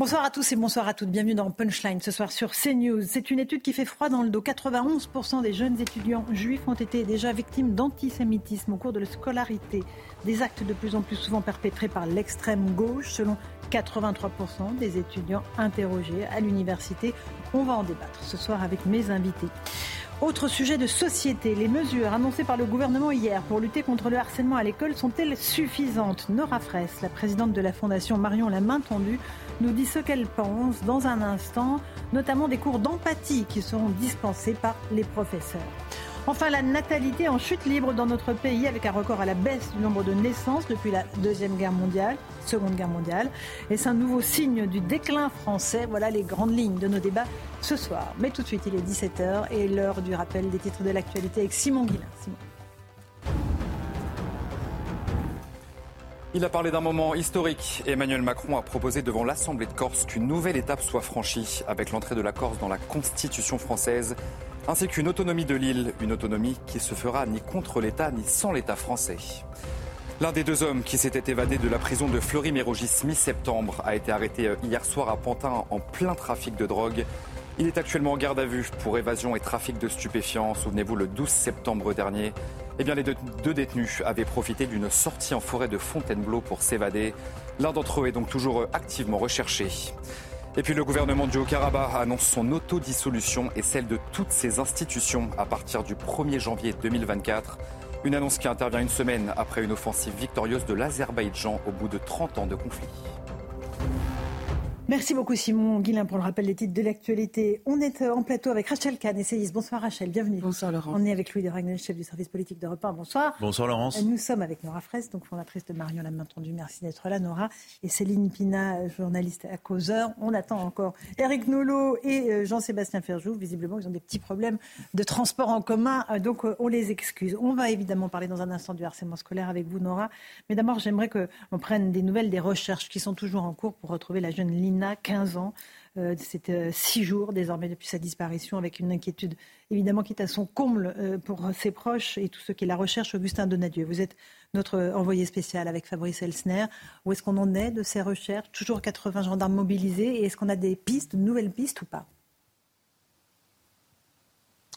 Bonsoir à tous et bonsoir à toutes. Bienvenue dans Punchline ce soir sur CNews. C'est une étude qui fait froid dans le dos. 91% des jeunes étudiants juifs ont été déjà victimes d'antisémitisme au cours de la scolarité. Des actes de plus en plus souvent perpétrés par l'extrême gauche, selon 83% des étudiants interrogés à l'université. On va en débattre ce soir avec mes invités. Autre sujet de société, les mesures annoncées par le gouvernement hier pour lutter contre le harcèlement à l'école sont-elles suffisantes? Nora Fraisse, la présidente de la Fondation Marion La Main Tendue, nous dit ce qu'elle pense dans un instant, notamment des cours d'empathie qui seront dispensés par les professeurs. Enfin, la natalité en chute libre dans notre pays avec un record à la baisse du nombre de naissances depuis la Deuxième Guerre mondiale, Seconde Guerre mondiale. Et c'est un nouveau signe du déclin français. Voilà les grandes lignes de nos débats ce soir. Mais tout de suite, il est 17h et l'heure du rappel des titres de l'actualité avec Simon Guillain. Il a parlé d'un moment historique. Emmanuel Macron a proposé devant l'Assemblée de Corse qu'une nouvelle étape soit franchie avec l'entrée de la Corse dans la Constitution française, ainsi qu'une autonomie de l'île, une autonomie qui se fera ni contre l'État ni sans l'État français. L'un des deux hommes qui s'était évadé de la prison de Fleury-Mérogis mi-septembre a été arrêté hier soir à Pantin en plein trafic de drogue. Il est actuellement en garde à vue pour évasion et trafic de stupéfiants. Souvenez-vous, le 12 septembre dernier, eh bien, les deux, deux détenus avaient profité d'une sortie en forêt de Fontainebleau pour s'évader. L'un d'entre eux est donc toujours activement recherché. Et puis le gouvernement du Haut-Karabakh annonce son autodissolution et celle de toutes ses institutions à partir du 1er janvier 2024. Une annonce qui intervient une semaine après une offensive victorieuse de l'Azerbaïdjan au bout de 30 ans de conflit. Merci beaucoup Simon Guillain pour le rappel des titres de l'actualité. On est euh, en plateau avec Rachel Kahn, essayiste. Bonsoir Rachel, bienvenue. Bonsoir Laurent. On est avec Louis de Ragnel, chef du service politique de Repas. Bonsoir. Bonsoir Laurence. Nous sommes avec Nora Fraisse, donc fondatrice de Marion la. Merci d'être là Nora. Et Céline Pina, journaliste à Causeur. On attend encore Eric Nolot et euh, Jean-Sébastien Ferjou. Visiblement, ils ont des petits problèmes de transport en commun, euh, donc on les excuse. On va évidemment parler dans un instant du harcèlement scolaire avec vous Nora. Mais d'abord, j'aimerais qu'on prenne des nouvelles des recherches qui sont toujours en cours pour retrouver la jeune Lina, 15 ans. Euh, C'est euh, six jours désormais depuis sa disparition, avec une inquiétude évidemment qui est à son comble euh, pour ses proches et tous ceux qui la recherchent. Augustin Donadieu, vous êtes notre envoyé spécial avec Fabrice Elsner. Où est-ce qu'on en est de ces recherches? Toujours 80 gendarmes mobilisés. Et est-ce qu'on a des pistes, de nouvelles pistes ou pas?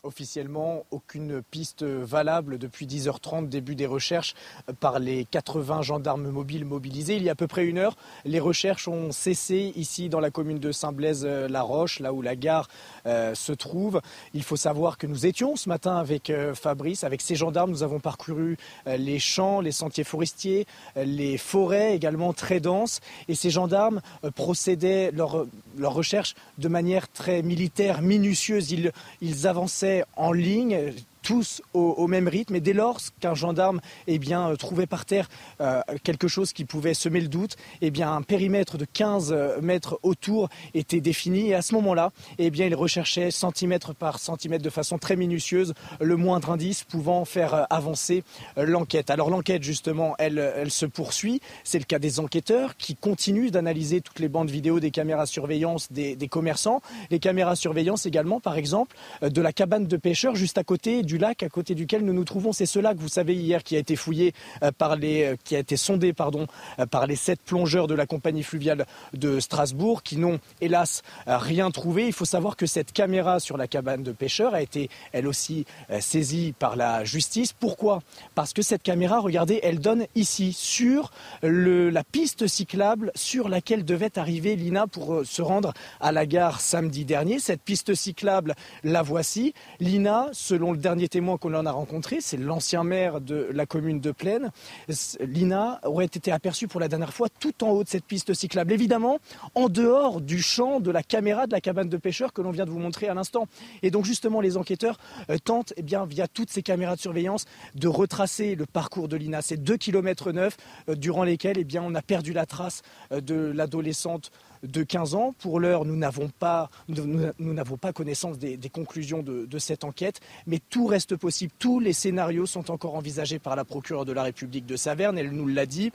Officiellement, aucune piste valable depuis 10h30, début des recherches par les 80 gendarmes mobiles mobilisés. Il y a à peu près une heure, les recherches ont cessé ici dans la commune de Saint-Blaise-la-Roche, là où la gare euh, se trouve. Il faut savoir que nous étions ce matin avec euh, Fabrice, avec ces gendarmes. Nous avons parcouru euh, les champs, les sentiers forestiers, les forêts également très denses. Et ces gendarmes procédaient leur, leur recherche de manière très militaire, minutieuse. Ils, ils avançaient en ligne tous au, même rythme. Et dès lors qu'un gendarme eh bien, euh, trouvait par terre euh, quelque chose qui pouvait semer le doute, eh bien, un périmètre de 15 mètres autour était défini. Et à ce moment-là, eh bien, il recherchait centimètre par centimètre de façon très minutieuse le moindre indice pouvant faire euh, avancer l'enquête. Alors l'enquête, justement, elle, elle se poursuit. C'est le cas des enquêteurs qui continuent d'analyser toutes les bandes vidéo des caméras surveillance des, des commerçants. Les caméras surveillance également, par exemple, de la cabane de pêcheurs juste à côté du lac à côté duquel nous nous trouvons. C'est ce lac, vous savez, hier qui a été fouillé euh, par les, euh, qui a été sondé, pardon, euh, par les sept plongeurs de la compagnie fluviale de Strasbourg, qui n'ont hélas rien trouvé. Il faut savoir que cette caméra sur la cabane de pêcheurs a été, elle aussi, saisie par la justice. Pourquoi? Parce que cette caméra, regardez, elle donne ici sur le, la piste cyclable sur laquelle devait arriver Lina pour se rendre à la gare samedi dernier. Cette piste cyclable, la voici. Lina, selon le dernier dernier témoin qu'on en a rencontré, c'est l'ancien maire de la commune de Plaine. Lina aurait été aperçue pour la dernière fois tout en haut de cette piste cyclable. Évidemment, en dehors du champ de la caméra de la cabane de pêcheurs que l'on vient de vous montrer à l'instant. Et donc justement, les enquêteurs euh, tentent, eh bien, via toutes ces caméras de surveillance, de retracer le parcours de Lina. C'est 2 km 9 durant lesquels eh bien, on a perdu la trace euh, de l'adolescente de 15 ans. Pour l'heure, nous n'avons pas, nous, pas connaissance des, conclusions de, cette enquête, mais tout reste possible. Tous les scénarios sont encore envisagés par la procureure de la République de Saverne. Elle nous l'a dit.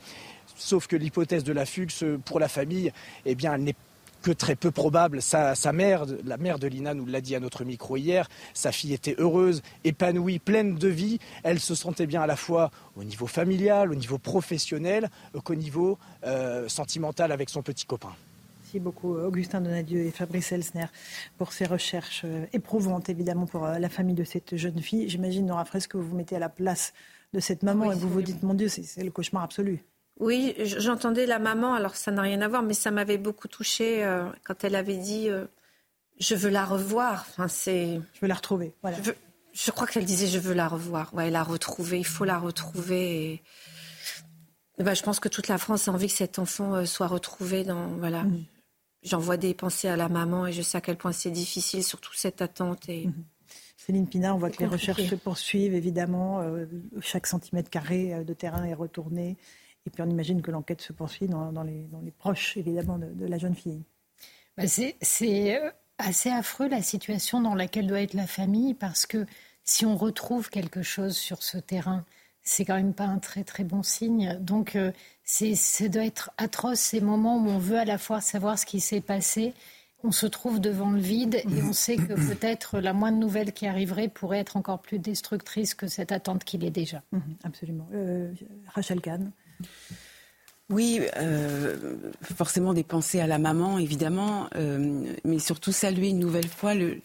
Sauf que l'hypothèse de la fugue, pour la famille, eh bien, elle n'est que très peu probable. Sa, sa, mère, la mère de Lina nous l'a dit à notre micro hier, sa fille était heureuse, épanouie, pleine de vie. Elle se sentait bien à la fois au niveau familial, au niveau professionnel, qu'au niveau euh, sentimental avec son petit copain. Merci beaucoup Augustin Donadieu et Fabrice Elsner pour ces recherches euh, éprouvantes évidemment pour euh, la famille de cette jeune fille. J'imagine Nora Fresque que vous vous mettez à la place de cette maman et vous vous dites mon Dieu c'est le cauchemar absolu. Oui, j'entendais la maman, alors ça n'a rien à voir, mais ça m'avait beaucoup touchée euh, quand elle avait dit Je veux la revoir. Enfin, c'est... Je veux la retrouver. Voilà. Je, crois qu'elle disait Je veux la revoir. Ouais, la retrouver, il faut la retrouver. Et... ben, je pense que toute la France a envie que cet enfant soit retrouvé dans. Voilà. Mmh j'envoie des pensées à la maman et je sais à quel point c'est difficile, surtout cette attente. Et... Mhm. Céline Pina, on voit que les recherches se poursuivent, évidemment. Euh, chaque centimètre carré euh, de terrain est retourné. Et puis on imagine que l'enquête se poursuit dans, les, proches, évidemment, de, la jeune fille. Bah, c'est euh, assez affreux la situation dans laquelle doit être la famille, parce que si on retrouve quelque chose sur ce terrain, c'est quand même pas un très très bon signe. Donc euh, c'est, ça doit être atroce ces moments où on veut à la fois savoir ce qui s'est passé. On se trouve devant le vide et on sait que peut-être la moindre nouvelle qui arriverait pourrait être encore plus destructrice que cette attente qu'il est déjà. Mhm, absolument. Euh, Rachel Kahn. Oui, euh, forcément des pensées à la maman, évidemment, mais surtout saluer une nouvelle fois le,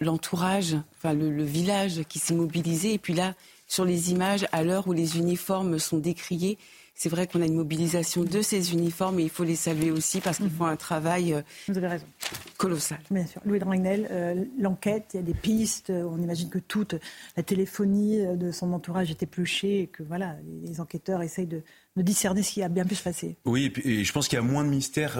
l'entourage, enfin le, le, village qui s'est mobilisé. Et puis là, sur les images à l'heure où les uniformes sont décriés. C'est vrai qu'on a une mobilisation de ces uniformes et il faut les saluer aussi parce qu'ils mhm. font un travail euh, Vous avez raison. colossal. Bien sûr. Louis Dragnel, euh, l'enquête, il y a des pistes. On imagine que toute la téléphonie euh, de son entourage est épluchée et que voilà, les enquêteurs essayent de, discerner ce qui a bien pu se passer. Oui, et, je pense qu'il y a moins de mystère.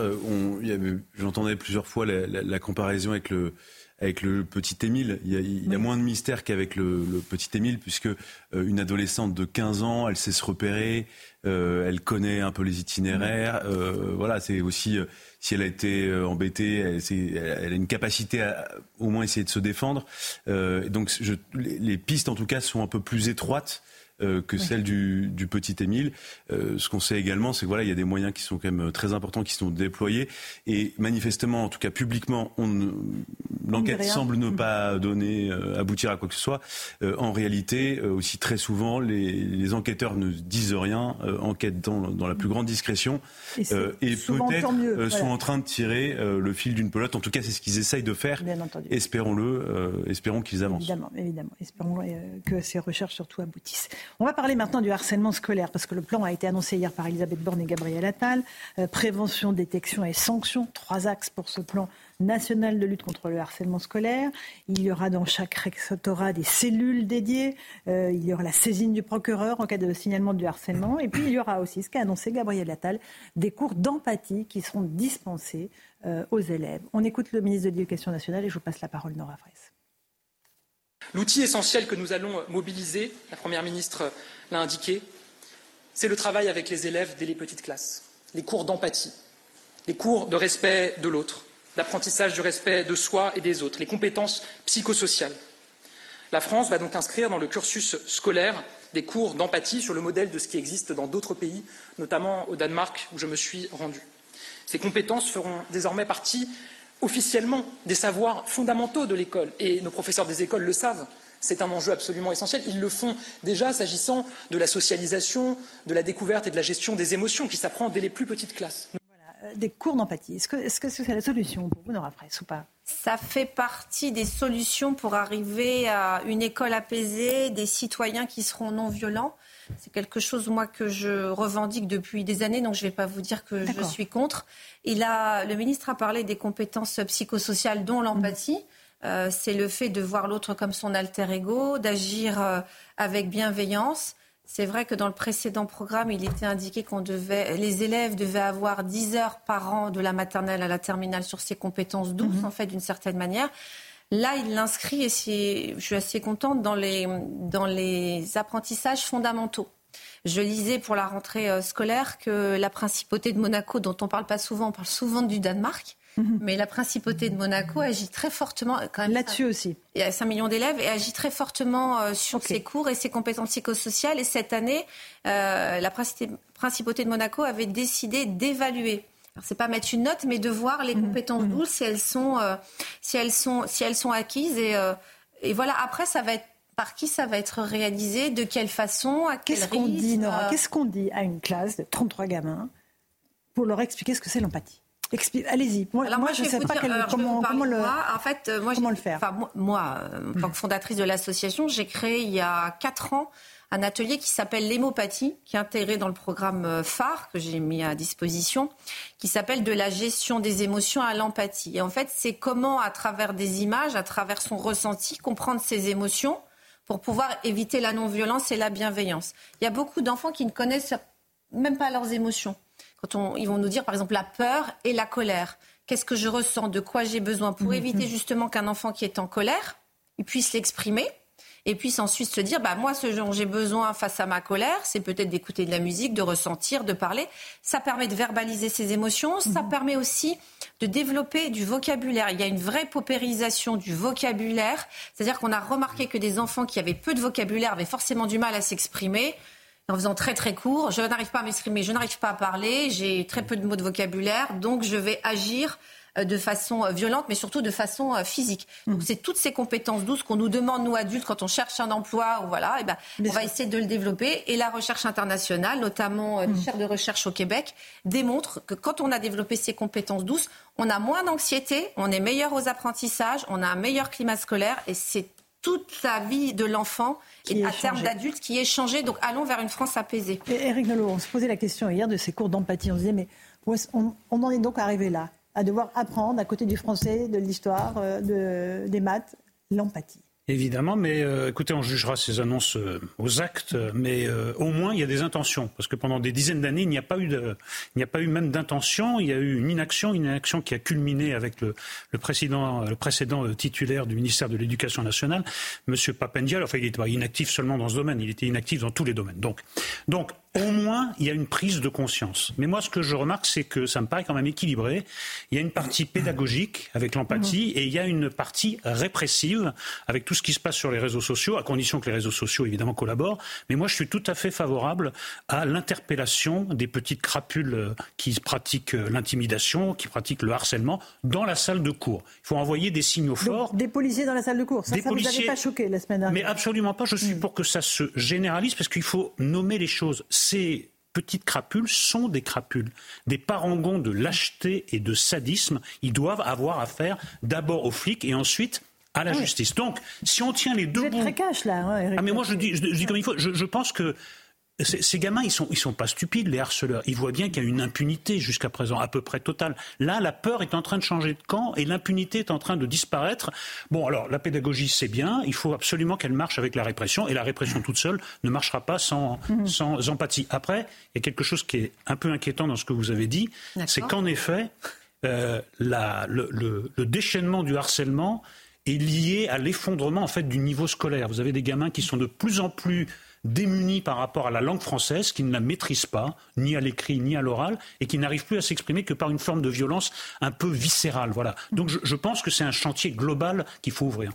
J'entendais plusieurs fois la comparaison avec le avec le petit Émile. Il y a, moins de mystère qu'avec le, petit Émile, puisque euh, une adolescente de 15 ans, elle sait se repérer, euh, elle connaît un peu les itinéraires. Euh, voilà, c'est aussi si elle a été embêtée, elle, a une capacité à au moins essayer de se défendre. donc je, les, pistes, en tout cas, sont un peu plus étroites euh, que celle du, du, petit Émile. Euh, ce qu'on sait également, c'est que voilà, il y a des moyens qui sont quand même très importants qui sont déployés et manifestement, en tout cas publiquement, l'enquête semble ne pas donner euh, aboutir à quoi que ce soit. en réalité, aussi très souvent, les, les, enquêteurs ne disent rien, enquêtent dans, dans, la plus grande discrétion et, peut-être sont en train de tirer le fil d'une pelote. En tout cas, c'est ce qu'ils essayent de faire. Espérons-le, espérons qu'ils avancent. Évidemment, évidemment. Espérons que ces recherches surtout aboutissent. On va parler maintenant du harcèlement scolaire, parce que le plan a été annoncé hier par Elisabeth Borne et Gabriel Attal. Euh, prévention, détection et sanctions, trois axes pour ce plan national de lutte contre le harcèlement scolaire. Il y aura dans chaque rectorat des cellules dédiées. Euh, il y aura la saisine du procureur en cas de signalement du harcèlement. Et puis il y aura aussi, ce qu'a annoncé Gabriel Attal, des cours d'empathie qui seront dispensés euh, aux élèves. On écoute le ministre de l'Éducation nationale et je vous passe la parole, Nora Fraisse. L'outil essentiel que nous allons mobiliser, la Première ministre l'a indiqué, c'est le travail avec les élèves dès les petites classes, les cours d'empathie, les cours de respect de l'autre, l'apprentissage du respect de soi et des autres, les compétences psychosociales. La France va donc inscrire dans le cursus scolaire des cours d'empathie sur le modèle de ce qui existe dans d'autres pays, notamment au Danemark où je me suis rendu. Ces compétences feront désormais partie officiellement des savoirs fondamentaux de l'école. Et nos professeurs des écoles le savent. C'est un enjeu absolument essentiel. Ils le font déjà s'agissant de la socialisation, de la découverte et de la gestion des émotions qui s'apprend dès les plus petites classes. Euh, des cours d'empathie. Est-ce que c'est la solution pour vous, Nora Fraisse, ou pas? Ça fait partie des solutions pour arriver à une école apaisée, des citoyens qui seront non violents. C'est quelque chose, moi, que je revendique depuis des années, donc je ne vais pas vous dire que je suis contre. Il a, le ministre a parlé des compétences psychosociales, dont l'empathie. euh, c'est le fait de voir l'autre comme son alter ego, d'agir euh, avec bienveillance. C'est vrai que dans le précédent programme, il était indiqué qu'on devait, les élèves devaient avoir 10 heures par an de la maternelle à la terminale sur ces compétences douces, mhm. en fait, d'une certaine manière. Là, il l'inscrit, et je suis assez contente, dans les, dans les apprentissages fondamentaux. Je lisais pour la rentrée euh, scolaire que la principauté de Monaco, dont on parle pas souvent, on parle souvent du Danemark, Mhm. Mais la principauté de Monaco agit très fortement. Là-dessus aussi. Il y a 5 millions d'élèves et agit très fortement euh, sur ses cours et ses compétences psychosociales. Et cette année, euh, la principauté de Monaco avait décidé d'évaluer. C'est pas mettre une note, mais de voir les mhm. compétences mhm. douces si elles sont, euh, si elles sont, si elles sont acquises. Et, et voilà. Après, ça va être par qui ça va être réalisé, de quelle façon, à quel Qu'est-ce qu'on dit, Nora Qu'est-ce qu'on dit à une classe de 33 gamins pour leur expliquer ce que c'est l'empathie? Allez-y. Moi, moi, je ne sais pas comment, le, en fait, moi, comment le faire? moi, euh, en tant que fondatrice de l'association, j'ai créé il y a 4 ans un atelier qui s'appelle l'hémopathie, qui est intégré dans le programme euh, phare que j'ai mis à disposition, qui s'appelle de la gestion des émotions à l'empathie. Et en fait, c'est comment, à travers des images, à travers son ressenti, comprendre ses émotions pour pouvoir éviter la non-violence et la bienveillance. Il y a beaucoup d'enfants qui ne connaissent même pas leurs émotions ils vont nous dire par exemple la peur et la colère. Qu'est-ce que je ressens? De quoi j'ai besoin? Pour mhm. éviter justement qu'un enfant qui est en colère, il puisse l'exprimer et puisse ensuite se dire bah moi ce dont j'ai besoin face à ma colère c'est peut-être d'écouter de la musique de ressentir de parler ça permet de verbaliser ses émotions ça mhm. permet aussi de développer du vocabulaire il y a une vraie paupérisation du vocabulaire c'est-à-dire qu'on a remarqué que des enfants qui avaient peu de vocabulaire avaient forcément du mal à s'exprimer en faisant très très court. Je n'arrive pas à m'exprimer, je n'arrive pas à parler, j'ai très peu de mots de vocabulaire, donc je vais agir de façon euh, violente, mais surtout de façon euh, physique. Donc mmh. c'est toutes ces compétences douces qu'on nous demande nous adultes quand on cherche un emploi ou voilà, et ben on va essayer de le développer. Et la recherche internationale, notamment les mmh. chaires de recherche au Québec, démontre que quand on a développé ces compétences douces, on a moins d'anxiété, on est meilleur aux apprentissages, on a un meilleur climat scolaire et c'est toute la vie de l'enfant et à terme d'adulte qui est changé. Donc allons vers une France apaisée. Et Eric Nolot, on se posait la question hier de ces cours d'empathie. On se disait, mais on, en est donc arrivé là, à devoir apprendre à côté du français, de l'histoire, euh, de, des maths, l'empathie. Évidemment, mais euh, écoutez, on jugera ces annonces euh, aux actes, mais au moins il y a des intentions, parce que pendant des dizaines d'années, il n'y a pas eu il n'y a pas eu même d'intention, il y a eu une inaction, une inaction qui a culminé avec le, le précédent, le précédent titulaire du ministère de l'Éducation nationale, Monsieur Papendial. Enfin, il n'était pas inactif seulement dans ce domaine, il était inactif dans tous les domaines. Donc, donc au moins, il y a une prise de conscience. Mais moi, ce que je remarque, c'est que ça me paraît quand même équilibré. Il y a une partie pédagogique avec l'empathie et il y a une partie répressive avec tout ce qui se passe sur les réseaux sociaux, à condition que les réseaux sociaux, évidemment, collaborent. Mais moi, je suis tout à fait favorable à l'interpellation des petites crapules qui pratiquent l'intimidation, qui pratiquent le harcèlement dans la salle de cours. Il faut envoyer des signaux forts. des policiers dans la salle de cours. Ça, ça vous avait pas choqué la semaine dernière Mais absolument pas. Je suis hmm. pour que ça se généralise parce qu'il faut nommer les choses ces petites crapules sont des crapules, des parangons de lâcheté et de sadisme. Ils doivent avoir affaire d'abord aux flics et ensuite à la justice. Donc, si on tient les deux Vous êtes très cash là. Hein, ah mais moi je dis, je, dis comme il faut. je pense que ces gamins, ils sont, ils sont pas stupides, les harceleurs. Ils voient bien qu'il y a une impunité jusqu'à présent, à peu près totale. Là, la peur est en train de changer de camp et l'impunité est en train de disparaître. Bon, alors, la pédagogie, c'est bien. Il faut absolument qu'elle marche avec la répression. Et la répression toute seule ne marchera pas sans, mhm. sans empathie. Après, il y a quelque chose qui est un peu inquiétant dans ce que vous avez dit. C'est qu'en effet, euh, la, le, le, le déchaînement du harcèlement est lié à l'effondrement en fait du niveau scolaire. Vous avez des gamins qui sont de plus en plus démunis par rapport à la langue française, qui ne la maîtrisent pas, ni à l'écrit, ni à l'oral, et qui n'arrivent plus à s'exprimer que par une forme de violence un peu viscérale. Voilà. Donc je, pense que c'est un chantier global qu'il faut ouvrir.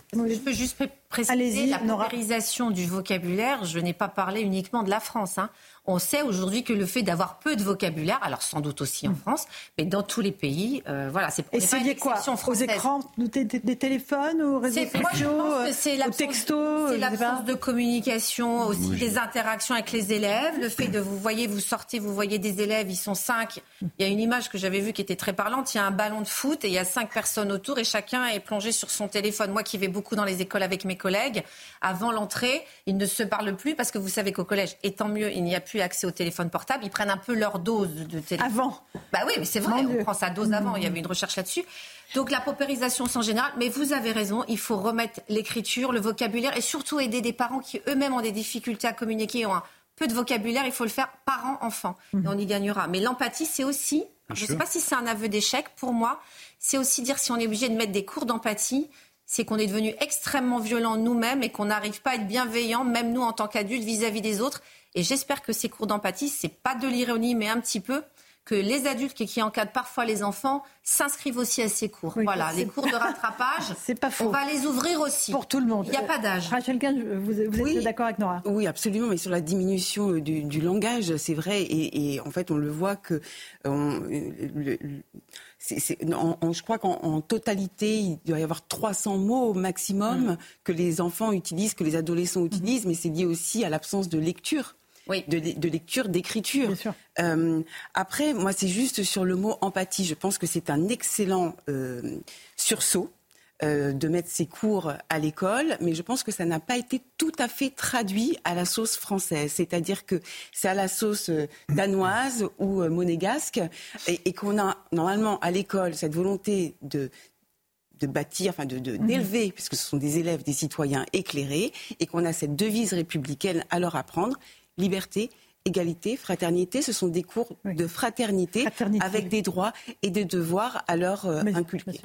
Préciser la polarisation du vocabulaire. Je n'ai pas parlé uniquement de la France. Hein. On sait aujourd'hui que le fait d'avoir peu de vocabulaire, alors sans doute aussi en mm. France, mais dans tous les pays, euh, voilà, c'est Et c'est lié quoi Aux écrans des, des, téléphones, aux réseaux sociaux, c'est aux textos C'est l'absence de communication, aussi des interactions avec les élèves, le fait de vous voyez, vous sortez, vous voyez des élèves, ils sont cinq. Il y a une image que j'avais vue qui était très parlante. Il y a un ballon de foot et il y a cinq personnes autour et chacun est plongé sur son téléphone. Moi qui vais beaucoup dans les écoles avec mes collègues avant l'entrée. Ils ne se parlent plus parce que vous savez qu'au collège, et tant mieux, il n'y a plus accès au téléphone portable. Ils prennent un peu leur dose de téléphone. Avant Bah oui, mais c'est vrai, on prend sa dose avant. Il y avait une recherche là-dessus. Donc la paupérisation, c'est en général. Mais vous avez raison, il faut remettre l'écriture, le vocabulaire et surtout aider des parents qui eux-mêmes ont des difficultés à communiquer, ont un peu de vocabulaire. Il faut le faire parent-enfant. Et on y gagnera. Mais l'empathie, c'est aussi, je ne sais pas si c'est un aveu d'échec pour moi, c'est aussi dire si on est obligé de mettre des cours d'empathie, c'est qu'on est devenu extrêmement violent nous-mêmes et qu'on n'arrive pas à être bienveillant, même nous en tant qu'adultes, vis-à-vis des autres. Et j'espère que ces cours d'empathie, c'est pas de l'ironie, mais un petit peu, que les adultes qui, qui encadrent parfois les enfants s'inscrivent aussi à ces cours. voilà, les cours de rattrapage, c'est pas faux. on va les ouvrir aussi. Pour tout le monde. Il n'y a pas d'âge. Rachel vous, vous êtes d'accord avec Nora? Oui, absolument, mais sur la diminution euh, du, du langage, c'est vrai, et, et, en fait, on le voit que... On, le, c'est, c'est, je crois qu'en totalité, il doit y avoir 300 mots au maximum mm. que les enfants utilisent, que les adolescents utilisent, mais c'est lié aussi à l'absence de lecture oui. de, de, lecture, d'écriture. Euh, après, moi, c'est juste sur le mot empathie. Je pense que c'est un excellent euh, sursaut. Euh, de mettre ses cours à l'école, mais je pense que ça n'a pas été tout à fait traduit à la sauce française. C'est-à-dire que c'est à la sauce danoise ou monégasque, et, et qu'on a normalement à l'école cette volonté de de bâtir, enfin de, mhm. d'élever, puisque ce sont des élèves, des citoyens éclairés, et qu'on a cette devise républicaine à leur apprendre liberté, égalité, fraternité, ce sont des cours de fraternité, avec des droits et des devoirs à leur euh, inculquer.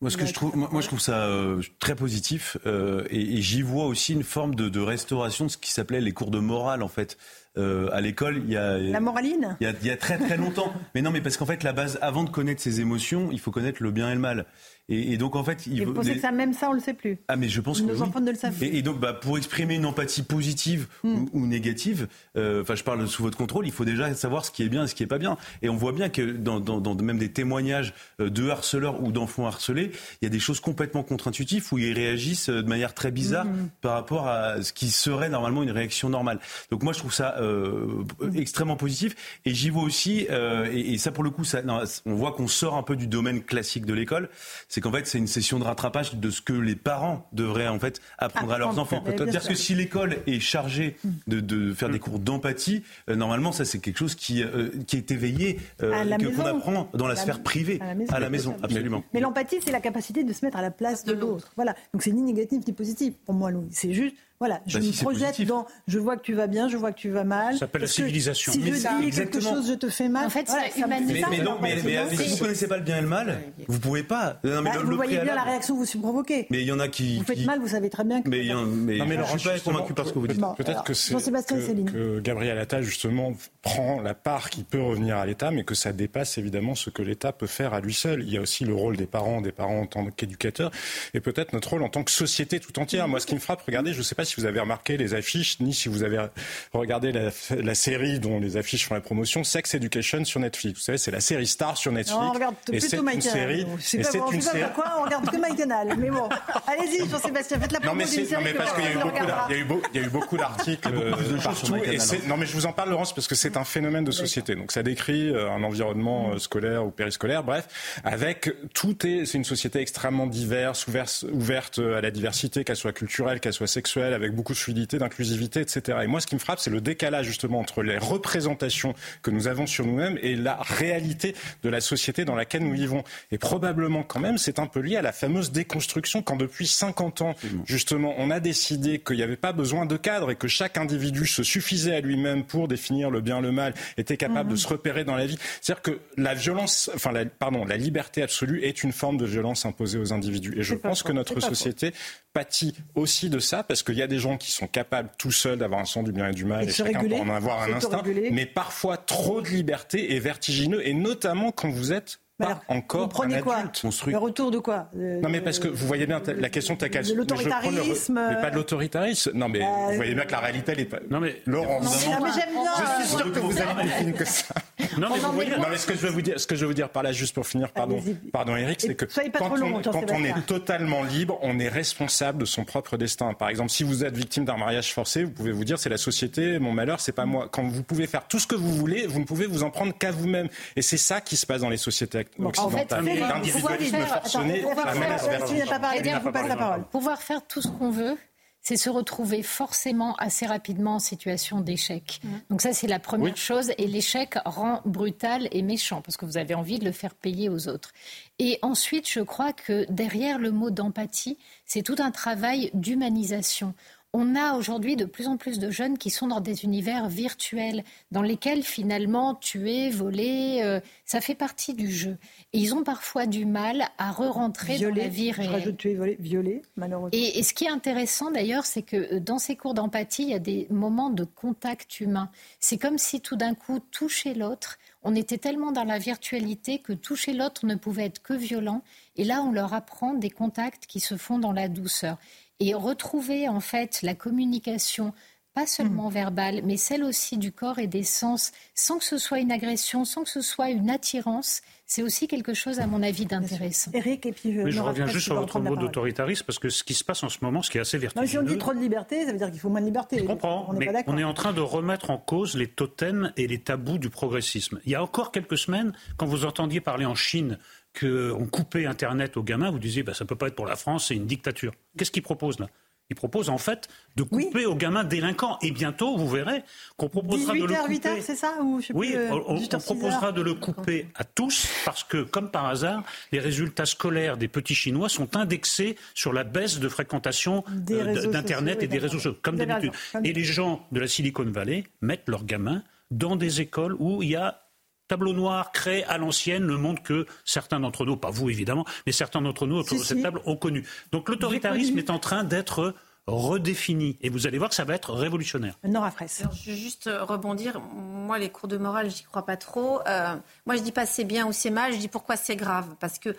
Moi, ce que je trouve, moi, je trouve ça euh, très positif euh, et, j'y vois aussi une forme de, restauration de ce qui s'appelait les cours de morale en fait. à l'école, il y a la moraline. Il y a, il y a très très longtemps. mais non, mais parce qu'en fait, la base, avant de connaître ses émotions, il faut connaître le bien et le mal. Et, donc en fait, il vous pensez que ça, même ça, on le sait plus. Ah mais je pense Nos que enfants ne le savent plus. Et, donc bah, pour exprimer une empathie positive hmm. ou, négative, euh, enfin je parle sous votre contrôle, il faut déjà savoir ce qui est bien et ce qui est pas bien. Et on voit bien que dans, dans, même des témoignages euh, de harceleurs ou d'enfants harcelés, il y a des choses complètement contre-intuitives où ils réagissent euh, de manière très bizarre hmm. par rapport à ce qui serait normalement une réaction normale. Donc moi je trouve ça euh, extrêmement positif et j'y vois aussi et, et, ça pour le coup ça, non, on voit qu'on sort un peu du domaine classique de l'école, c'est qu'en fait c'est une session de rattrapage de ce que les parents devraient en fait apprendre, à leurs enfants. C'est-à-dire que si l'école est chargée de, de faire des cours d'empathie, euh, normalement ça c'est quelque chose qui, euh, qui est éveillé, euh, qu'on apprend dans la, sphère privée, à la maison, absolument. Mais l'empathie c'est la capacité de se mettre à la place de l'autre. Voilà, donc c'est ni négatif ni positif pour moi, Louis. C'est juste voilà, je bah, me projette dans. Je vois que tu vas bien, je vois que tu vas mal. Ça s'appelle la civilisation. Si je dis quelque chose, je te fais mal. En fait, voilà, ça mais, mais, non, mais, si vous ne connaissez pas le bien et le mal, vous ne pouvez pas. Non, mais bah, vous voyez bien la réaction que vous provoquez. Mais il y en a qui. Vous faites mal, vous savez très bien que. Mais, mais, non, mais je ne suis pas convaincu par ce que vous dites. Peut-être que c'est que Gabriel Attal, justement, prend la part qui peut revenir à l'État, mais que ça dépasse évidemment ce que l'État peut faire à lui seul. Il y a aussi le rôle des parents, des parents en tant qu'éducateurs, et peut-être notre rôle en tant que société tout entière. Moi, ce qui me frappe, regardez, je ne sais pas si vous avez remarqué les affiches, ni si vous avez regardé la, série dont les affiches font la promotion, Sex Education sur Netflix. Vous savez, c'est la série Star sur Netflix. on regarde et c'est une série. C'est c'est une série. Quoi, on regarde que Mike Canal. Mais bon, allez-y, Jean-Sébastien, faites la promo non, mais, non, mais parce qu'il y, y, a eu beaucoup d'articles euh, partout. Et non, mais je vous en parle, Laurence, parce que c'est un phénomène de société. Donc ça décrit euh, un environnement euh, scolaire ou périscolaire, bref, avec tout est, c'est une société extrêmement diverse, ouverte, ouverte à la diversité, qu'elle soit culturelle, qu'elle soit sexuelle, avec beaucoup de fluidité, d'inclusivité, etc. Et moi, ce qui me frappe, c'est le décalage justement entre les représentations que nous avons sur nous-mêmes et la réalité de la société dans laquelle nous vivons. Et probablement quand même, c'est un peu lié à la fameuse déconstruction quand depuis 50 ans, justement, on a décidé qu'il n'y avait pas besoin de cadre et que chaque individu se suffisait à lui-même pour définir le bien, le mal, était capable de mhm. se repérer dans la vie. C'est-à-dire que la violence, enfin, la, pardon, la liberté absolue est une forme de violence imposée aux individus. Et je pense que notre société pâtit aussi de ça parce qu'il y a des gens qui sont capables tout seuls d'avoir un sens du bien et du mal et, chacun peut en avoir un instinct, mais parfois trop de liberté est vertigineux et notamment quand vous êtes pas encore vous prenez un quoi Le retour de quoi Non mais parce que vous voyez bien la question de De l'autoritarisme mais, pas de l'autoritarisme. Non mais bah, vous voyez bien que la réalité elle est pas. Non mais Laurent, non, mais, j'aime bien. Je suis sûr que vous avez des films que ça. Non, mais, vous voyez, non, mais ce que je veux vous dire, ce que je veux vous dire par là, juste pour finir, pardon, pardon, Eric, c'est que quand, on, quand on, est totalement libre, on est responsable de son propre destin. Par exemple, si vous êtes victime d'un mariage forcé, vous pouvez vous dire c'est la société, mon malheur, c'est pas moi. Quand vous pouvez faire tout ce que vous voulez, vous ne pouvez vous en prendre qu'à vous-même. Et c'est ça qui se passe dans les sociétés occidentales. L'individualisme forcené, la menace Pouvoir faire tout ce qu'on veut, c'est se retrouver forcément assez rapidement en situation d'échec. Mmh. Donc ça, c'est la première chose. Et l'échec rend brutal et méchant, parce que vous avez envie de le faire payer aux autres. Et ensuite, je crois que derrière le mot d'empathie, c'est tout un travail d'humanisation on a aujourd'hui de plus en plus de jeunes qui sont dans des univers virtuels, dans lesquels finalement tuer, voler, euh, ça fait partie du jeu. Et ils ont parfois du mal à re-rentrer dans la vie réelle. Je rajoute tuer, voler, violer, malheureusement. Et, et, ce qui est intéressant d'ailleurs, c'est que euh, dans ces cours d'empathie, il y a des moments de contact humain. C'est comme si tout d'un coup, toucher l'autre, on était tellement dans la virtualité que toucher l'autre ne pouvait être que violent. Et là, on leur apprend des contacts qui se font dans la douceur et retrouver en fait la communication pas seulement hmm. verbale, mais celle aussi du corps et des sens, sans que ce soit une agression, sans que ce soit une attirance, c'est aussi quelque chose, à mon avis, d'intéressant. Eric, et puis je, je reviens juste sur votre mot d'autoritarisme, parce que ce qui se passe en ce moment, ce qui est assez vertigineux... si on dit trop de liberté, ça veut dire qu'il faut moins de liberté. Je comprends, on mais on est en train de remettre en cause les totems et les tabous du progressisme. Il y a encore quelques semaines, quand vous entendiez parler en Chine qu'on coupait Internet aux gamins, vous disiez bah, ça ne peut pas être pour la France, c'est une dictature. Qu'est-ce qu'ils proposent là? Ils proposent en fait de couper aux gamins délinquants. Et bientôt, vous verrez qu'on proposera de le couper. 8 c'est ça? Oui, euh, on, proposera de le couper à tous parce que, comme par hasard, les résultats scolaires des petits Chinois sont indexés sur la baisse de fréquentation euh, d'Internet et des réseaux sociaux, comme d'habitude. Et les gens de la Silicon Valley mettent leurs gamins dans des écoles où il y a tableau noir créé à l'ancienne le monde que certains d'entre nous, pas vous évidemment, mais certains d'entre nous autour de cette table ont connu. Donc l'autoritarisme est en train d'être redéfini. Et vous allez voir que ça va être révolutionnaire. Nora Fraisse. je vais juste euh, rebondir. Moi, les cours de morale, j'y crois pas trop. Euh, moi, je dis pas c'est bien ou c'est mal, je dis pourquoi c'est grave. Parce que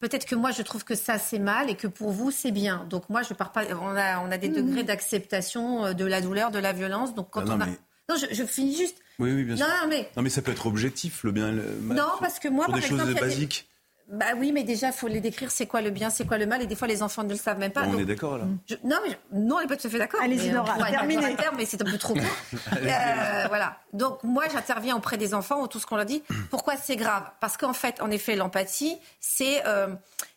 peut-être que moi, je trouve que ça, c'est mal et que pour vous, c'est bien. Donc moi, je pars pas. On a, on a des mmh. degrés d'acceptation euh, de la douleur, de la violence. Donc quand ah on a... Non, je, finis juste. Oui, oui, bien sûr. Non, mais... non, mais ça peut être objectif, le bien, le mal. Non, parce que moi, pour par des choses basiques. Bah oui, mais déjà, il faut les décrire, c'est quoi le bien, c'est quoi le mal, et des fois, les enfants ne le savent même pas. on est d'accord, là Non, mais non, on n'est pas tout à fait d'accord. Allez-y, Nora, terminez. mais c'est un peu trop court. euh, voilà. Donc, moi, j'interviens auprès des enfants, ou tout ce qu'on leur dit. Pourquoi c'est grave? Parce qu'en fait, en effet, l'empathie, c'est... Euh,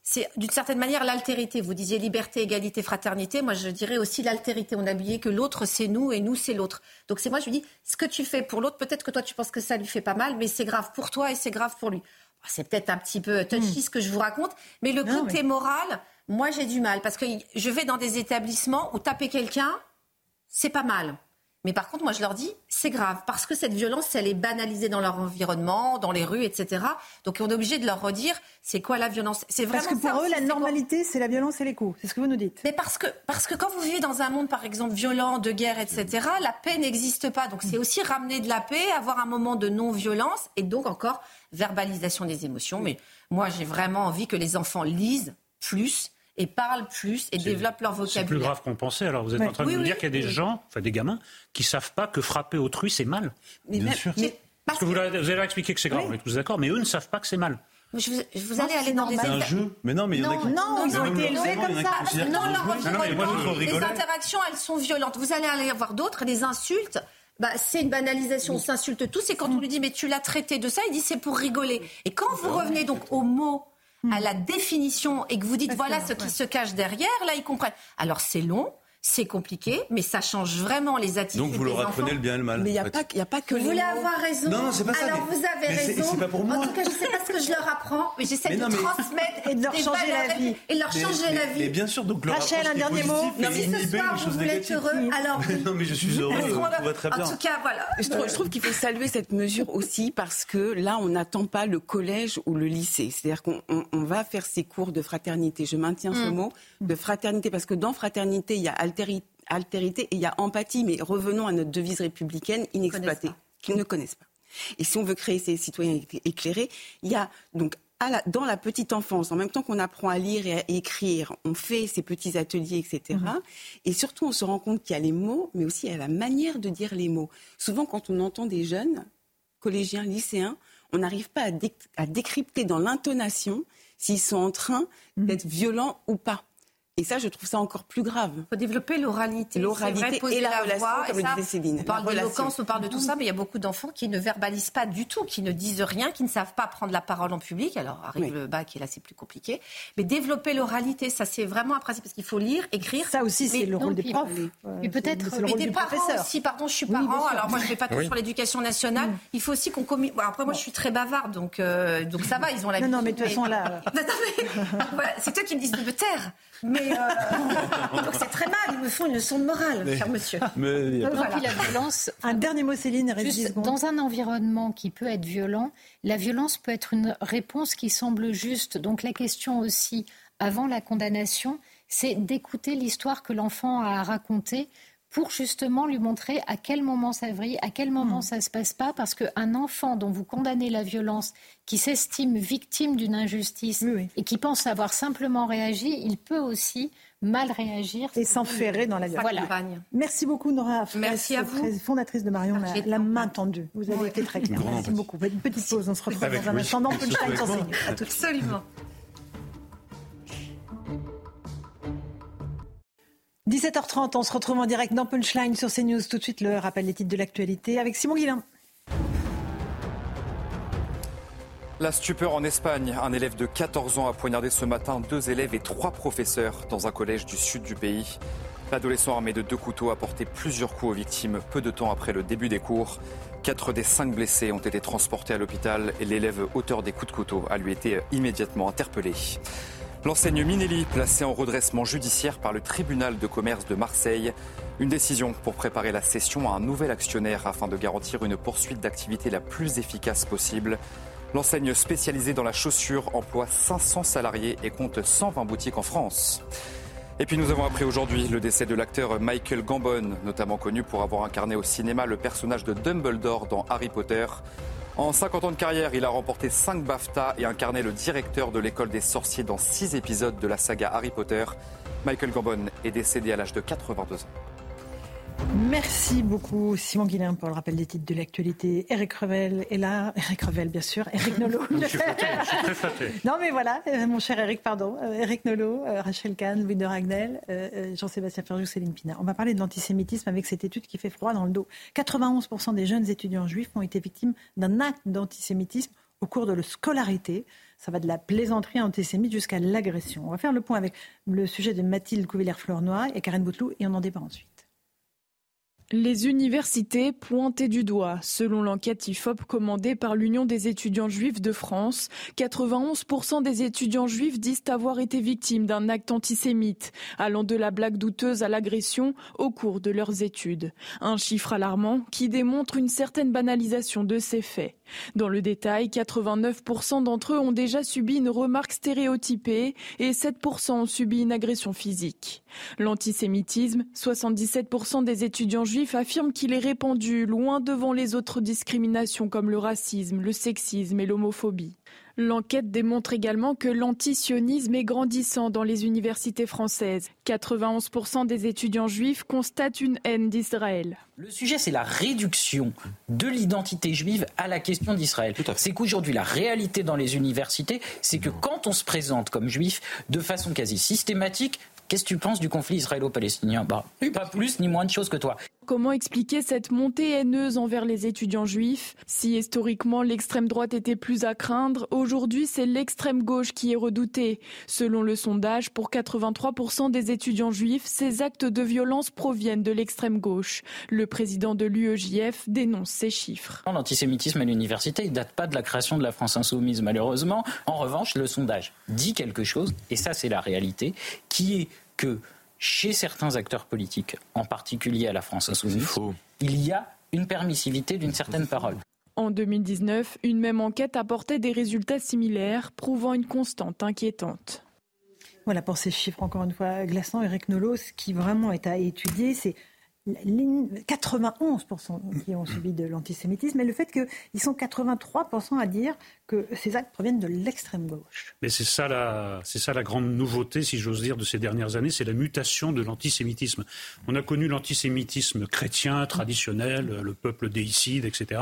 c'est d'une certaine manière l'altérité. Vous disiez liberté, égalité, fraternité. Moi, je dirais aussi l'altérité. On a oublié que l'autre, c'est nous et nous, c'est l'autre. Donc, c'est moi, je dis, ce que tu fais pour l'autre, peut-être que toi, tu penses que ça lui fait pas mal, mais c'est grave pour toi et c'est grave pour lui. C'est peut-être un petit peu touchy hmm. ce que je vous raconte, mais le côté moral, moi, j'ai du mal parce que je vais dans des établissements où taper quelqu'un, c'est pas mal. Mais par contre, moi, je leur dis, c'est grave, parce que cette violence, elle est banalisée dans leur environnement, dans les rues, etc. Donc, on est obligé de leur redire, c'est quoi la violence? C'est vraiment Parce que pour eux, la normalité, c'est la violence et les coups. C'est ce que vous nous dites. Mais parce que, parce que quand vous vivez dans un monde, par exemple, violent, de guerre, etc., la paix n'existe pas. Donc, c'est aussi ramener de la paix, avoir un moment de non-violence, et donc encore verbalisation des émotions. Mais moi, j'ai vraiment envie que les enfants lisent plus et parlent plus et développent leur vocabulaire. C'est plus grave qu'on pensait. Alors vous êtes en train de nous dire qu'il y a des gens, enfin des gamins, qui savent pas que frapper autrui c'est mal. Mais Bien sûr. parce que vous, avez expliqué que c'est grave, on est tous d'accord, mais eux ne savent pas que c'est mal. Je vous, vous allez aller dans des C'est un jeu. Mais non, mais il y en a qui. Non, ils ont été élevés comme ça. Non, non, les interactions, elles sont violentes. Vous allez aller voir d'autres, les insultes. Bah, c'est une banalisation, on s'insulte tous. Et quand on lui dit, mais tu l'as traité de ça, il dit, c'est pour rigoler. Et quand vous revenez donc au mot à la définition et que vous dites voilà ce qui se cache derrière, là ils comprennent. Alors c'est long, c'est compliqué, mais ça change vraiment les attitudes Donc vous leur apprenez le bien et le mal. Mais il n'y a, pas, a pas que Vous voulez avoir raison. Non, c'est pas ça. Alors vous avez raison. C'est pas pour moi. En tout cas, je ne sais pas ce que je leur apprends, mais j'essaie de transmettre et de leur changer la vie. Et de leur changer la vie. Et bien sûr, donc leur Rachel, un dernier mot. Non, mais ce soir, vous voulez être heureux, alors. Non, mais je suis heureux. très bien. En tout cas, voilà. Je trouve qu'il faut saluer cette mesure aussi parce que là, on n'attend pas le collège ou le lycée. C'est-à-dire qu'on va faire ces cours de fraternité. Je maintiens ce mm. mot de fraternité parce que dans fraternité, il y a altérité altérité et il y a empathie. Mais revenons à notre devise républicaine inexploitée, qu'ils ne connaissent pas. Et si on veut créer ces citoyens éclairés, il y a donc dans la petite enfance, en même temps qu'on apprend à lire et à écrire, on fait ces petits ateliers, etc. Mhm. Et surtout, on se rend compte qu'il y a les mots, mais aussi il y a la manière de dire les mots. Souvent, quand on entend des jeunes, collégiens, lycéens, on n'arrive pas à, décrypter dans l'intonation s'ils sont en train mmh. d'être violents ou pas. Et ça, je trouve ça encore plus grave. Il faut développer l'oralité. L'oralité et la, relation, comme le disait Céline. On parle d'éloquence, on parle de tout ça, mais il y a beaucoup d'enfants qui ne verbalisent pas du tout, qui ne disent rien, qui ne savent pas prendre la parole en public. Alors arrive le bac et là, c'est plus compliqué. Mais développer l'oralité, ça, c'est vraiment un principe, parce qu'il faut lire, écrire. Ça aussi, c'est le rôle des profs. Mais peut-être mais des parents aussi. Pardon, je suis parent. alors moi, je ne vais pas tout sur l'éducation nationale. Mm. Il faut aussi qu'on communique. après, moi, je suis très bavarde, donc, euh, donc ça va, ils ont la Non, non, mais de toute façon, là. c'est toi qui me dis de me taire. Mais euh, donc c'est très mal. Ils me font une leçon de morale, cher monsieur. Mais la violence. Un dernier mot, Céline. dans un environnement qui peut être violent, la violence peut être une réponse qui semble juste. Donc la question aussi, avant la condamnation, c'est d'écouter l'histoire que l'enfant a racontée pour justement lui montrer à quel moment ça vrille, à quel moment ça hmm. ça se passe pas, parce qu'un enfant dont vous condamnez la violence, qui s'estime victime d'une injustice et qui pense avoir simplement réagi, il peut aussi mal réagir. Et s'enferrer dans la violence. Voilà. Merci beaucoup Nora Merci à vous. fondatrice de Marion, la, la, main tendue. Vous avez été très claire. Merci beaucoup. Une petite pause, on se retrouve dans un instant. Absolument. 17h30, on se retrouve en direct dans Punchline sur CNews. Tout de suite, le rappel des titres de l'actualité avec Simon Guillain. La stupeur en Espagne. Un élève de 14 ans a poignardé ce matin deux élèves et trois professeurs dans un collège du sud du pays. L'adolescent armé de deux couteaux a porté plusieurs coups aux victimes peu de temps après le début des cours. Quatre des cinq blessés ont été transportés à l'hôpital et l'élève auteur des coups de couteau a lui été immédiatement interpellé. L'enseigne Minelli, placée en redressement judiciaire par le tribunal de commerce de Marseille. Une décision pour préparer la cession à un nouvel actionnaire afin de garantir une poursuite d'activité la plus efficace possible. L'enseigne spécialisée dans la chaussure emploie 500 salariés et compte 120 boutiques en France. Et puis nous avons appris aujourd'hui le décès de l'acteur Michael Gambon, notamment connu pour avoir incarné au cinéma le personnage de Dumbledore dans Harry Potter. En 50 ans de carrière, il a remporté 5 BAFTA et incarné le directeur de l'école des sorciers dans 6 épisodes de la saga Harry Potter. Michael Gambon est décédé à l'âge de 82 ans. Merci beaucoup Simon Guillain pour le rappel des titres de l'actualité. Eric Revel est là. Eric Revel, bien sûr. Eric Nolot. je, suis non, mais voilà, euh, mon cher Eric, pardon. Euh, Eric Nolot, euh, Rachel Kahn, Louis de Ragnel, Jean-Sébastien Ferjou, Céline Pina. On va parler de l'antisémitisme avec cette étude qui fait froid dans le dos. 91% des jeunes étudiants juifs ont été victimes d'un acte d'antisémitisme au cours de leur scolarité. Ça va de la plaisanterie antisémite jusqu'à l'agression. On va faire le point avec le sujet de Mathilde Couvillère-Flornois et Karen Bouteloup et on en débat ensuite. Les universités pointées du doigt. Selon l'enquête IFOP commandée par l'Union des étudiants juifs de France, 91% des étudiants juifs disent avoir été victimes d'un acte antisémite, allant de la blague douteuse à l'agression au cours de leurs études. Un chiffre alarmant qui démontre une certaine banalisation de ces faits. Dans le détail, 89% d'entre eux ont déjà subi une remarque stéréotypée et 7% ont subi une agression physique. L'antisémitisme, 77% des étudiants juifs affirment qu'il est répandu loin devant les autres discriminations comme le racisme, le sexisme et l'homophobie. L'enquête démontre également que l'antisionisme est grandissant dans les universités françaises. 91% des étudiants juifs constatent une haine d'Israël. Le sujet, c'est la réduction de l'identité juive à la question d'Israël. C'est qu'aujourd'hui, la réalité dans les universités, c'est que quand on se présente comme juif, de façon quasi systématique, Qu'est-ce que tu penses du conflit israélo-palestinien? Bah, pas plus ni moins de choses que toi. Comment expliquer cette montée haineuse envers les étudiants juifs? Si historiquement l'extrême droite était plus à craindre, aujourd'hui c'est l'extrême gauche qui est redoutée. Selon le sondage, pour 83% des étudiants juifs, ces actes de violence proviennent de l'extrême gauche. Le président de l'UEJF dénonce ces chiffres. L'antisémitisme à l'université, il date pas de la création de la France insoumise malheureusement. En revanche, le sondage dit quelque chose, et ça c'est la réalité, qui est que chez certains acteurs politiques, en particulier à la France insoumise, il y a une permissivité d'une certaine parole. En 2019, une même enquête apportait des résultats similaires, prouvant une constante inquiétante. Voilà pour ces chiffres, encore une fois, glaçants. Eric Nolot, ce qui vraiment est à étudier, c'est 91% qui ont subi de l'antisémitisme, et le fait qu'ils sont 83% à dire que ces actes proviennent de l'extrême gauche. Mais c'est ça, la, c'est ça la grande nouveauté, si j'ose dire, de ces dernières années, c'est la mutation de l'antisémitisme. On a connu l'antisémitisme chrétien, traditionnel, le peuple déicide, etc.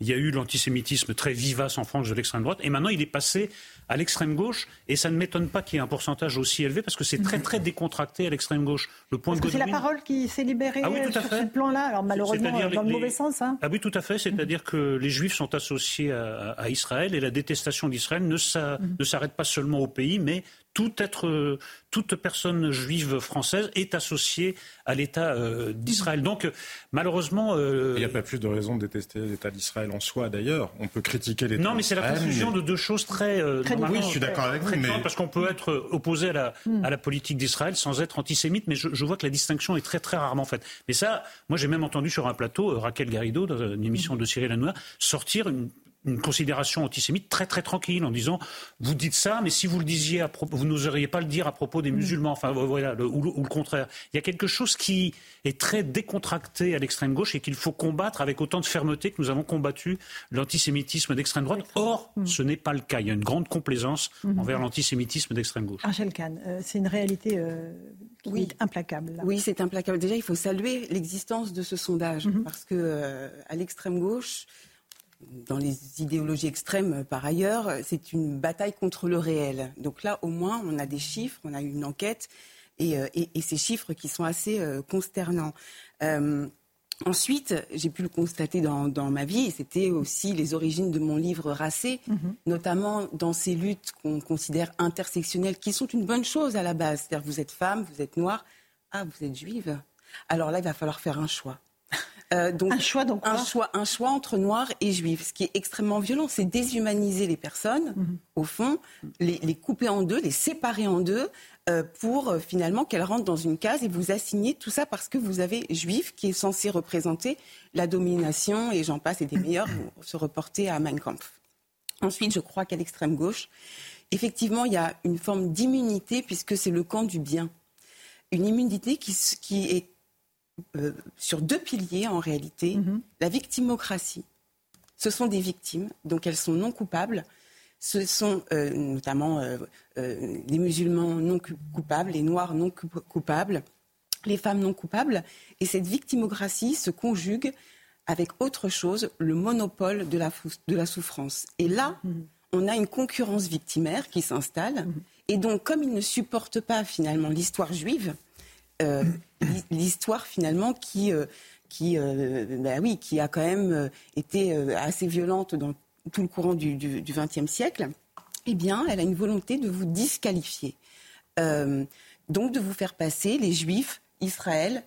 Il y a eu l'antisémitisme très vivace en France de l'extrême droite, et maintenant il est passé à l'extrême gauche, et ça ne m'étonne pas qu'il y ait un pourcentage aussi élevé, parce que c'est très très décontracté à l'extrême gauche. Le point parce que c'est la parole qui s'est libérée ah sur ce plan-là, alors malheureusement dans le mauvais sens. Hein. Ah oui, tout à fait, c'est-à-dire que les Juifs sont associés à, Israël, et la détestation d'Israël ne, mhm. ne s'arrête pas seulement au pays, mais tout être, toute personne juive française est associée à l'État euh, d'Israël. Donc, malheureusement. Euh, il n'y a pas plus de raison de détester l'État d'Israël en soi, d'ailleurs. On peut critiquer l'État Non, mais c'est la confusion de deux choses très. Euh, oui, je suis d'accord avec vous. Mais... Parce qu'on peut être opposé à la, mm. à la politique d'Israël sans être antisémite, mais je, je, vois que la distinction est très, très rarement faite. Mais ça, moi, j'ai même entendu sur un plateau Raquel Garrido, dans une émission de Cyril Hanouna, sortir une une considération antisémite très très tranquille en disant vous dites ça mais si vous le disiez à vous n'oseriez pas le dire à propos des mm. musulmans enfin voilà le, ou, le contraire il y a quelque chose qui est très décontracté à l'extrême gauche et qu'il faut combattre avec autant de fermeté que nous avons combattu l'antisémitisme d'extrême droite or mm. ce n'est pas le cas il y a une grande complaisance mm. envers l'antisémitisme d'extrême gauche Angèle Kahn euh, c'est une réalité euh, oui. implacable oui c'est implacable déjà il faut saluer l'existence de ce sondage mm-hmm. parce que euh, à l'extrême gauche dans les idéologies extrêmes par ailleurs, c'est une bataille contre le réel. Donc là, au moins, on a des chiffres, on a une enquête, et, euh, ces chiffres qui sont assez euh, consternants. Euh, ensuite, j'ai pu le constater dans, ma vie, et c'était aussi les origines de mon livre Racé, mhm. notamment dans ces luttes qu'on considère intersectionnelles, qui sont une bonne chose à la base. C'est-à-dire, vous êtes femme, vous êtes noire, ah, vous êtes juive. Alors là, il va falloir faire un choix. Euh, donc, un choix donc un choix, un choix entre noirs et juifs. Ce qui est extrêmement violent, c'est déshumaniser les personnes, mhm. au fond, les, couper en deux, les séparer en deux, euh, pour euh, finalement qu'elles rentrent dans une case et vous assigner tout ça parce que vous avez juif qui est censé représenter la domination et j'en passe et des meilleurs pour se reporter à Mein Kampf. Ensuite, je crois qu'à l'extrême gauche, effectivement, il y a une forme d'immunité puisque c'est le camp du bien. Une immunité qui, qui est euh, sur deux piliers en réalité. Mhm. La victimocratie. Ce sont des victimes, donc elles sont non coupables. Ce sont euh, notamment euh, les musulmans non coupables, les noirs non coupables, les femmes non coupables. Et cette victimocratie se conjugue avec autre chose, le monopole de la, de la souffrance. Et là, mhm. on a une concurrence victimaire qui s'installe. Mhm. Et donc, comme ils ne supportent pas finalement l'histoire juive, euh, l'histoire finalement qui, euh, qui, euh, bah oui, qui a quand même été assez violente dans tout le courant du XXe siècle, eh bien, elle a une volonté de vous disqualifier. donc de vous faire passer les juifs, Israël,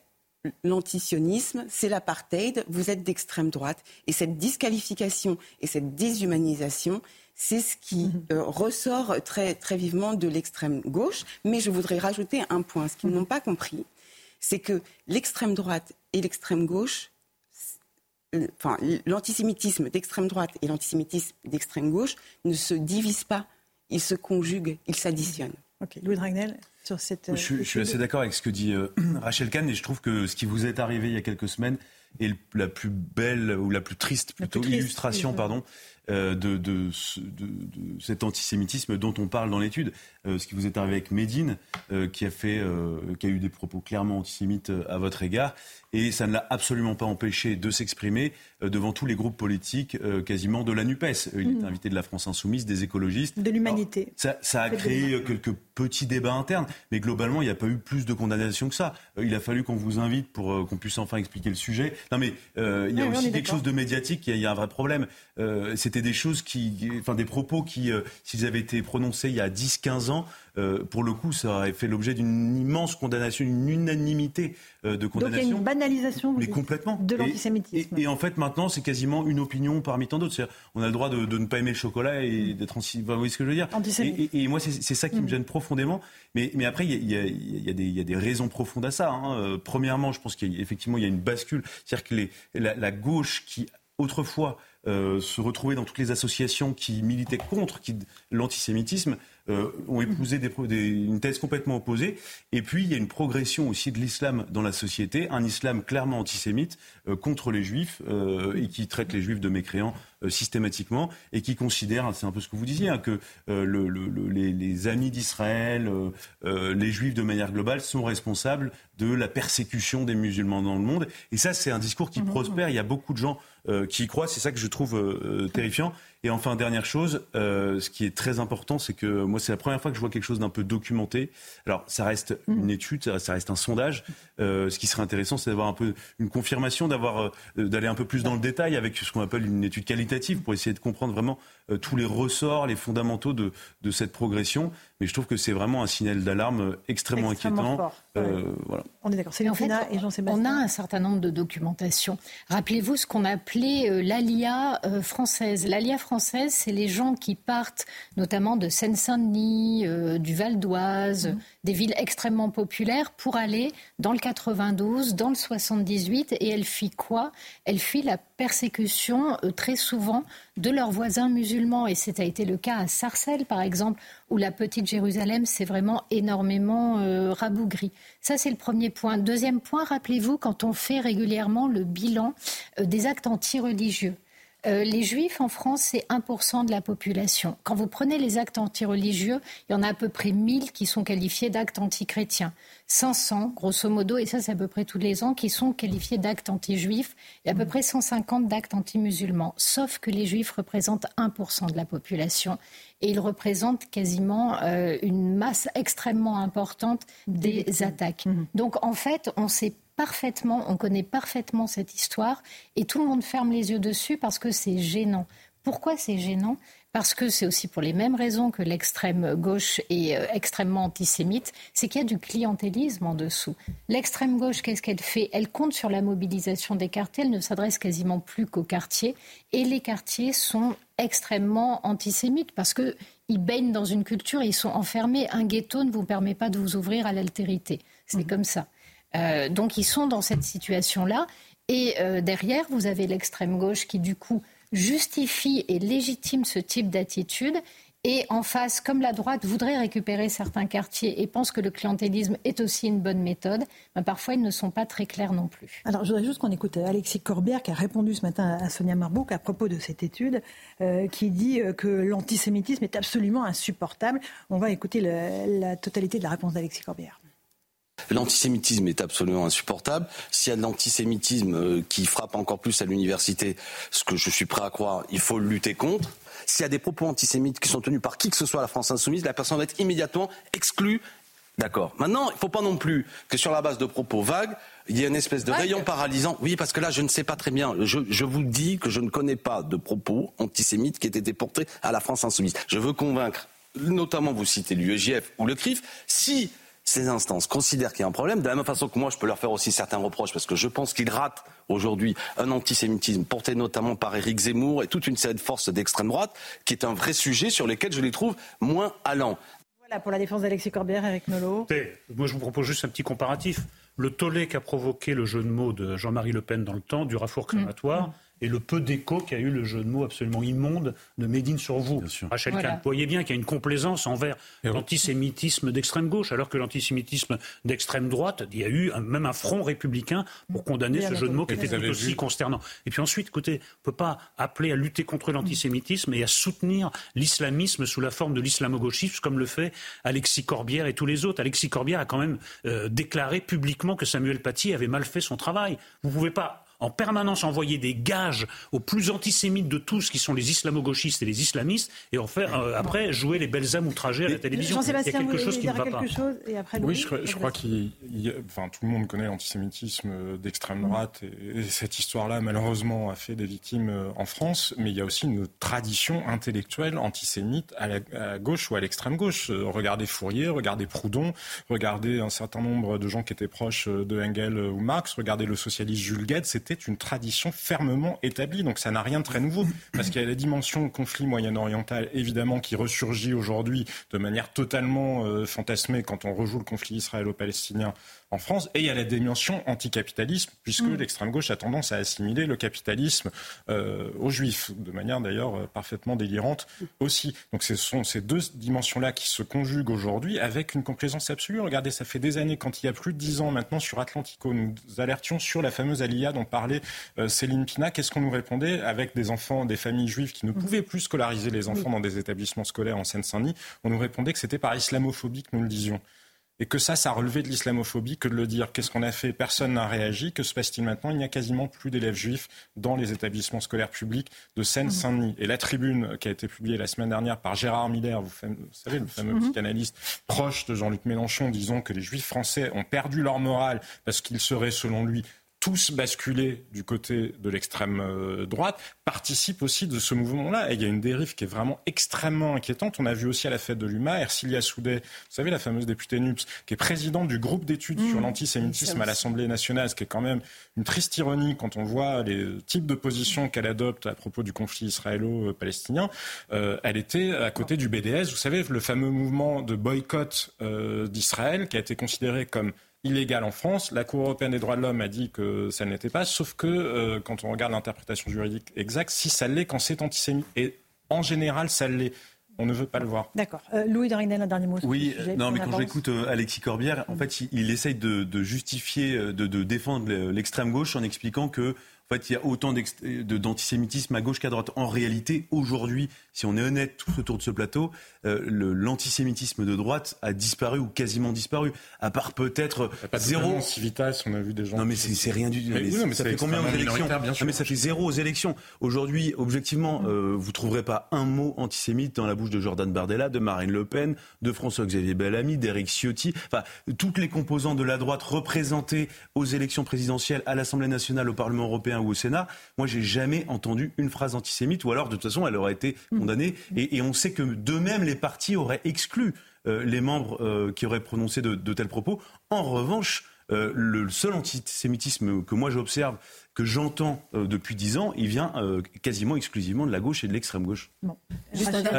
l'antisionisme, c'est l'apartheid, vous êtes d'extrême droite. Et cette disqualification et cette déshumanisation, c'est ce qui mhm. euh, ressort très, très vivement de l'extrême gauche. Mais je voudrais rajouter un point. Ce qu'ils mhm. n'ont pas compris, c'est que l'extrême droite et l'extrême gauche, euh, enfin, l'antisémitisme d'extrême droite et l'antisémitisme d'extrême gauche ne se divisent pas. Ils se conjuguent, ils s'additionnent. Ok, Louis Dragnel, sur cette. Je, je suis assez d'accord avec ce que dit euh, Rachel Kahn et je trouve que ce qui vous est arrivé il y a quelques semaines est la plus belle ou la plus triste plutôt illustration pardon de, de, de, de, cet antisémitisme dont on parle dans l'étude. Euh, ce qui vous est arrivé avec Médine, euh, qui, a fait, qui a eu des propos clairement antisémites à votre égard, et ça ne l'a absolument pas empêché de s'exprimer devant tous les groupes politiques quasiment de la NUPES. Il est mmh. invité de la France Insoumise, des écologistes. De l'humanité. Ça, ça, a créé quelques petits débats internes, mais globalement, il n'y a pas eu plus de condamnations que ça. il a fallu qu'on vous invite pour qu'on puisse enfin expliquer le sujet. Non, mais il y a aussi quelque chose de médiatique, il y, a un vrai problème. C'est c'était des choses qui, enfin des propos qui, euh, s'ils avaient été prononcés il y a 10-15 ans, euh, pour le coup, ça aurait fait l'objet d'une immense condamnation, une unanimité euh, de condamnation. Donc il y a une banalisation mais complètement. de l'antisémitisme. Et, en fait, maintenant, c'est quasiment une opinion parmi tant d'autres. On a le droit de, ne pas aimer le chocolat et mm. d'être anti. vous voyez ce que je veux dire? Et, et, moi, c'est ça qui me mm. gêne profondément. Mais, mais après, il y a, y, a y a, des raisons profondes à ça. Hein. premièrement, je pense qu'effectivement, il y a une bascule. C'est-à-dire que les, la, la gauche qui autrefois se retrouver dans toutes les associations qui militaient contre l'antisémitisme euh, ont épousé des, une thèse complètement opposée. Et puis, il y a une progression aussi de l'islam dans la société, un islam clairement antisémite euh, contre les juifs euh, et qui traite les juifs de mécréants systématiquement et qui considère, c'est un peu ce que vous disiez, hein, que le, les, les, amis d'Israël, les juifs de manière globale sont responsables de la persécution des musulmans dans le monde. Et ça, c'est un discours qui mmh. prospère. Il y a beaucoup de gens qui y croient. C'est ça que je trouve terrifiant. Et enfin, dernière chose, euh, ce qui est très important, c'est que moi, c'est la première fois que je vois quelque chose d'un peu documenté. Alors, ça reste mm. une étude, ça reste un sondage. Euh, ce qui serait intéressant, c'est d'avoir un peu une confirmation, d'avoir, euh, d'aller un peu plus dans le détail avec ce qu'on appelle une étude qualitative pour essayer de comprendre vraiment euh, tous les ressorts, les fondamentaux de, de cette progression. Mais je trouve que c'est vraiment un signal d'alarme extrêmement, inquiétant. Euh, voilà. On est d'accord. C'est en fait, et Jean-Sébastien. On a un certain nombre de documentations. Rappelez-vous ce qu'on appelait euh, l'ALIA euh, française. L'ALIA française, c'est les gens qui partent notamment de Seine-Saint-Denis, du Val d'Oise, mmh. des villes extrêmement populaires pour aller dans le 92, dans le 78. Et elle fuit quoi? Elle fuit la persécution très souvent de leurs voisins musulmans. Et ça a été le cas à Sarcelles, par exemple, où la petite Jérusalem s'est vraiment énormément euh, rabougrie. Ça, c'est le premier point. Deuxième point, rappelez-vous, quand on fait régulièrement le bilan euh, des actes antireligieux. Euh, les juifs en France, c'est 1% de la population. Quand vous prenez les actes antireligieux, il y en a à peu près 1000 qui sont qualifiés d'actes antichrétiens. 500, grosso modo, et ça c'est à peu près tous les ans, qui sont qualifiés d'actes anti-juifs, et à peu mmh. près 150 d'actes anti-musulmans. Sauf que les juifs représentent 1% de la population, et ils représentent quasiment euh, une masse extrêmement importante des attaques. Mmh. Donc en fait, on sait parfaitement, on connaît parfaitement cette histoire, et tout le monde ferme les yeux dessus parce que c'est gênant. Pourquoi c'est gênant? Parce que c'est aussi pour les mêmes raisons que l'extrême gauche est euh, extrêmement antisémite, c'est qu'il y a du clientélisme en dessous. L'extrême gauche, qu'est-ce qu'elle fait? Elle compte sur la mobilisation des quartiers, elle ne s'adresse quasiment plus qu'aux quartiers, et les quartiers sont extrêmement antisémites parce qu'ils baignent dans une culture, ils sont enfermés. Un ghetto ne vous permet pas de vous ouvrir à l'altérité. C'est mmh. comme ça. Euh, donc ils sont dans cette situation-là. Et euh, derrière, vous avez l'extrême gauche qui, du coup, justifie et légitime ce type d'attitude. Et en face, comme la droite voudrait récupérer certains quartiers et pense que le clientélisme est aussi une bonne méthode, ben parfois ils ne sont pas très clairs non plus. Alors je voudrais juste qu'on écoute Alexis Corbière qui a répondu ce matin à Sonia Marbouk à propos de cette étude euh, qui dit que l'antisémitisme est absolument insupportable. On va écouter la totalité de la réponse d'Alexis Corbière. L'antisémitisme est absolument insupportable. S'il y a de l'antisémitisme euh, qui frappe encore plus à l'université, ce que je suis prêt à croire, il faut lutter contre. S'il y a des propos antisémites qui sont tenus par qui que ce soit à la France insoumise, la personne va être immédiatement exclue. D'accord. Maintenant, il ne faut pas non plus que sur la base de propos vagues, il y ait une espèce de rayon paralysant. Oui, parce que là, je ne sais pas très bien. Je, je, vous dis que je ne connais pas de propos antisémites qui aient été portés à la France insoumise. Je veux convaincre, notamment vous citez l'UEJF ou le CRIF, si ces instances considèrent qu'il y a un problème, de la même façon que moi je peux leur faire aussi certains reproches, parce que je pense qu'ils ratent aujourd'hui un antisémitisme porté notamment par Éric Zemmour et toute une série de forces d'extrême droite, qui est un vrai sujet sur lequel je les trouve moins allants. Voilà pour la défense d'Alexis Corbière, Eric Nolot. Moi je vous propose juste un petit comparatif. Le tollé qu'a provoqué le jeu de mots de Jean-Marie Le Pen dans le temps, du rafour crématoire, mmh et le peu d'écho qu'a eu le jeu de mots absolument immonde de Médine sur vous. Rachel Kahn. Vous voyez bien qu'il y a une complaisance envers l'antisémitisme d'extrême gauche, alors que l'antisémitisme d'extrême droite, il y a eu même un front républicain pour condamner ce jeu de mots qui était tout aussi consternant. Et puis ensuite, écoutez, on ne peut pas appeler à lutter contre l'antisémitisme et à soutenir l'islamisme sous la forme de l'islamo-gauchisme, comme le fait Alexis Corbière et tous les autres. Alexis Corbière a quand même euh, déclaré publiquement que Samuel Paty avait mal fait son travail. Vous ne pouvez pas en permanence envoyer des gages aux plus antisémites de tous, qui sont les islamo-gauchistes et les islamistes, et en faire, euh, après jouer les belles âmes outragées à la télévision. Il y a quelque chose qui ne va pas. oui, je, crois qu'il, enfin, tout le monde connaît l'antisémitisme d'extrême droite, et, cette histoire-là, malheureusement, a fait des victimes euh, en France, mais il y a aussi une tradition intellectuelle antisémite à la, gauche ou à l'extrême gauche. Euh, regardez Fourier, regardez Proudhon, regardez un certain nombre de gens qui étaient proches de Engels ou Marx, regardez le socialiste Jules Gued, c'était une tradition fermement établie. Donc ça n'a rien de très nouveau, parce qu'il y a la dimension conflit moyen-oriental, évidemment, qui ressurgit aujourd'hui de manière totalement euh, fantasmée quand on rejoue le conflit israélo-palestinien en France. Et il y a la dimension anticapitalisme, puisque mm. l'extrême gauche a tendance à assimiler le capitalisme euh, aux juifs, de manière d'ailleurs euh, parfaitement délirante aussi. Donc ce sont ces deux dimensions-là qui se conjuguent aujourd'hui avec une complaisance absolue. Regardez, ça fait des années, quand il y a plus de dix ans maintenant sur Atlantico, nous alertions sur la fameuse Aliyah dont parlait euh, Céline Pina. Qu'est-ce qu'on nous répondait avec des enfants, des familles juives qui ne mm. pouvaient plus scolariser les enfants dans des établissements scolaires en Seine-Saint-Denis? On nous répondait que c'était par islamophobie que nous le disions et que ça, ça relevait de l'islamophobie que de le dire. Qu'est-ce qu'on a fait? Personne n'a réagi. Que se passe-t-il maintenant? Il n'y a quasiment plus d'élèves juifs dans les établissements scolaires publics de Seine-Saint-Denis. Et la tribune qui a été publiée la semaine dernière par Gérard Miller, vous, savez, le fameux mhm. psychanalyste proche de Jean-Luc Mélenchon, disant que les juifs français ont perdu leur morale parce qu'ils seraient, selon lui, tous basculer du côté de l'extrême euh, droite, participe aussi de ce mouvement-là. Et il y a une dérive qui est vraiment extrêmement inquiétante. On a vu aussi à la fête de l'UMA, Ercilia Soudet, vous savez, la fameuse députée NUPS, qui est présidente du groupe d'études sur mmh. l'antisémitisme à l'Assemblée nationale, ce qui est quand même une triste ironie quand on voit les types de positions qu'elle adopte à propos du conflit israélo-palestinien. Euh, elle était à côté du BDS, vous savez, le fameux mouvement de boycott euh, d'Israël qui a été considéré comme illégal en France. La Cour européenne des droits de l'homme a dit que ça ne l'était pas, sauf que euh, quand on regarde l'interprétation juridique exacte, si ça l'est quand c'est antisémite, et en général ça l'est. On ne veut pas le voir. D'accord. Euh, Louis Dorinel, un dernier mot. Oui, non, mais quand j'écoute euh, Alexis Corbière, en fait, il, essaye de, justifier, de, de défendre l'extrême gauche en expliquant que en fait, il y a autant d'antisémitisme à gauche qu'à droite. En réalité, aujourd'hui, si on est honnête tout autour de ce plateau, euh, l'antisémitisme de droite a disparu ou quasiment disparu. À part peut-être zéro. Civitas, on a vu des gens. Non, mais c'est rien du tout. ça fait combien aux élections non, mais ça fait zéro aux élections. Aujourd'hui, objectivement, euh, vous trouverez pas un mot antisémite dans la bouche de Jordan Bardella, de Marine Le Pen, de François-Xavier Bellamy, d'Éric Ciotti. Enfin, toutes les composantes de la droite représentées aux élections présidentielles, à l'Assemblée nationale, au Parlement européen ou au Sénat, moi, j'ai jamais entendu une phrase antisémite, ou alors, de toute façon, elle aurait été mm. condamnée. Et, on sait que d'eux-mêmes, les partis auraient exclu euh, les membres euh, qui auraient prononcé de, tels propos. En revanche, euh, le seul antisémitisme que moi j'observe, que j'entends depuis dix ans, il vient quasiment exclusivement de la gauche et de l'extrême gauche.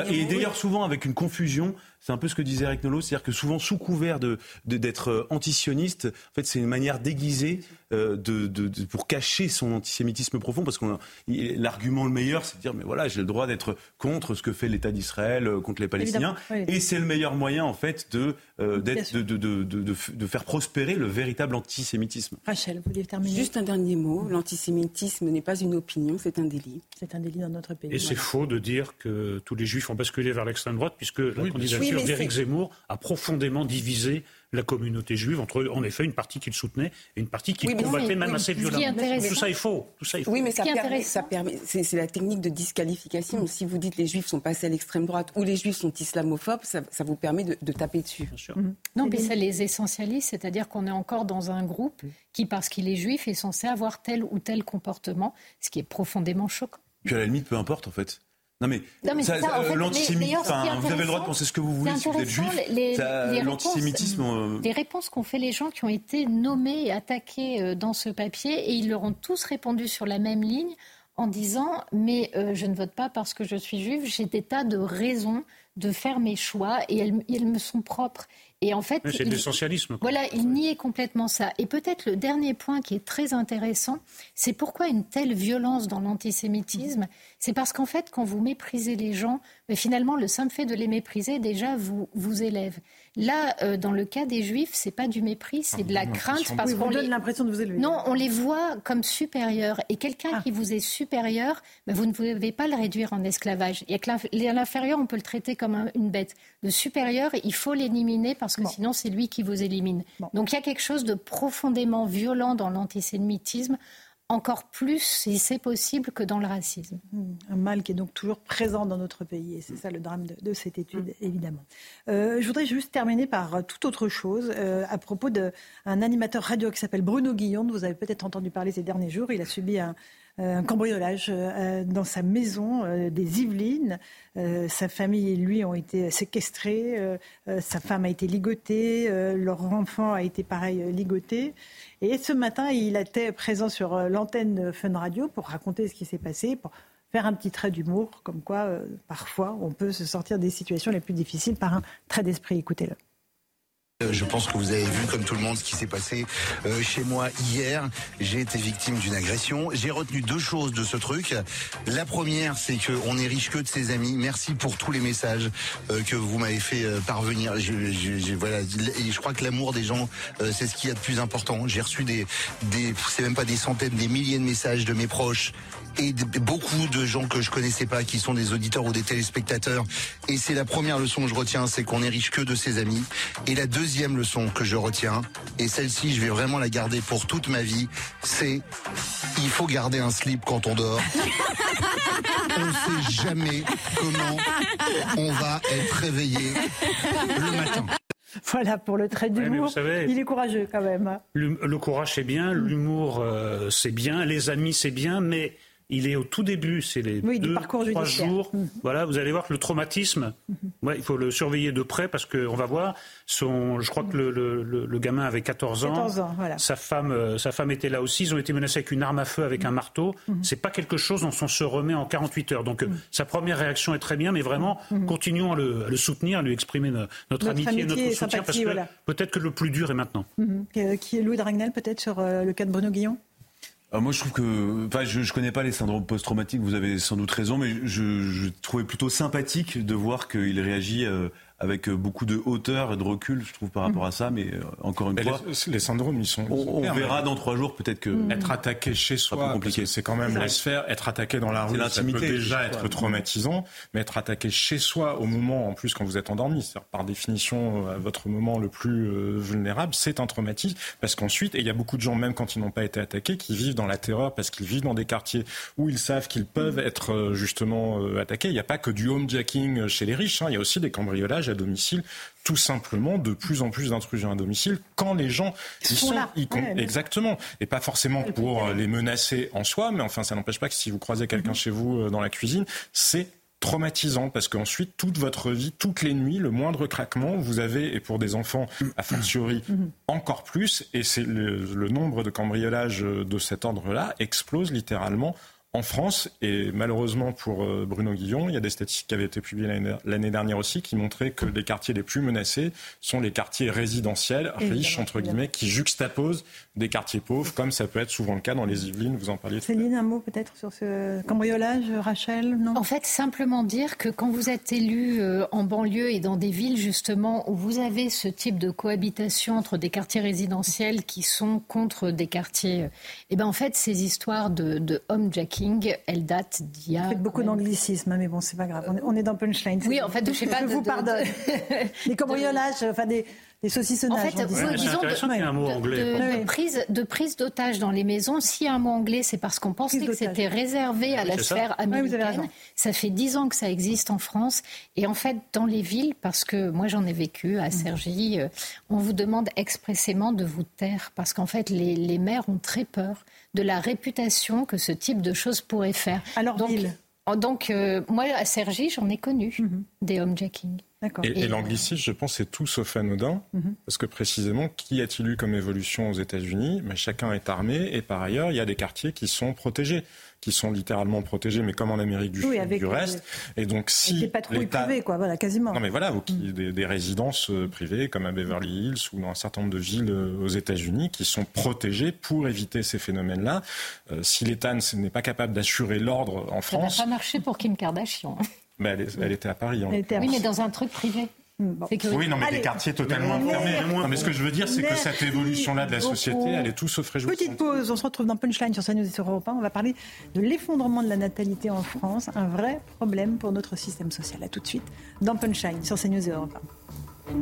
et d'ailleurs souvent avec une confusion c'est un peu ce que disait Eric Nolot, c'est-à-dire que souvent sous couvert de, d'être euh, antisioniste, en fait c'est une manière déguisée euh, de, de, pour cacher son antisémitisme profond, parce que l'argument le meilleur, c'est de dire mais voilà j'ai le droit d'être contre ce que fait l'État d'Israël, euh, contre les Palestiniens, et c'est le meilleur moyen en fait de, d'être, de, de, faire prospérer le véritable antisémitisme. Rachel, vous voulez terminer? Juste un dernier mot, l'antisémitisme n'est pas une opinion, c'est un délit. C'est un délit dans notre pays. Et c'est faux de dire que tous les juifs ont basculé vers l'extrême droite, puisque la candidature d'Éric Zemmour a profondément divisé la communauté juive entre, en effet, une partie qu'il soutenait et une partie qu'il combattait même assez violemment. Tout ça est faux. Tout ça est faux. Oui, mais ça permet, ça permet c'est la technique de disqualification. Si vous dites les juifs sont passés à l'extrême droite ou les juifs sont islamophobes, ça, vous permet de, taper dessus. Bien sûr. Non, mais ça les essentialise, c'est-à-dire qu'on est encore dans un groupe qui, parce qu'il est juif, est censé avoir tel ou tel comportement, ce qui est profondément choquant. Puis à la limite, peu importe en fait. Non mais, euh, l'antisémitisme, vous avez le droit de penser ce que vous voulez si vous êtes juif. L'antisémitisme. Euh, les réponses qu'ont fait les gens qui ont été nommés et attaqués euh, dans ce papier, et ils leur ont tous répondu sur la même ligne en disant mais je ne vote pas parce que je suis juif, j'ai des tas de raisons de faire mes choix et elles, me sont propres. Et en fait, c'est l'essentialisme. Voilà, il niait complètement ça. Et peut-être le dernier point qui est très intéressant, c'est pourquoi une telle violence dans l'antisémitisme? C'est parce qu'en fait, quand vous méprisez les gens, mais finalement, le simple fait de les mépriser déjà vous vous élève. Là, euh, dans le cas des Juifs, c'est pas du mépris, c'est ah, de la crainte parce qu'on donne l'impression de vous élever. Non, on les voit comme supérieurs. Et quelqu'un ah. qui vous est supérieur, ben, vous ne pouvez pas le réduire en esclavage. Il y a que l'inférieur, on peut le traiter comme une bête. Le supérieur, il faut l'éliminer parce que sinon, c'est lui qui vous élimine. Donc, il y a quelque chose de profondément violent dans l'antisémitisme encore plus, si c'est possible, que dans le racisme. Hmm, un mal qui est donc toujours présent dans notre pays, et c'est ça le drame de, cette étude, hmm. évidemment. Euh, je voudrais juste terminer par euh, toute autre chose, euh, à propos d'un animateur radio qui s'appelle Bruno Guillon, vous avez peut-être entendu parler ces derniers jours, il a subi un, un cambriolage euh, dans sa maison euh, des Yvelines. sa famille et lui ont été séquestrés, sa femme a été ligotée, leur enfant a été pareil ligoté. Et ce matin, il était présent sur l'antenne Fun Radio pour raconter ce qui s'est passé, pour faire un petit trait d'humour, comme quoi parfois on peut se sortir des situations les plus difficiles par un trait d'esprit. Écoutez-le. Euh, je pense que vous avez vu, comme tout le monde, ce qui s'est passé euh, chez moi hier. J'ai été victime d'une agression. J'ai retenu deux choses de ce truc. La première, c'est qu'on est riche que de ses amis. Merci pour tous les messages euh, que vous m'avez fait parvenir. Je, je, voilà, et je crois que l'amour des gens, c'est ce qu'il y a de plus important. J'ai reçu des, des c'est même pas des centaines, des milliers de messages de mes proches et beaucoup de gens que je connaissais pas, qui sont des auditeurs ou des téléspectateurs. Et c'est la première leçon que je retiens, c'est qu'on est riche que de ses amis. Et la deuxième leçon que je retiens, et celle-ci, je vais vraiment la garder pour toute ma vie, c'est il faut garder un slip quand on dort. on ne sait jamais comment on va être réveillé le matin. Voilà pour le trait d'humour. il est courageux quand même. Le, courage c'est bien, l'humour euh, c'est bien, les amis c'est bien, mais il est au tout début, c'est les deux, trois jours. Mm. Voilà, vous allez voir que le traumatisme, mm-hmm. il faut le surveiller de près parce qu'on va voir. Son, je crois que le, gamin avait 14 ans. Sa femme, euh, sa femme était là aussi. Ils ont été menacés avec une arme à feu, avec un marteau. Ce. C'est pas quelque chose dont on se remet en 48 heures. Donc euh, sa première réaction est très bien, mais vraiment continuons à le, soutenir, à lui exprimer notre, amitié, et notre soutien parce que peut-être que le plus dur est maintenant. Qui est Louis Dragnel peut-être sur euh, le cas de Bruno Guillon? Ah, moi, je trouve que, enfin, je, je connais pas les syndromes post-traumatiques. Vous avez sans doute raison, mais je, je trouvais plutôt sympathique de voir qu'il réagit euh, avec euh, beaucoup de hauteur et de recul, je trouve, par rapport à ça. Mais euh, encore une fois, les, syndromes, ils sont. On, verra dans trois jours peut-être que mm. être attaqué chez soi, c'est quand même la sphère. Être attaqué dans la rue, ça peut déjà être traumatisant, mais être attaqué chez soi au moment, en plus, quand vous êtes endormi, c'est-à-dire par définition à votre moment le plus euh, vulnérable, c'est un traumatisme parce qu'ensuite, et il y a beaucoup de gens, même quand ils n'ont pas été attaqués, qui vivent dans la terreur parce qu'ils vivent dans des quartiers où ils savent qu'ils peuvent être justement attaqués. Il n'y a pas que du homejacking chez les riches, hein. il y a aussi des cambriolages à domicile, tout simplement de plus en plus d'intrusions à domicile quand les gens y sont, exactement, et pas forcément pour les menacer en soi, mais enfin ça n'empêche pas que si vous croisez quelqu'un mhm. chez vous euh, dans la cuisine, c'est traumatisant parce qu'ensuite toute votre vie, toutes les nuits, le moindre craquement, vous avez et pour des enfants a fortiori mhm. encore plus. Et c'est le, nombre de cambriolages de cet ordre-là explose littéralement en France, et malheureusement pour euh, Bruno Guillon, il y a des statistiques qui avaient été publiées l'année dernière aussi qui montraient que les quartiers les plus menacés sont les quartiers résidentiels, riches, entre guillemets, qui juxtaposent des quartiers pauvres, comme ça peut être souvent le cas dans les Yvelines, vous en parliez. Céline, un mot peut-être sur ce cambriolage, Rachel non? En fait, simplement dire que quand vous êtes élu euh, en banlieue et dans des villes justement où vous avez ce type de cohabitation entre des quartiers résidentiels qui sont contre des quartiers, et eh ben en fait, ces histoires de, de elle date d'il y a. Vous faites beaucoup d'anglicisme, hein, mais bon, c'est pas grave. On est, dans punchline. Oui, en fait, je sais pas. Je vous pardonne. des cambriolages, enfin des. Des saucissonnages. En fait, disons de, prise, de prise d'otages dans les maisons. S'il y a un mot anglais, c'est parce qu'on pensait que c'était réservé à la sphère américaine. ça fait dix ans que ça existe en France. Et en fait, dans les villes, parce que moi j'en ai vécu à Cergy, euh, on vous demande expressément de vous taire. Parce qu'en fait, les, les maires ont très peur de la réputation que ce type de choses pourrait faire. Alors, donc, donc euh, moi, à Sergi, j'en ai connu mhm. des homejacking. Et, et, l'anglicisme, je pense, c'est tout sauf anodin, mhm. parce que précisément, qui a-t-il eu comme évolution aux États-Unis? Mais chacun est armé, et par ailleurs, il y a des quartiers qui sont protégés qui sont littéralement protégés, mais comme en Amérique du, Sud, du reste. et donc, si des patrouilles privées, quoi, voilà, quasiment. Non, mais voilà, mm. des, des, résidences euh, privées comme à Beverly Hills ou dans un certain nombre de villes euh, aux États-Unis qui sont protégées pour éviter ces phénomènes-là. Euh, si l'État n'est pas capable d'assurer l'ordre en France, ça n'a pas marché pour Kim Kardashian. Mais elle, elle était à Paris. Elle était à... Oui, mais dans un truc privé. Oui, non, mais des quartiers totalement fermés. Non, mais ce que je veux dire, c'est que cette évolution-là de la société, elle est tout sauf réjouissante. Petite pause, on se retrouve dans Punchline sur CNews et sur Europe 1. On va parler de l'effondrement de la natalité en France, un vrai problème pour notre système social. A tout de suite dans Punchline sur CNews et Europe 1.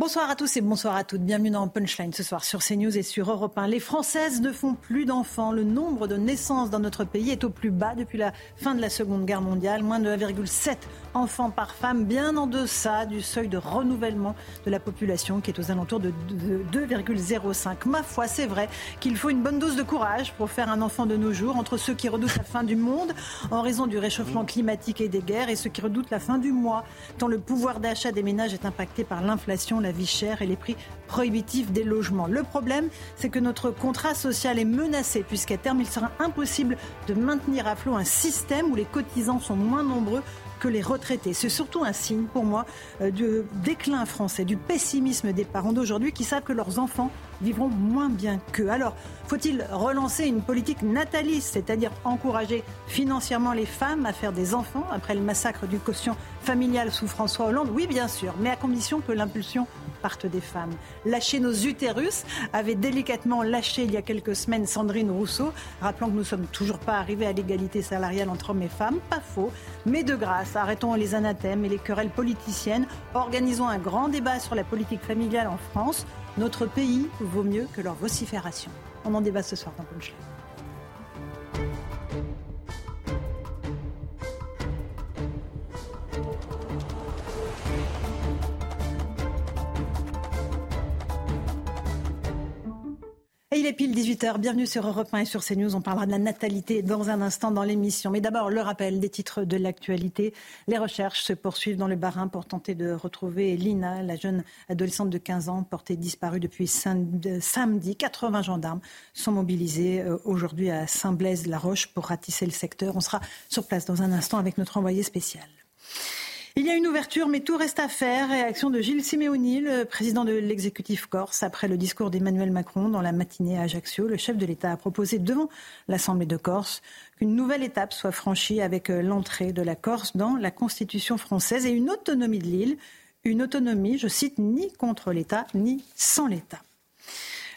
Bonsoir à tous et bonsoir à toutes. Bienvenue dans Punchline ce soir sur CNews et sur Europe 1. Les Françaises ne font plus d'enfants. Le nombre de naissances dans notre pays est au plus bas depuis la fin de la Seconde Guerre mondiale. Moins de 1,7 enfants par femme, bien en deçà du seuil de renouvellement de la population qui est aux alentours de 2,05. Ma foi, c'est vrai qu'il faut une bonne dose de courage pour faire un enfant de nos jours entre ceux qui redoutent la fin du monde en raison du réchauffement climatique et des guerres et ceux qui redoutent la fin du mois, tant le pouvoir d'achat des ménages est impacté par l'inflation, la vie chère et les prix prohibitifs des logements. Le problème, c'est que notre contrat social est menacé puisqu'à terme, il sera impossible de maintenir à flot un système où les cotisants sont moins nombreux que les retraités. C'est surtout un signe pour moi euh, du déclin français, du pessimisme des parents d'aujourd'hui qui savent que leurs enfants vivront moins bien qu'eux. Alors, faut-il relancer une politique nataliste, c'est-à-dire encourager financièrement les femmes à faire des enfants après le massacre du quotient familial sous François Hollande? Oui, bien sûr, mais à condition que l'impulsion parte des femmes. Lâcher nos utérus avait délicatement lâché il y a quelques semaines Sandrine Rousseau, rappelant que nous ne sommes toujours pas arrivés à l'égalité salariale entre hommes et femmes. Pas faux, mais de grâce, arrêtons les anathèmes et les querelles politiciennes. Organisons un grand débat sur la politique familiale en France. Notre pays vaut mieux que leur vocifération. On en débat ce soir dans Punchline. Il est pile 18h, bienvenue sur Europe 1 et sur CNews. On parlera de la natalité dans un instant dans l'émission. Mais d'abord, le rappel des titres de l'actualité. Les recherches se poursuivent dans le Barin pour tenter de retrouver Lina, la jeune adolescente de 15 ans portée disparue depuis samedi. 80 gendarmes sont mobilisés euh, aujourd'hui à Saint-Blaise-la-Roche pour ratisser le secteur. On sera sur place dans un instant avec notre envoyé spécial. Il y a une ouverture, mais tout reste à faire. Réaction de Gilles Simeoni, le président de l'exécutif corse, après le discours d'Emmanuel Macron dans la matinée à Ajaccio. Le chef de l'État a proposé devant l'Assemblée de Corse qu'une nouvelle étape soit franchie avec euh, l'entrée de la Corse dans la Constitution française et une autonomie de l'île. Une autonomie, je cite, ni contre l'État, ni sans l'État.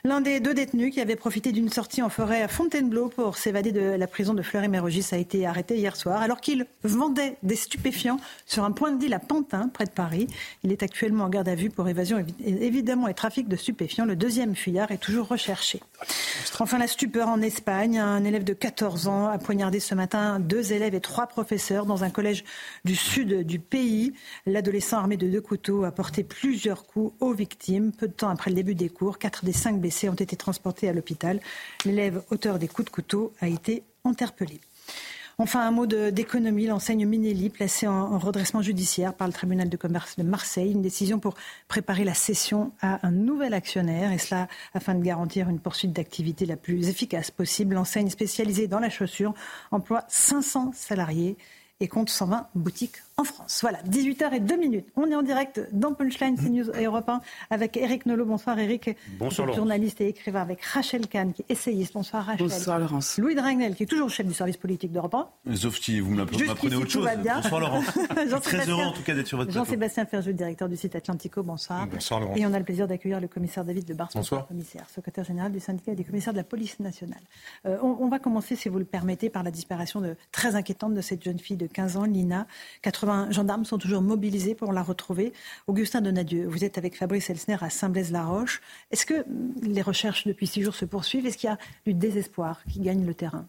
L'un des deux détenus qui avait profité d'une sortie en forêt à Fontainebleau pour s'évader de la prison de Fleury-Mérogis a été arrêté hier soir alors qu'il vendait des stupéfiants sur un point de deal à Pantin, près de Paris. Il est actuellement en garde à vue pour évasion évidemment et trafic de stupéfiants. Le deuxième fuyard est toujours recherché. Enfin, la stupeur en Espagne. Un élève de 14 ans a poignardé ce matin deux élèves et trois professeurs dans un collège du sud du pays. L'adolescent armé de deux couteaux a porté plusieurs coups aux victimes. Peu de temps après le début des cours, quatre des cinq blessés ont été transportés à l'hôpital. L'élève auteur des coups de couteau a été interpellé. Enfin, un mot d'économie. L'enseigne Minelli, placée en, redressement judiciaire par le tribunal de commerce de Marseille. Une décision pour préparer la cession à un nouvel actionnaire, et cela afin de garantir une poursuite d'activité la plus efficace possible. L'enseigne spécialisée dans la chaussure emploie 500 salariés et compte 120 boutiques en France. Voilà, 18h et 2 minutes. On est en direct dans Punchline CNews Europe 1 avec Eric Nolot. Bonsoir Eric. Bonsoir Journaliste et écrivain avec Rachel Kahn qui est essayiste. Bonsoir Rachel. Bonsoir Laurence. Louis Dragnel qui est toujours chef du service politique d'Europe 1. Sauf si vous m'apprenez autre chose. Bonsoir Laurent. Très heureux en tout cas d'être sur votre plateau. Jean-Sébastien Ferjou, directeur du site Atlantico. Bonsoir. Bonsoir Laurent. Et on a le plaisir d'accueillir le commissaire David de Bonsoir. commissaire, secrétaire général du syndicat des commissaires de la police nationale. Euh, on, on, va commencer, si vous le permettez, par la disparition de, très inquiétante de cette jeune fille de 15 ans, Lina. 80 gendarmes sont toujours mobilisés pour la retrouver. Augustin Donadieu, vous êtes avec Fabrice Elsner à Saint-Blaise-la-Roche. Est-ce que les recherches depuis six jours se poursuivent? Est-ce qu'il y a du désespoir qui gagne le terrain?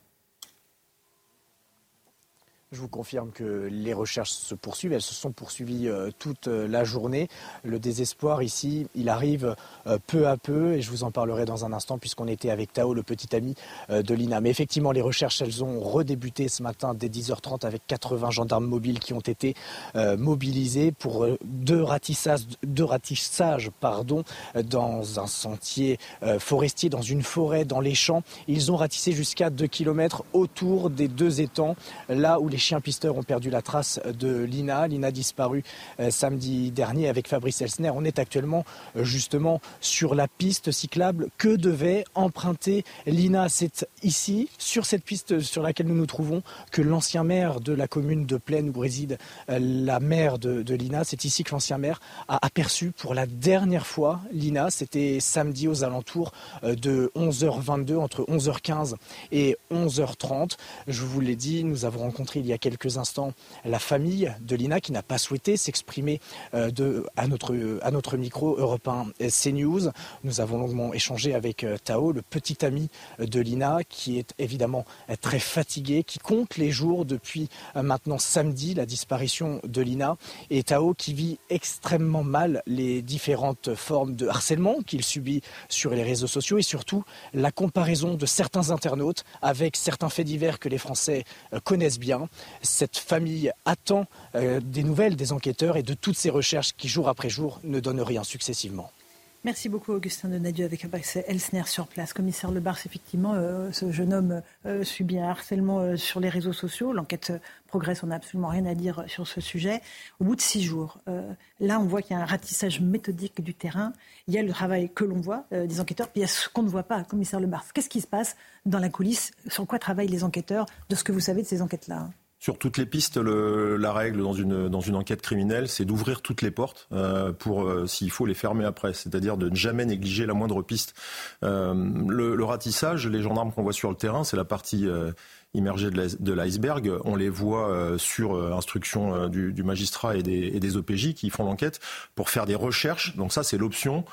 Je vous confirme que les recherches se poursuivent, elles se sont poursuivies euh, toute euh, la journée. Le désespoir ici, il arrive euh, peu à peu et je vous en parlerai dans un instant puisqu'on était avec Tao, le petit ami de Lina. Mais effectivement, les recherches, elles ont redébuté ce matin dès 10h30 avec 80 gendarmes mobiles qui ont été mobilisés pour deux ratissages, pardon, dans un sentier forestier, dans une forêt, dans les champs. Ils ont ratissé jusqu'à 2 km autour des deux étangs, là où les chiens pisteurs ont perdu la trace de Lina. Lina disparue euh, samedi dernier avec Fabrice Elsner. On est actuellement euh, justement sur la piste cyclable que devait emprunter Lina? C'est ici, sur cette piste sur laquelle nous nous trouvons, que l'ancien maire de la commune de Plaine où réside euh, la mère de, Lina, c'est ici que l'ancien maire a aperçu pour la dernière fois Lina. C'était samedi aux alentours de 11h22, entre 11h15 et 11h30. Je vous l'ai dit, nous avons rencontré il y a quelques instants la famille de Lina qui n'a pas souhaité s'exprimer euh, à, notre, à notre micro européen CNews. Nous avons longuement échangé avec euh, Tao, le petit ami de Lina, qui est évidemment très fatigué, qui compte les jours depuis euh, maintenant samedi, la disparition de Lina. Et Tao qui vit extrêmement mal les différentes formes de harcèlement qu'il subit sur les réseaux sociaux et surtout la comparaison de certains internautes avec certains faits divers que les Français connaissent bien. Cette famille attend euh, des nouvelles des enquêteurs et de toutes ces recherches qui, jour après jour, ne donnent rien successivement. Merci beaucoup Augustin Donadieu avec Elsner sur place. Commissaire Lebars, effectivement, euh, ce jeune homme euh, subit un harcèlement euh, sur les réseaux sociaux. L'enquête progresse, on n'a absolument rien à dire sur ce sujet. Au bout de six jours, là on voit qu'il y a un ratissage méthodique du terrain. Il y a le travail que l'on voit des enquêteurs, puis il y a ce qu'on ne voit pas, commissaire Lebars. Qu'est-ce qui se passe dans la coulisse? Sur quoi travaillent les enquêteurs? De ce que vous savez de ces enquêtes-là? Sur toutes les pistes, le, la règle dans une, dans une enquête criminelle, c'est d'ouvrir toutes les portes euh, pour, euh, s'il faut, les fermer après. C'est-à-dire de ne jamais négliger la moindre piste. Euh, le, le, ratissage, les gendarmes qu'on voit sur le terrain, c'est la partie euh, immergée de l'iceberg. On les voit euh, sur instruction du, du, magistrat et des, et des, OPJ qui font l'enquête pour faire des recherches. Donc ça, c'est l'option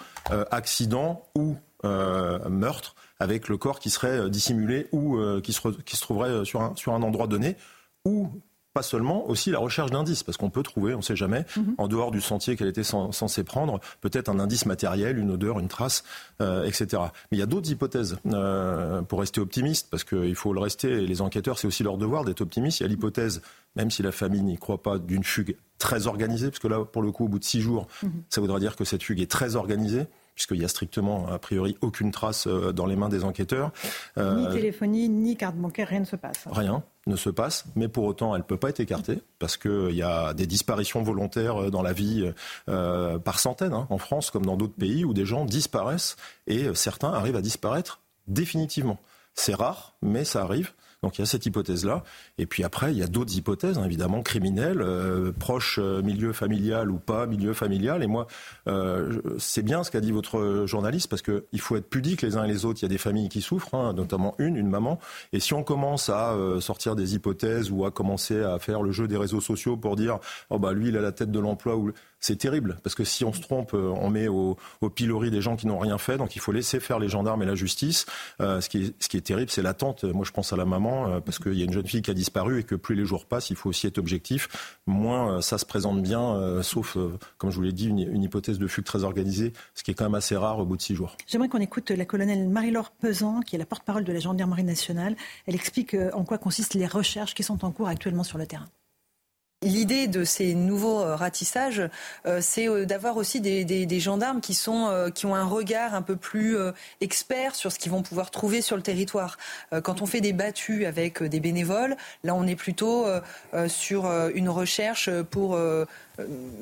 accident ou meurtre avec le corps qui serait dissimulé ou qui, se, qui se trouverait sur un, sur un endroit donné ou pas seulement, aussi la recherche d'indices, parce qu'on peut trouver, on ne sait jamais, mhm. en dehors du sentier qu'elle était censée prendre, peut-être un indice matériel, une odeur, une trace, euh, etc. Mais il y a d'autres hypothèses, euh, pour rester optimiste, parce qu'il faut le rester, et les enquêteurs, c'est aussi leur devoir d'être optimiste. Il y a l'hypothèse, même si la famille n'y croit pas, d'une fugue très organisée, parce que là, pour le coup, au bout de six jours, mhm. ça voudra dire que cette fugue est très organisée puisqu'il n'y a strictement, a priori, aucune trace euh, dans les mains des enquêteurs. Ni téléphonie, ni carte bancaire, rien ne se passe. Rien ne se passe, mais pour autant, elle ne peut pas être écartée, parce qu'il y a des disparitions volontaires euh, dans la vie par centaines, hein, en France comme dans d'autres pays, où des gens disparaissent, et certains arrivent à disparaître définitivement. C'est rare, mais ça arrive. Donc il y a cette hypothèse-là. Et puis après, il y a d'autres hypothèses, hein, évidemment, criminelles, euh, proches euh, milieu familial ou pas milieu familial. Et moi, euh, c'est bien ce qu'a dit votre journaliste, parce qu'il faut être pudique les uns et les autres. Il y a des familles qui souffrent, hein, notamment une, une maman. Et si on commence à sortir des hypothèses ou à commencer à faire le jeu des réseaux sociaux pour dire, oh bah lui, il a la tête de l'emploi ou c'est terrible parce que si on se trompe, euh, on met au, au pilori des gens qui n'ont rien fait. Donc il faut laisser faire les gendarmes et la justice. Euh, ce, qui est, ce qui est terrible, c'est l'attente. Moi, je pense à la maman euh, parce qu'il y a une jeune fille qui a disparu et que plus les jours passent, il faut aussi être objectif. Moins ça se présente bien, sauf, comme je vous l'ai dit, une, une, hypothèse de fugue très organisée, ce qui est quand même assez rare au bout de six jours. J'aimerais qu'on écoute la colonelle Marie-Laure Pesant, qui est la porte-parole de la gendarmerie nationale. Elle explique en quoi consistent les recherches qui sont en cours actuellement sur le terrain. L'idée de ces nouveaux euh, ratissages, euh, c'est euh, d'avoir aussi des, des, gendarmes qui, sont, qui ont un regard un peu plus expert sur ce qu'ils vont pouvoir trouver sur le territoire. Quand on fait des battues avec des bénévoles, là on est plutôt sur une recherche pour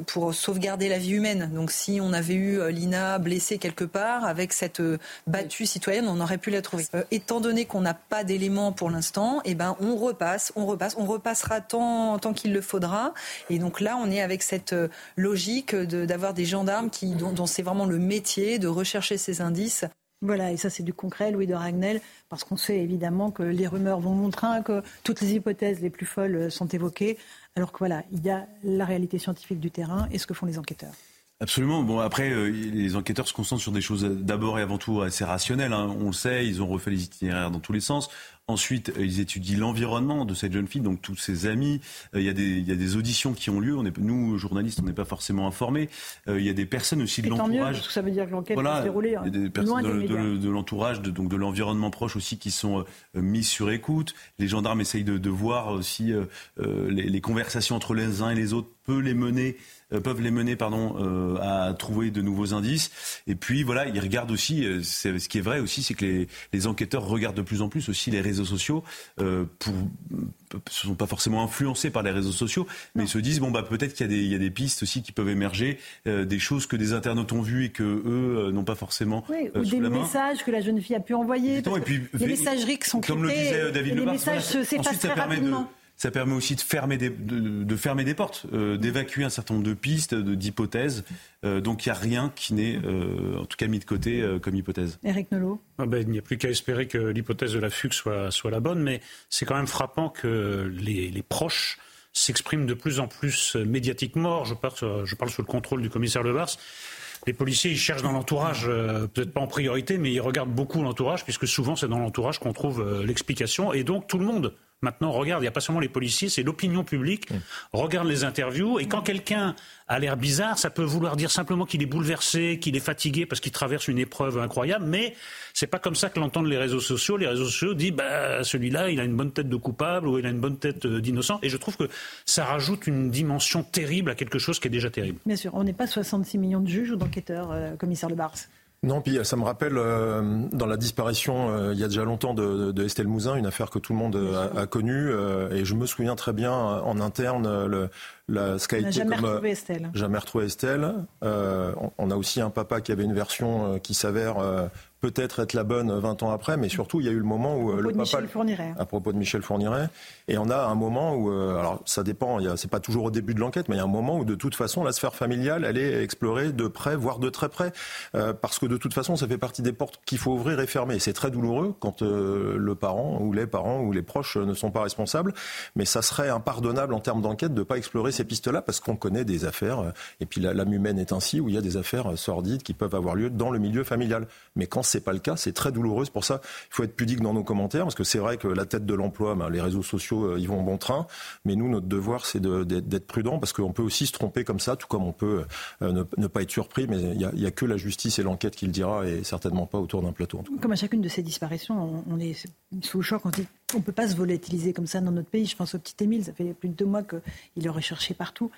pour sauvegarder la vie humaine. Donc si on avait eu euh, Lina blessée quelque part, avec cette euh, battue citoyenne, on aurait pu la trouver. étant donné qu'on n'a pas d'éléments pour l'instant, eh ben on repasse, on repasse, on repassera tant, tant qu'il le faudra. Et donc là, on est avec cette logique d'avoir des gendarmes qui, dont, dont c'est vraiment le métier de rechercher ces indices. Voilà, et ça c'est du concret, Louis de Ragnel, parce qu'on sait évidemment que les rumeurs vont montrer que toutes les hypothèses les plus folles sont évoquées. Alors que voilà, il y a la réalité scientifique du terrain et ce que font les enquêteurs. Absolument. Bon, après, euh, les enquêteurs se concentrent sur des choses d'abord et avant tout assez rationnelles. Hein. On le sait, ils ont refait les itinéraires dans tous les sens. Ensuite, euh, ils étudient l'environnement de cette jeune fille, donc tous ses amis. Euh, il y, a des, il y a des auditions qui ont lieu. On est, nous, journalistes, on n'est pas forcément informés. il y a des personnes aussi de l'entourage. parce que ça veut dire que l'enquête va se dérouler. Hein. Il y a des personnes de, l'entourage, de, donc de l'environnement proche aussi, qui sont mises sur écoute. Les gendarmes essayent de, de voir aussi les, les conversations entre les uns et les autres, peut les mener euh, peuvent les mener pardon, euh, à trouver de nouveaux indices. Et puis voilà, ils regardent aussi, euh, ce qui est vrai aussi, c'est que les, les, enquêteurs regardent de plus en plus aussi les réseaux sociaux euh, pour ce sont pas forcément influencés par les réseaux sociaux, mais ils se disent bon bah peut-être qu'il y, y, a des pistes aussi qui peuvent émerger, euh, des choses que des internautes ont vues et que eux n'ont pas forcément. Oui, ou des messages que la jeune fille a pu envoyer. et puis, les messageries qui sont cryptées. Comme le disait David Les messages s'effacent très rapidement ça permet aussi de fermer des, de, de fermer des portes, euh, d'évacuer un certain nombre de pistes, d'hypothèses. Euh, donc il n'y a rien qui n'est, euh, en tout cas, mis de côté comme hypothèse. Eric Nolot ah ben, Il n'y a plus qu'à espérer que l'hypothèse de la fugue soit, soit la bonne, mais c'est quand même frappant que les, les proches s'expriment de plus en plus médiatiquement. Je parle, je parle sous le contrôle du commissaire Levars les policiers, ils cherchent dans l'entourage, peut-être pas en priorité, mais ils regardent beaucoup l'entourage, puisque souvent c'est dans l'entourage qu'on trouve l'explication. Et donc tout le monde Maintenant, regarde, il n'y a pas seulement les policiers, c'est l'opinion publique. Regarde les interviews. Et quand quelqu'un a l'air bizarre, ça peut vouloir dire simplement qu'il est bouleversé, qu'il est fatigué parce qu'il traverse une épreuve incroyable. Mais c'est pas comme ça que l'entendent les réseaux sociaux. Les réseaux sociaux disent, bah, celui-là, il a une bonne tête de coupable ou il a une bonne tête euh, d'innocent. Et je trouve que ça rajoute une dimension terrible à quelque chose qui est déjà terrible. Bien sûr, on n'est pas 66 millions de juges ou d'enquêteurs, euh, commissaire Le Bars. Non, puis ça me rappelle euh, dans la disparition euh, il y a déjà longtemps de, Estelle Mouzin, une affaire que tout le monde a, a connue, et je me souviens très bien en interne le, la, ce on n'a jamais retrouvé Estelle. Jamais retrouvé Estelle. On, on, a aussi un papa qui avait une version qui s'avère peut-être être la bonne 20 ans après, mais surtout il y a eu le moment où euh, le papa, à propos de Michel Fourniret, et on a un moment où, euh, alors ça dépend, c'est pas toujours au début de l'enquête, mais il y a un moment où de toute façon la sphère familiale elle est explorée de près, voire de très près, euh, parce que de toute façon ça fait partie des portes qu'il faut ouvrir et fermer. C'est très douloureux quand le parent ou les parents ou les proches ne sont pas responsables, mais ça serait impardonnable en termes d'enquête de pas explorer ces pistes-là parce qu'on connaît des affaires, et puis l'âme humaine est ainsi où il y a des affaires sordides qui peuvent avoir lieu dans le milieu familial. Mais quand c'est pas le cas. C'est très douloureux. Pour ça, il faut être pudique dans nos commentaires parce que c'est vrai que la tête de l'emploi, ben, les réseaux sociaux, euh, ils vont en bon train. Mais nous, notre devoir, c'est d'être prudent parce qu'on peut aussi se tromper comme ça, tout comme on peut euh, ne, pas être surpris. Mais il n'y a, que la justice et l'enquête qui le dira et certainement pas autour d'un plateau. Comme à chacune de ces disparitions, on est sous le choc. On ne peut pas se volatiliser comme ça dans notre pays. Je pense au petit Émile, ça fait plus de deux mois qu'il est recherché partout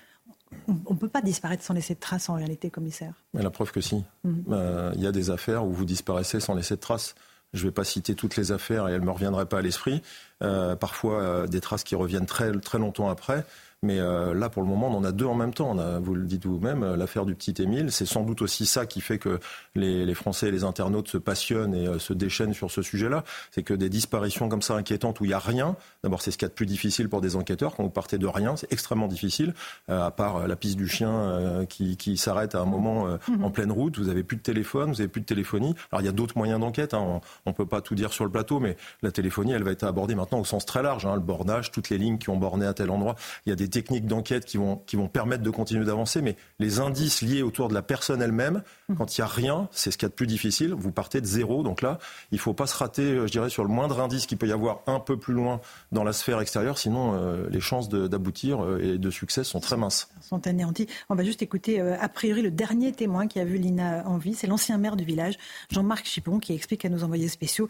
on ne peut pas disparaître sans laisser de traces en réalité, commissaire. Mais la preuve que si. Mhm. Euh, il y a des affaires où vous disparaissez sans laisser de traces. Je ne vais pas citer toutes les affaires et elles ne me reviendraient pas à l'esprit. Euh, parfois, euh, des traces qui reviennent très, très longtemps après. Mais euh, là, pour le moment, on en a deux en même temps. On a, vous le dites vous-même, euh, l'affaire du petit Émile. C'est sans doute aussi ça qui fait que les, les Français et les internautes se passionnent et euh, se déchaînent sur ce sujet-là. C'est que des disparitions comme ça inquiétantes où il n'y a rien, d'abord c'est ce qu'il y a de plus difficile pour des enquêteurs. Quand vous partez de rien, c'est extrêmement difficile, à part la piste du chien qui, qui s'arrête à un moment mhm. en pleine route. Vous n'avez plus de téléphone, vous n'avez plus de téléphonie. Alors il y a d'autres moyens d'enquête. Hein. On ne peut pas tout dire sur le plateau, mais la téléphonie, elle va être abordée maintenant au sens très large. Hein. Le bordage, toutes les lignes qui ont borné à tel endroit. Il y a des techniques d'enquête qui vont, qui vont permettre de continuer d'avancer, mais les indices liés autour de la personne elle-même, mmh. quand il n'y a rien, c'est ce qu'il y a de plus difficile. Vous partez de zéro, donc là, il ne faut pas se rater, euh, je dirais, sur le moindre indice qu'il peut y avoir un peu plus loin dans la sphère extérieure, sinon euh, les chances d'aboutir euh, et de succès sont très minces. Sont anéanties. On va juste écouter, a priori, le dernier témoin qui a vu Lina en vie, c'est l'ancien maire du village, Jean-Marc Chipon, qui explique à nos envoyés spéciaux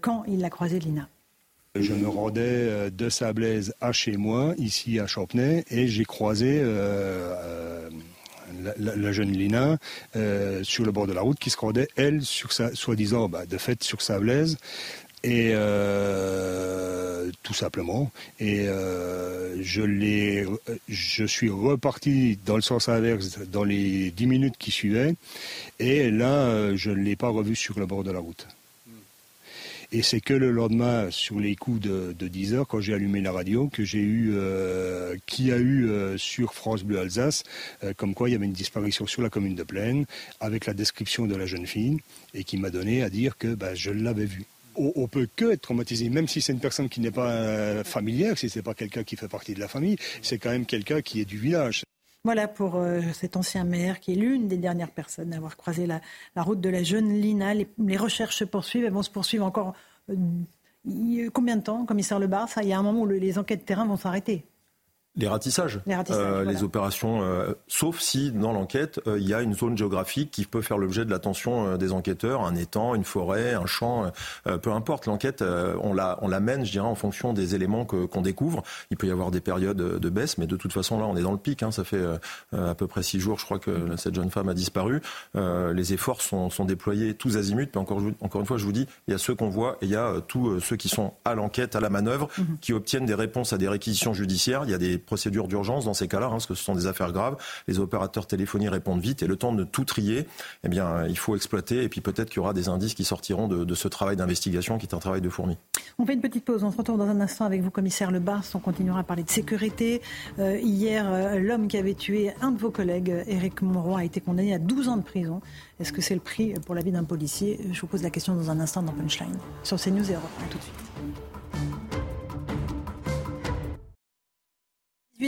quand il a croisé Lina. Je me rendais euh, de Sablaise à chez moi, ici à Champnay, et j'ai croisé euh, euh, la, jeune Lina sur le bord de la route qui se rendait, elle, sur sa, soi-disant, bah, de fait, sur Sablaise. Et tout simplement. Et je l'ai, je suis reparti dans le sens inverse dans les dix minutes qui suivaient. Et là, je ne l'ai pas revu sur le bord de la route. Et c'est que le lendemain, sur les coups de, 10 heures, quand j'ai allumé la radio, que j'ai eu, euh, qui a eu euh, sur France Bleu Alsace, euh, comme quoi il y avait une disparition sur la commune de Plaine, avec la description de la jeune fille, et qui m'a donné à dire que bah, je l'avais vue on, peut que être traumatisé, même si c'est une personne qui n'est pas familière, si c'est pas quelqu'un qui fait partie de la famille, c'est quand même quelqu'un qui est du village. Voilà pour euh, cet ancien maire qui est l'une des dernières personnes à avoir croisé la, route de la jeune Lina. Les, recherches se poursuivent, elles vont se poursuivre encore euh, combien de temps, commissaire Lebar Il y a un moment où les enquêtes terrain vont s'arrêter. Les ratissages, les, euh, opérations, euh, sauf si dans l'enquête euh, il y a une zone géographique qui peut faire l'objet de l'attention des enquêteurs, un étang, une forêt, un champ, peu importe. L'enquête, on la, on l'amène, je dirais, en fonction des éléments qu'on découvre. Il peut y avoir des périodes de baisse, mais de toute façon là, on est dans le pic. Hein. ça fait à peu près six jours, je crois que cette jeune femme a disparu. les efforts sont, sont, déployés tous azimuts, mais encore, encore une fois, je vous dis, il y a ceux qu'on voit et il y a tous ceux qui sont à l'enquête, à la manœuvre, mmh qui obtiennent des réponses à des réquisitions judiciaires. Il y a des procédures d'urgence dans ces cas-là, hein, parce que ce sont des affaires graves. Les opérateurs téléphoniques répondent vite et le temps de tout trier, eh bien, il faut exploiter. Et puis peut-être qu'il y aura des indices qui sortiront de, ce travail d'investigation qui est un travail de fourmi. On fait une petite pause. On se retrouve dans un instant avec vous, commissaire Lebars. On continuera à parler de sécurité. Euh, hier, euh, l'homme qui avait tué un de vos collègues, Éric Monroy, a été condamné à 12 ans de prison. Est-ce que c'est le prix pour la vie d'un policier? Je vous pose la question dans un instant dans Punchline. Sur CNews et Europe. tout de suite.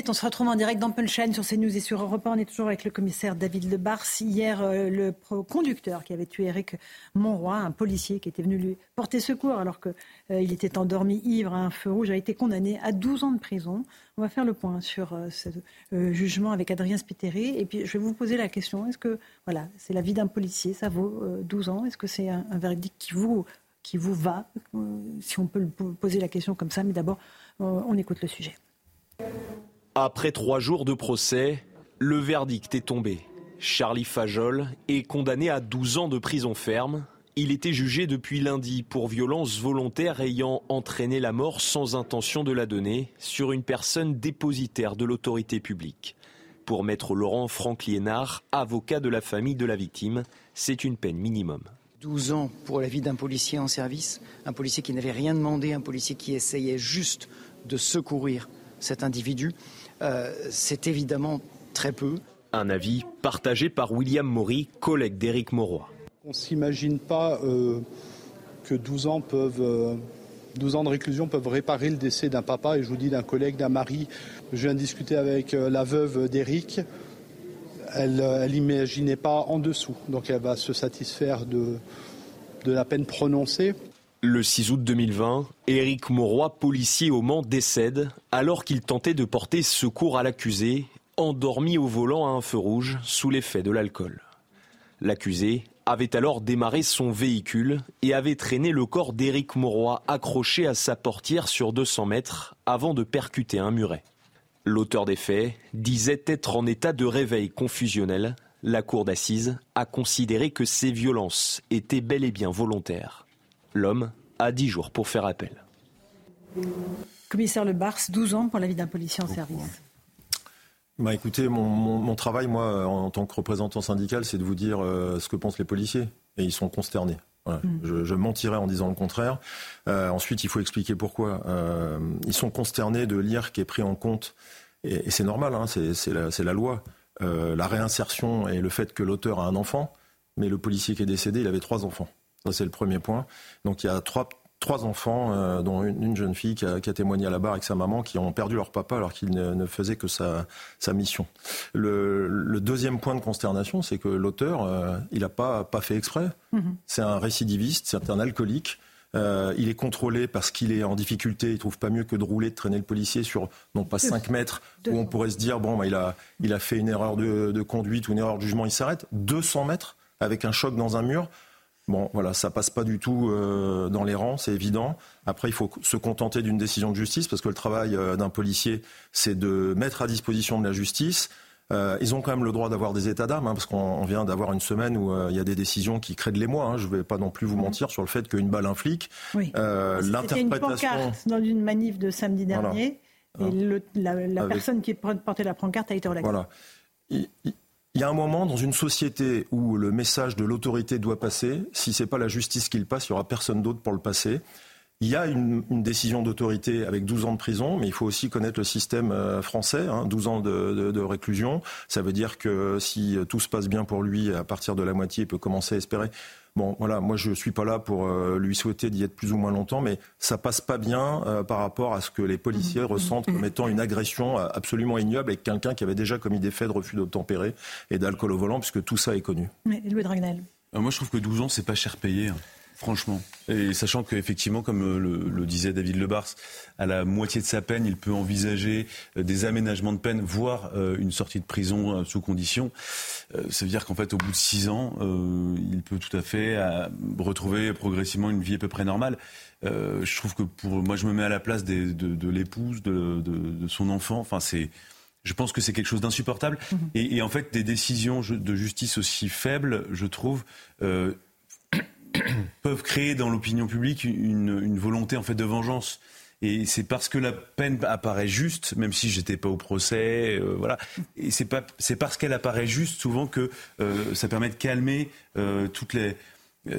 On se retrouve en direct dans Punchline sur CNews et sur Europe 1. On est toujours avec le commissaire David Lebars. Hier, euh, le conducteur qui avait tué Eric Monroy, un policier qui était venu lui porter secours alors qu'il euh, était endormi ivre à un feu rouge, a été condamné à 12 ans de prison. On va faire le point sur euh, ce jugement avec Adrien Spiteri. Et puis, je vais vous poser la question est-ce que voilà, c'est la vie d'un policier Ça vaut 12 ans? Est-ce que c'est un, un, verdict qui vous, qui vous va? Si on peut poser la question comme ça. Mais d'abord, on écoute le sujet. Après trois jours de procès, le verdict est tombé. Charlie Fajol est condamné à 12 ans de prison ferme. Il était jugé depuis lundi pour violence volontaire ayant entraîné la mort sans intention de la donner sur une personne dépositaire de l'autorité publique. Pour maître Laurent Franck Liénard, avocat de la famille de la victime, c'est une peine minimum. 12 ans pour la vie d'un policier en service, un policier qui n'avait rien demandé, un policier qui essayait juste de secourir cet individu, euh, c'est évidemment très peu. Un avis partagé par William Maury, collègue d'Éric Mauroy. On ne s'imagine pas euh, que 12 ans, peuvent, 12 euh, ans de réclusion peuvent réparer le décès d'un papa. Et je vous dis d'un collègue, d'un mari. Je viens de discuter avec la veuve d'Éric. Elle n'imaginait pas en dessous. Donc elle va se satisfaire de, de la peine prononcée. Le 6 août 2020, Éric Mauroy, policier au Mans, décède alors qu'il tentait de porter secours à l'accusé endormi au volant à un feu rouge sous l'effet de l'alcool. L'accusé avait alors démarré son véhicule et avait traîné le corps d'Éric Mauroy accroché à sa portière sur 200 mètres avant de percuter un muret. L'auteur des faits disait être en état de réveil confusionnel. La cour d'assises a considéré que ces violences étaient bel et bien volontaires. L'homme a 10 jours pour faire appel. Commissaire Le Bars, 12 ans pour la vie d'un policier en service. Bah écoutez, mon, travail, moi, en tant que représentant syndical, c'est de vous dire euh, ce que pensent les policiers. Et ils sont consternés. Mm. Je, mentirais en disant le contraire. Euh, ensuite, il faut expliquer pourquoi. Euh, ils sont consternés de lire qui est pris en compte, et, c'est normal, hein, c'est la, la, loi, la réinsertion et le fait que l'auteur a un enfant, mais le policier qui est décédé, il avait trois enfants. Ça, c'est le premier point. Donc il y a trois, trois enfants, euh, dont une, jeune fille qui a, témoigné à la barre avec sa maman, qui ont perdu leur papa alors qu'il ne, faisait que sa, mission. Le, deuxième point de consternation, c'est que l'auteur, euh, il n'a pas, pas fait exprès. Mhm. C'est un récidiviste, c'est un alcoolique. Euh, il est contrôlé parce qu'il est en difficulté. Il trouve pas mieux que de rouler, de traîner le policier sur non pas 5 mètres où on pourrait se dire bon bah, il a il a fait une erreur de, de conduite ou une erreur de jugement, il s'arrête. 200 mètres avec un choc dans un mur. Bon, voilà, ça passe pas du tout euh, dans les rangs, c'est évident. Après, il faut se contenter d'une décision de justice, parce que le travail euh, d'un policier, c'est de mettre à disposition de la justice. Euh, ils ont quand même le droit d'avoir des états d'âme, hein, parce qu'on vient d'avoir une semaine où il y a des décisions qui créent de l'émoi. Hein. Je ne vais pas non plus vous mentir sur le fait qu'une balle un flic. Oui. C'était une pancarte dans une manif de samedi dernier, et la, personne qui portait la pancarte a été relaxée. Voilà. Il y a un moment dans une société où le message de l'autorité doit passer. Si c'est pas la justice qui le passe, il y aura personne d'autre pour le passer. Il y a une, décision d'autorité avec 12 ans de prison, mais il faut aussi connaître le système euh, français. 12 hein, ans de, réclusion, ça veut dire que si tout se passe bien pour lui, à partir de la moitié, il peut commencer à espérer Bon, voilà, moi je suis pas là pour euh, lui souhaiter d'y être plus ou moins longtemps, mais ça passe pas bien euh, par rapport à ce que les policiers mmh. ressentent comme étant une agression euh, absolument ignoble avec quelqu'un qui avait déjà commis des faits de refus d'obtempérer et d'alcool au volant, puisque tout ça est connu. Mais Louis Dragnel. moi je trouve que 12 ans c'est pas cher payé. Franchement. Et sachant qu'effectivement, comme euh, le, disait David Lebars, à la moitié de sa peine, il peut envisager euh, des aménagements de peine, voire euh, une sortie de prison sous condition. Ça veut dire qu'en fait, au bout de six ans, il peut tout à fait retrouver progressivement une vie à peu près normale. Je trouve que pour moi, je me mets à la place de, l'épouse, de, son enfant. Enfin, c'est je pense que c'est quelque chose d'insupportable. Mmh. Et, en fait, des décisions de justice aussi faibles, je trouve, peuvent créer dans l'opinion publique une, volonté en fait de vengeance. Et c'est parce que la peine apparaît juste, même si j'étais pas au procès, euh, voilà. Et c'est parce qu'elle apparaît juste souvent que euh, ça permet de calmer euh, toutes les,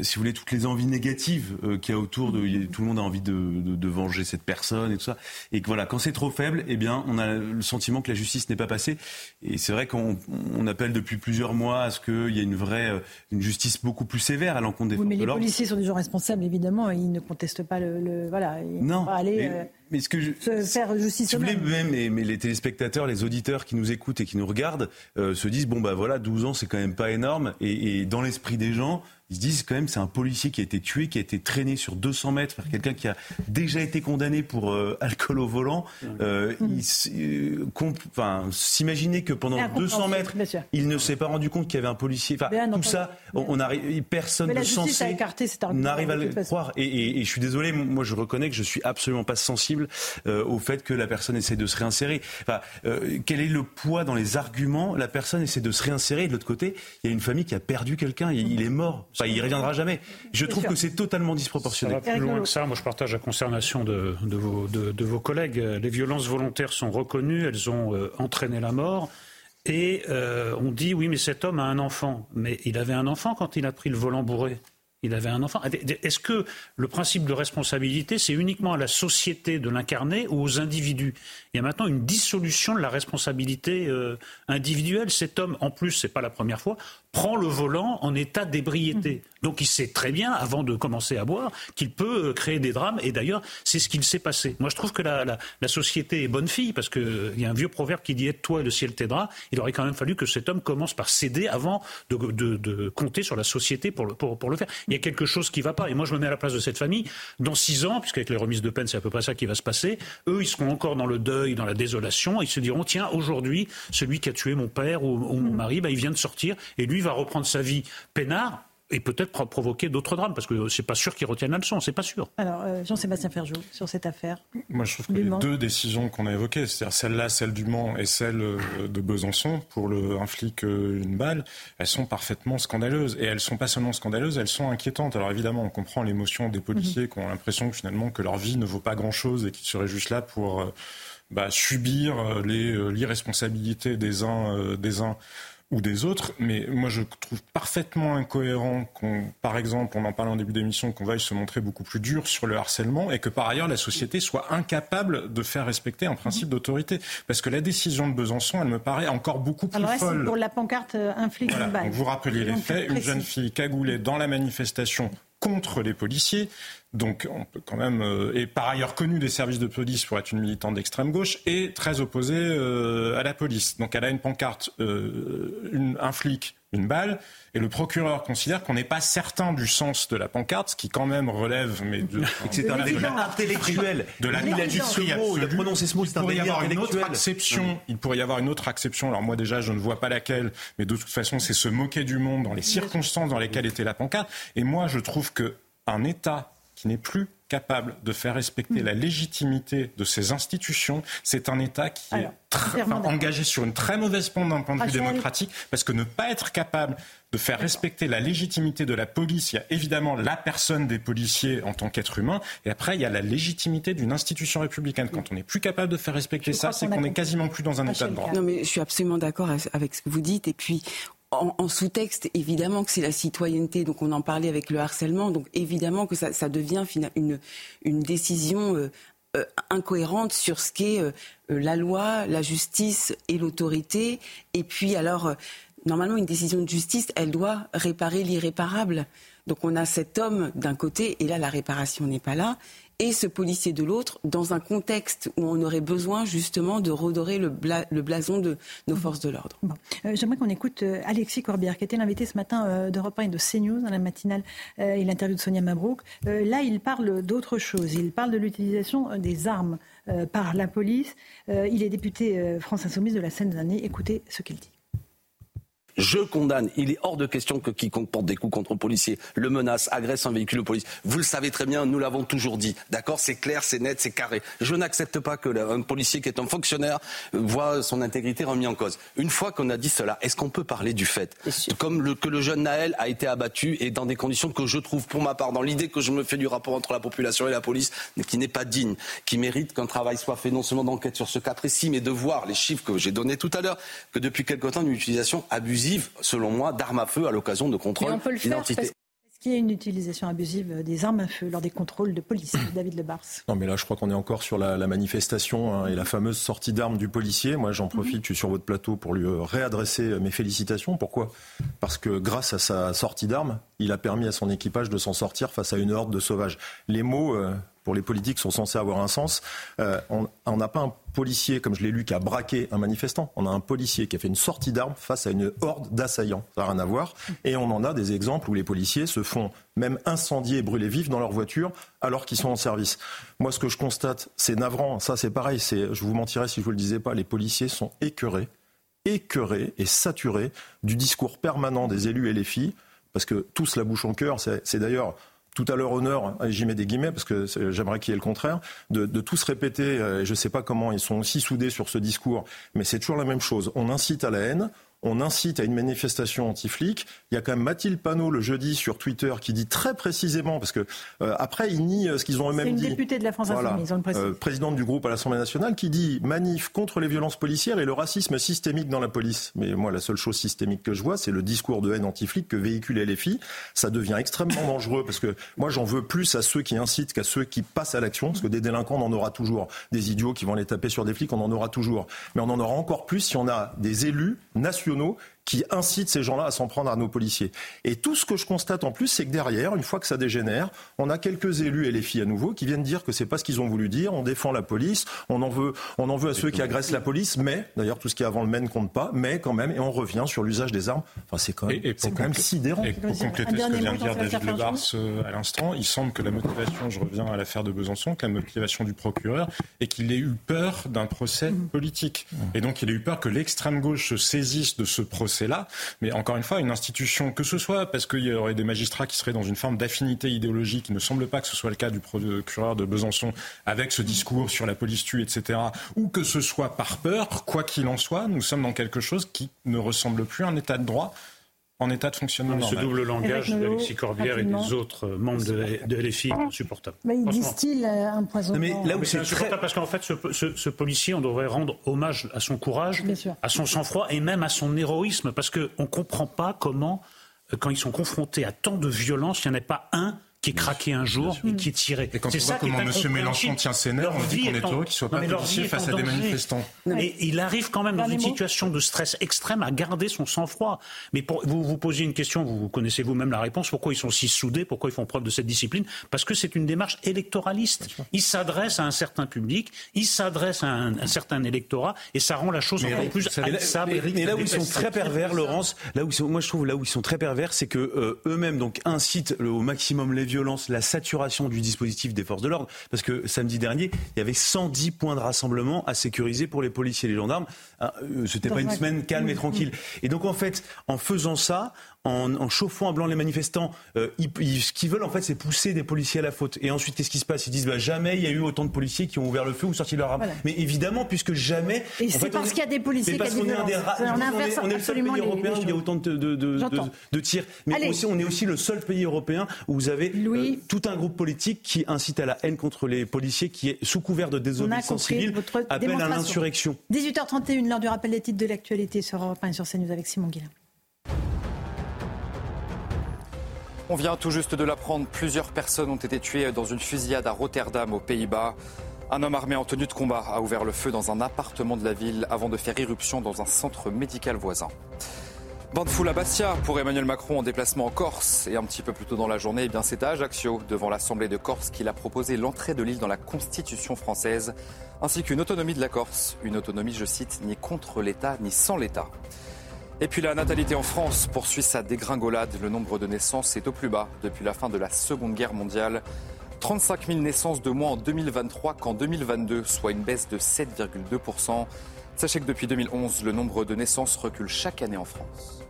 si vous voulez, toutes les envies négatives euh, qu'il y a autour de. tout le monde a envie de, de, de, venger cette personne et tout ça. Et que voilà, quand c'est trop faible, eh bien, on a le sentiment que la justice n'est pas passée. Et c'est vrai qu'on on appelle depuis plusieurs mois à ce qu'il y ait une vraie, euh, une justice beaucoup plus sévère à l'encontre des oui, mais les policiers sont des gens responsables, évidemment. Ils ne contestent pas le. le voilà. Ils non. Pas aller, mais... ce que je, se faire justice si vous voulez, mais, mais, les téléspectateurs, les auditeurs qui nous écoutent et qui nous regardent se disent bon bah voilà, 12 ans c'est quand même pas énorme et, et dans l'esprit des gens, ils se disent quand même c'est un policier qui a été tué, qui a été traîné sur 200 mètres par quelqu'un qui a déjà été condamné pour euh, alcool au volant. Euh, euh enfin, s'imaginer que pendant 200 mètres, il ne s'est pas rendu compte qu'il y avait un policier. Enfin, tout ça, on, arrive, personne ne censé n'arrive à le croire. Et, et, je suis désolé, moi je reconnais que je suis absolument pas sensible sensible au fait que la personne essaie de se réinsérer. Enfin, quel est le poids dans les arguments? La personne essaie de se réinsérer. Et de l'autre côté, il y a une famille qui a perdu quelqu'un. Il, est mort. Enfin, il reviendra jamais. Je trouve que c'est totalement disproportionné. Ça va plus loin que ça. Moi, je partage la consternation de, de, vos, de, de, vos, collègues. Les violences volontaires sont reconnues. Elles ont entraîné la mort. Et euh, on dit oui, mais cet homme a un enfant. Mais il avait un enfant quand il a pris le volant bourré. Il avait un enfant. Est-ce que le principe de responsabilité, c'est uniquement à la société de l'incarner ou aux individus? Il y a maintenant une dissolution de la responsabilité euh, individuelle. Cet homme, en plus, c'est pas la première fois, prend le volant en état d'ébriété. Mmh. Donc il sait très bien, avant de commencer à boire, qu'il peut euh, créer des drames. Et d'ailleurs, c'est ce qu'il s'est passé. Moi, je trouve que la, la, la société est bonne fille, parce qu'il y a un vieux proverbe qui dit Aide-toi et le ciel t'aidera. Il aurait quand même fallu que cet homme commence par céder avant de, de, de compter sur la société pour le, pour, pour le faire. Il y a quelque chose qui ne va pas. Et moi, je me mets à la place de cette famille. Dans six ans, puisqu'avec les remises de peine, c'est à peu près ça qui va se passer, eux, ils seront encore dans le deuil, dans la désolation. Ils se diront Tiens, aujourd'hui, celui qui a tué mon père ou, ou mon mari, bah, il vient de sortir, et lui va reprendre sa vie peinard et peut-être provoquer d'autres drames, parce que c'est pas sûr qu'ils retiennent la leçon, c'est pas sûr. Alors, euh, Jean-Sébastien Ferjou, sur cette affaire. Moi, je trouve que les deux décisions qu'on a évoquées, c'est-à-dire celle-là, celle du Mans et celle euh, de Besançon, pour le, un flic, euh, une balle, elles sont parfaitement scandaleuses. Et elles sont pas seulement scandaleuses, elles sont inquiétantes. Alors évidemment, on comprend l'émotion des policiers mhm. qui ont l'impression que finalement que leur vie ne vaut pas grand-chose et qu'ils seraient juste là pour bah, subir l'irresponsabilité des uns, des uns ou des autres, mais moi je trouve parfaitement incohérent qu'on, par exemple, on en parlait en début d'émission, qu'on vaille se montrer beaucoup plus dur sur le harcèlement et que par ailleurs la société soit incapable de faire respecter un principe d'autorité. Parce que la décision de Besançon, elle me paraît encore beaucoup plus Alors là, folle. pour la pancarte euh, un flic voilà. vous rappeliez les faits, une jeune fille cagoulée dans la manifestation contre les policiers. Donc, on peut quand même, euh, et par ailleurs connue des services de police pour être une militante d'extrême gauche, et très opposée euh, à la police. Donc, elle a une pancarte, euh, une, un flic, une balle, et le procureur considère qu'on n'est pas certain du sens de la pancarte, ce qui quand même relève, mais de, c'est un délire intellectuel. De la il a dit ce mot, il a prononcé ce mot, c'est un délire intellectuel. Acception, il pourrait y avoir une autre acception. Alors moi déjà, je ne vois pas laquelle, mais de toute façon, c'est se moquer du monde dans les circonstances dans lesquelles était la pancarte. Et moi, je trouve que un État qui n'est plus capable de faire respecter mm. la légitimité de ses institutions, c'est un État qui est engagé sur une très mauvaise pente d'un point de vue démocratique, parce que ne pas être capable de faire respecter la légitimité de la police, il y a évidemment la personne des policiers en tant qu'être humain, et après il y a la légitimité d'une institution républicaine. Quand on n'est plus capable de faire respecter ça, c'est qu'on est quasiment plus dans un État de droit. Non mais je suis absolument d'accord avec ce que vous dites, et puis en, sous-texte, évidemment que c'est la citoyenneté, donc on en parlait avec le harcèlement, donc évidemment que ça, devient une, décision euh, euh, incohérente sur ce qu'est euh, la loi, la justice et l'autorité. Et puis alors, normalement, une décision de justice, elle doit réparer l'irréparable. Donc on a cet homme d'un côté, et là la réparation n'est pas là et ce policier de l'autre, dans un contexte où on aurait besoin justement de redorer le, blason de nos forces de l'ordre. Euh, j'aimerais qu'on écoute euh, Alexis Corbière, qui était l'invité ce matin euh, d'Europe 1 et de CNews dans la matinale et l'interview de Sonia Mabrouk. là, il parle d'autre chose. Il parle de l'utilisation des armes par la police. il est député France Insoumise de la Seine-Saint-Denis. Écoutez ce qu'il dit. Je condamne. Il est hors de question que quiconque porte des coups contre un policier le menace, agresse un véhicule de police. Vous le savez très bien, nous l'avons toujours dit. D'accord? C'est clair, c'est net, c'est carré. Je n'accepte pas que un policier qui est un fonctionnaire voit son intégrité remis en cause. Une fois qu'on a dit cela, est-ce qu'on peut parler du fait Comme le, que le jeune Naël a été abattu et dans des conditions que je trouve, pour ma part, dans l'idée que je me fais du rapport entre la population et la police, qui n'est pas digne, qui mérite qu'un travail soit fait non seulement d'enquête sur ce cas précis, mais de voir les chiffres que j'ai donnés tout à l'heure, que depuis quelque temps, une utilisation abusive selon moi, d'armes à feu à l'occasion de contrôles d'identité. Est-ce qu'il y a une utilisation abusive des armes à feu lors des contrôles de police, David Lebars? Non, mais là, je crois qu'on est encore sur la, manifestation hein, et la fameuse sortie d'armes du policier. Moi, j'en profite, je suis sur votre plateau pour lui euh, réadresser mes félicitations. Pourquoi? Parce que grâce à sa sortie d'armes, il a permis à son équipage de s'en sortir face à une horde de sauvages. Les mots, euh, pour les politiques sont censés avoir un sens. Euh, on n'a pas un policier, comme je l'ai lu, qui a braqué un manifestant. On a un policier qui a fait une sortie d'armes face à une horde d'assaillants. Ça n'a rien à voir. Et on en a des exemples où les policiers se font même incendier et brûler vifs dans leur voiture alors qu'ils sont en service. Moi, ce que je constate, c'est navrant. Ça, c'est pareil. Je vous mentirais si je vous le disais pas. Les policiers sont écœurés, écœurés et saturés du discours permanent des élus et les filles, parce que tous la bouche en cœur. C'est d'ailleurs tout à leur honneur, j'y mets des guillemets parce que j'aimerais qu'il y ait le contraire, de, de tous répéter, je ne sais pas comment ils sont aussi soudés sur ce discours, mais c'est toujours la même chose. On incite à la haine, on incite à une manifestation anti-flic. Il y a quand même Mathilde Panot le jeudi sur Twitter qui dit très précisément, parce que euh, après ils nient euh, ce qu'ils ont eux-mêmes dit. C'est une députée de la France Insoumise, on le euh, présidente du groupe à l'Assemblée nationale, qui dit manif contre les violences policières et le racisme systémique dans la police. Mais moi, la seule chose systémique que je vois, c'est le discours de haine anti-flic que véhicule LFI. Ça devient extrêmement dangereux parce que moi, j'en veux plus à ceux qui incitent qu'à ceux qui passent à l'action, parce que des délinquants, on en aura toujours. Des idiots qui vont les taper sur des flics, on en aura toujours. Mais on en aura encore plus si on a des élus nationaux nationaux qui incite ces gens-là à s'en prendre à nos policiers. Et tout ce que je constate en plus, c'est que derrière, une fois que ça dégénère, on a quelques élus et les filles à nouveau qui viennent dire que c'est pas ce qu'ils ont voulu dire. On défend la police, on en veut, on en veut à ceux qui agressent la police, mais d'ailleurs tout ce qui est avant le MEN compte pas, mais quand même, et on revient sur l'usage des armes. Enfin, c'est quand même, c'est quand même sidérant. Et pour compléter ce que vient de dire David Lebars euh, à l'instant, il semble que la motivation, je reviens à l'affaire de Besançon, que la motivation du procureur est qu'il ait eu peur d'un procès mmh. politique. Mmh. Et donc il a eu peur que l'extrême gauche se saisisse de ce procès-là. Mais encore une fois, une institution, que ce soit parce qu'il y aurait des magistrats qui seraient dans une forme d'affinité idéologique, il ne semble pas que ce soit le cas du procureur de Besançon avec ce discours sur la police tue, etc., ou que ce soit par peur, quoi qu'il en soit, nous sommes dans quelque chose qui ne ressemble plus à un état de droit en état de fonctionnement Ce double langage d'Alexis Corbière et des autres membres de, LFI est insupportable. Mais il distille un poison. Mais là où c'est insupportable parce qu'en fait, ce, policier, on devrait rendre hommage à son courage, à son sang-froid et même à son héroïsme, parce qu'on ne comprend pas comment, euh, quand ils sont confrontés à tant de violence, il n'y en a pas un qui est craqué un jour et qui est tiré. Et quand on voit comment M. Mélenchon tient ses nerfs, on dit qu'on est heureux qu'il ne soit pas policier face à des manifestants. Et il arrive quand même dans une situation de stress extrême à garder son sang-froid. Mais pour, vous vous posez une question, vous connaissez vous-même la réponse, pourquoi ils sont si soudés, pourquoi ils font preuve de cette discipline? Parce que c'est une démarche électoraliste. Ils s'adressent à un certain public, ils s'adressent à un, certain électorat, et ça rend la chose encore plus haïssable. Mais, là où ils sont très pervers, Laurence, là où moi je trouve là où ils sont très pervers, c'est que euh, eux-mêmes donc incitent au maximum les violence, la saturation du dispositif des forces de l'ordre. Parce que samedi dernier, il y avait 110 points de rassemblement à sécuriser pour les policiers et les gendarmes. Ah, euh, c'était pas une semaine calme et tranquille. Et donc en fait, en faisant ça, en, chauffant à blanc les manifestants, euh, ce qu'ils veulent en fait, c'est pousser des policiers à la faute. Et ensuite, qu'est-ce qui se passe? Ils disent bah, jamais il y a eu autant de policiers qui ont ouvert le feu ou sorti leur arme. Mais évidemment, puisque jamais. Et c'est parce qu'il y a des policiers qui ont on, est, on, est le seul pays européen où il y a autant de, de, de, tirs. Mais aussi, on est aussi le seul pays européen où vous avez euh, tout un groupe politique qui incite à la haine contre les policiers, qui est sous couvert de désobéissance civile, appelle à l'insurrection. 18h31, l'heure du rappel des titres de l'actualité sur Europe 1 et sur CNews avec Simon Guillain. On vient tout juste de l'apprendre, plusieurs personnes ont été tuées dans une fusillade à Rotterdam, aux Pays-Bas. Un homme armé en tenue de combat a ouvert le feu dans un appartement de la ville avant de faire irruption dans un centre médical voisin. Bande foule à Bastia pour Emmanuel Macron en déplacement en Corse. Et un petit peu plus tôt dans la journée, eh c'est à Ajaccio, devant l'Assemblée de Corse, qu'il a proposé l'entrée de l'île dans la Constitution française, ainsi qu'une autonomie de la Corse. Une autonomie, je cite, ni contre l'État, ni sans l'État. Et puis la natalité en France poursuit sa dégringolade. Le nombre de naissances est au plus bas depuis la fin de la Seconde Guerre mondiale. 35 000 naissances de moins en 2023 qu'en 2022, soit une baisse de 7,2%. Sachez que depuis 2011, le nombre de naissances recule chaque année en France.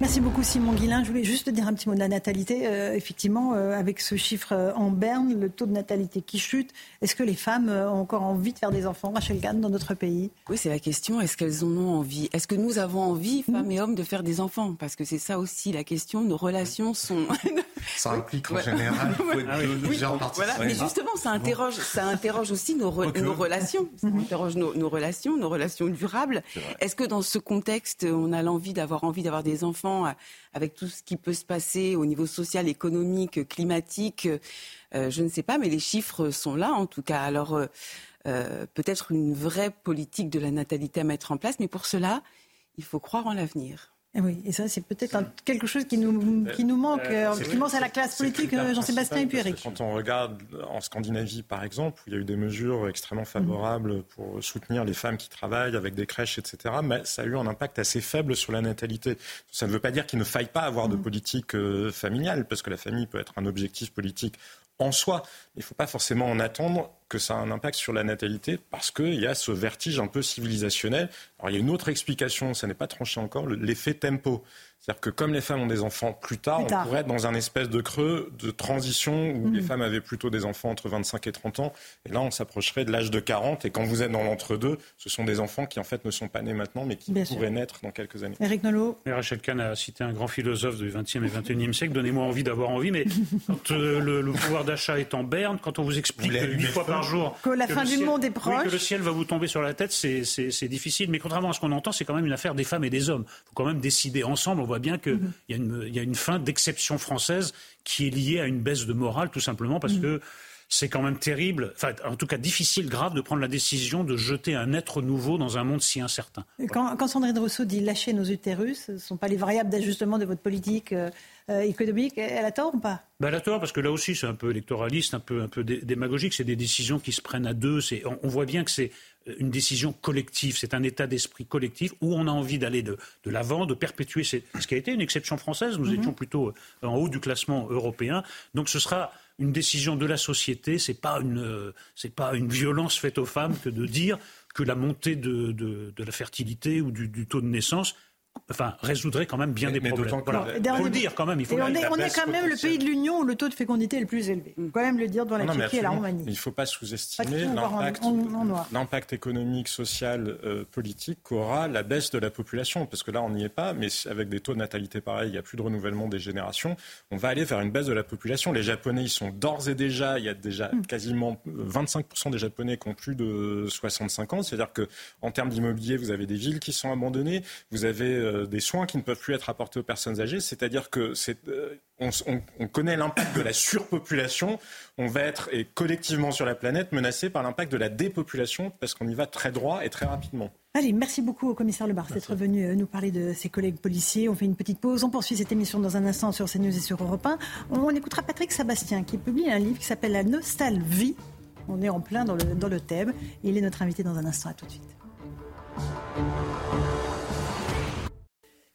Merci beaucoup Simon Guillain. Je voulais juste dire un petit mot de la natalité. Euh, effectivement, euh, avec ce chiffre euh, en berne, le taux de natalité qui chute, est-ce que les femmes ont encore envie de faire des enfants, Rachel Gann, dans notre pays? Oui, c'est la question. Est-ce qu'elles en ont envie? Est-ce que nous avons envie, femmes mm. et hommes, de faire des enfants? Parce que c'est ça aussi la question. Nos relations sont... ça implique en général. Voilà. Mais justement, ça interroge, ça interroge aussi nos, nos relations. Ça mm-hmm. interroge nos, nos, relations, nos relations durables. Est-ce que dans ce contexte, on a l'envie d'avoir envie d'avoir des enfants? Euh, avec tout ce qui peut se passer au niveau social, économique, climatique. Euh, je ne sais pas, mais les chiffres sont là en tout cas. Alors euh, peut-être une vraie politique de la natalité à mettre en place, mais pour cela, il faut croire en l'avenir. Eh oui, et ça, c'est peut-être quelque chose qui nous, qui nous manque, euh, qui manque à la classe politique, euh, Jean-Sébastien et puis Eric. Quand on regarde en Scandinavie, par exemple, où il y a eu des mesures extrêmement favorables pour soutenir les femmes qui travaillent avec des crèches, etc., mais ça a eu un impact assez faible sur la natalité. Ça ne veut pas dire qu'il ne faille pas avoir de mm. politique euh, familiale, parce que la famille peut être un objectif politique en soi. Il ne faut pas forcément en attendre que ça a un impact sur la natalité parce qu'il y a ce vertige un peu civilisationnel. Alors il y a une autre explication, ça n'est pas tranché encore, l'effet tempo. C'est-à-dire que comme les femmes ont des enfants plus tard, on pourrait être dans un espèce de creux de transition où les mhm. femmes avaient plutôt des enfants entre 25 et 30 ans. Et là, on s'approcherait de l'âge de 40. Et quand vous êtes dans l'entre-deux, ce sont des enfants qui en fait ne sont pas nés maintenant, mais qui pourraient naître dans quelques années. Eric Nolot. Rachel Kahn a cité un grand philosophe du 20e et 21e siècle. Donnez-moi envie d'avoir envie, mais quand euh, le, pouvoir d'achat est en berne, quand on vous explique huit fois par jour que la fin du monde est proche, que le ciel va vous tomber sur la tête, c'est difficile. Mais contrairement à ce qu'on entend, c'est quand même une affaire des femmes et des hommes. Il faut quand même décider ensemble. On voit bien qu'il mhm. y, y, a une fin d'exception française qui est liée à une baisse de morale, tout simplement parce mhm. que c'est quand même terrible, enfin en tout cas difficile, grave, de prendre la décision de jeter un être nouveau dans un monde si incertain. Quand, quand Sandrine Rousseau dit lâcher nos utérus, ce ne sont pas les variables d'ajustement de votre politique euh, euh, économique, elle a tort ou pas? Ben, Elle a tort parce que là aussi c'est un peu électoraliste, un peu, un peu démagogique, c'est des décisions qui se prennent à deux, on, on voit bien que c'est une décision collective, c'est un état d'esprit collectif où on a envie d'aller de, de l'avant, de perpétuer ce qui a été une exception française. Nous mhm. étions plutôt euh, en haut du classement européen. Donc ce sera une décision de la société. C'est pas une c'est pas une violence faite aux femmes que de dire que la montée de, de, de la fertilité ou du, du, taux de naissance enfin, résoudrait quand même bien des problèmes. Il faut le dire quand même. Il faut on, est, on est, quand même le pays de l'Union où le taux de fécondité est le plus élevé. Il faut quand même le dire dans la Tchéquie et la Roumanie. Il ne faut pas sous-estimer l'impact économique, social, euh, politique qu'aura la baisse de la population. Parce que là, on n'y est pas, mais avec des taux de natalité pareils, il n'y a plus de renouvellement des générations. On va aller vers une baisse de la population. Les Japonais, ils sont d'ores et déjà, il y a déjà hmm. quasiment 25% des Japonais qui ont plus de 65 ans. C'est-à-dire qu'en termes d'immobilier, vous avez des villes qui sont abandonnées, vous avez euh, des soins qui ne peuvent plus être apportés aux personnes âgées. C'est-à-dire que c'est, euh, on, connaît l'impact de la surpopulation. On va être et collectivement sur la planète menacé par l'impact de la dépopulation parce qu'on y va très droit et très rapidement. Allez, merci beaucoup au commissaire Lebar d'être venu euh, nous parler de ses collègues policiers. On fait une petite pause. On poursuit cette émission dans un instant sur CNews et sur Europe 1. On écoutera Patrick Sébastien qui publie un livre qui s'appelle La nostalgie. On est en plein dans le, dans le thème. Il est notre invité dans un instant. À tout de suite.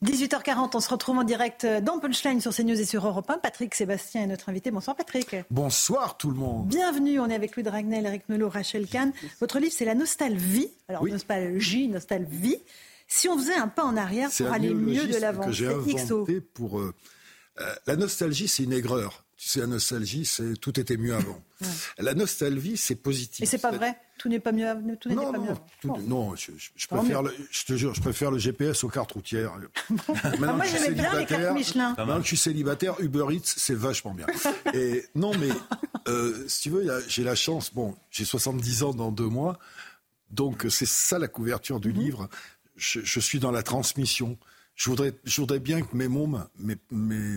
18h40, on se retrouve en direct dans Punchline sur CNews et sur Europe 1. Patrick Sébastien est notre invité. Bonsoir Patrick. Bonsoir tout le monde. Bienvenue, on est avec Louis Dragnel, Eric Nolot, Rachel Kahn. Votre livre c'est La nostalgie. Alors nostalgie, nostalgie. Si on faisait un pas en arrière pour aller mieux de l'avant, c'est inventé pour euh, euh, la nostalgie, c'est une aigreur. Tu sais, la nostalgie, c'est tout était mieux avant. La nostalgie, c'est positif. Et c'est pas vrai? Tout n'est pas mieux, tout n'était pas mieux. Tout, non, je, préfère, le, je te jure, je préfère le GPS aux cartes routières. Maintenant, moi, j'aimais bien les cartes Michelin. Maintenant que je suis célibataire, Uber Eats, c'est vachement bien. Et non, mais euh, si tu veux, j'ai la chance. Bon, j'ai 70 ans dans deux mois, donc c'est ça la couverture du mhm. livre. Je, je, suis dans la transmission. Je voudrais, bien que mes mômes, mes,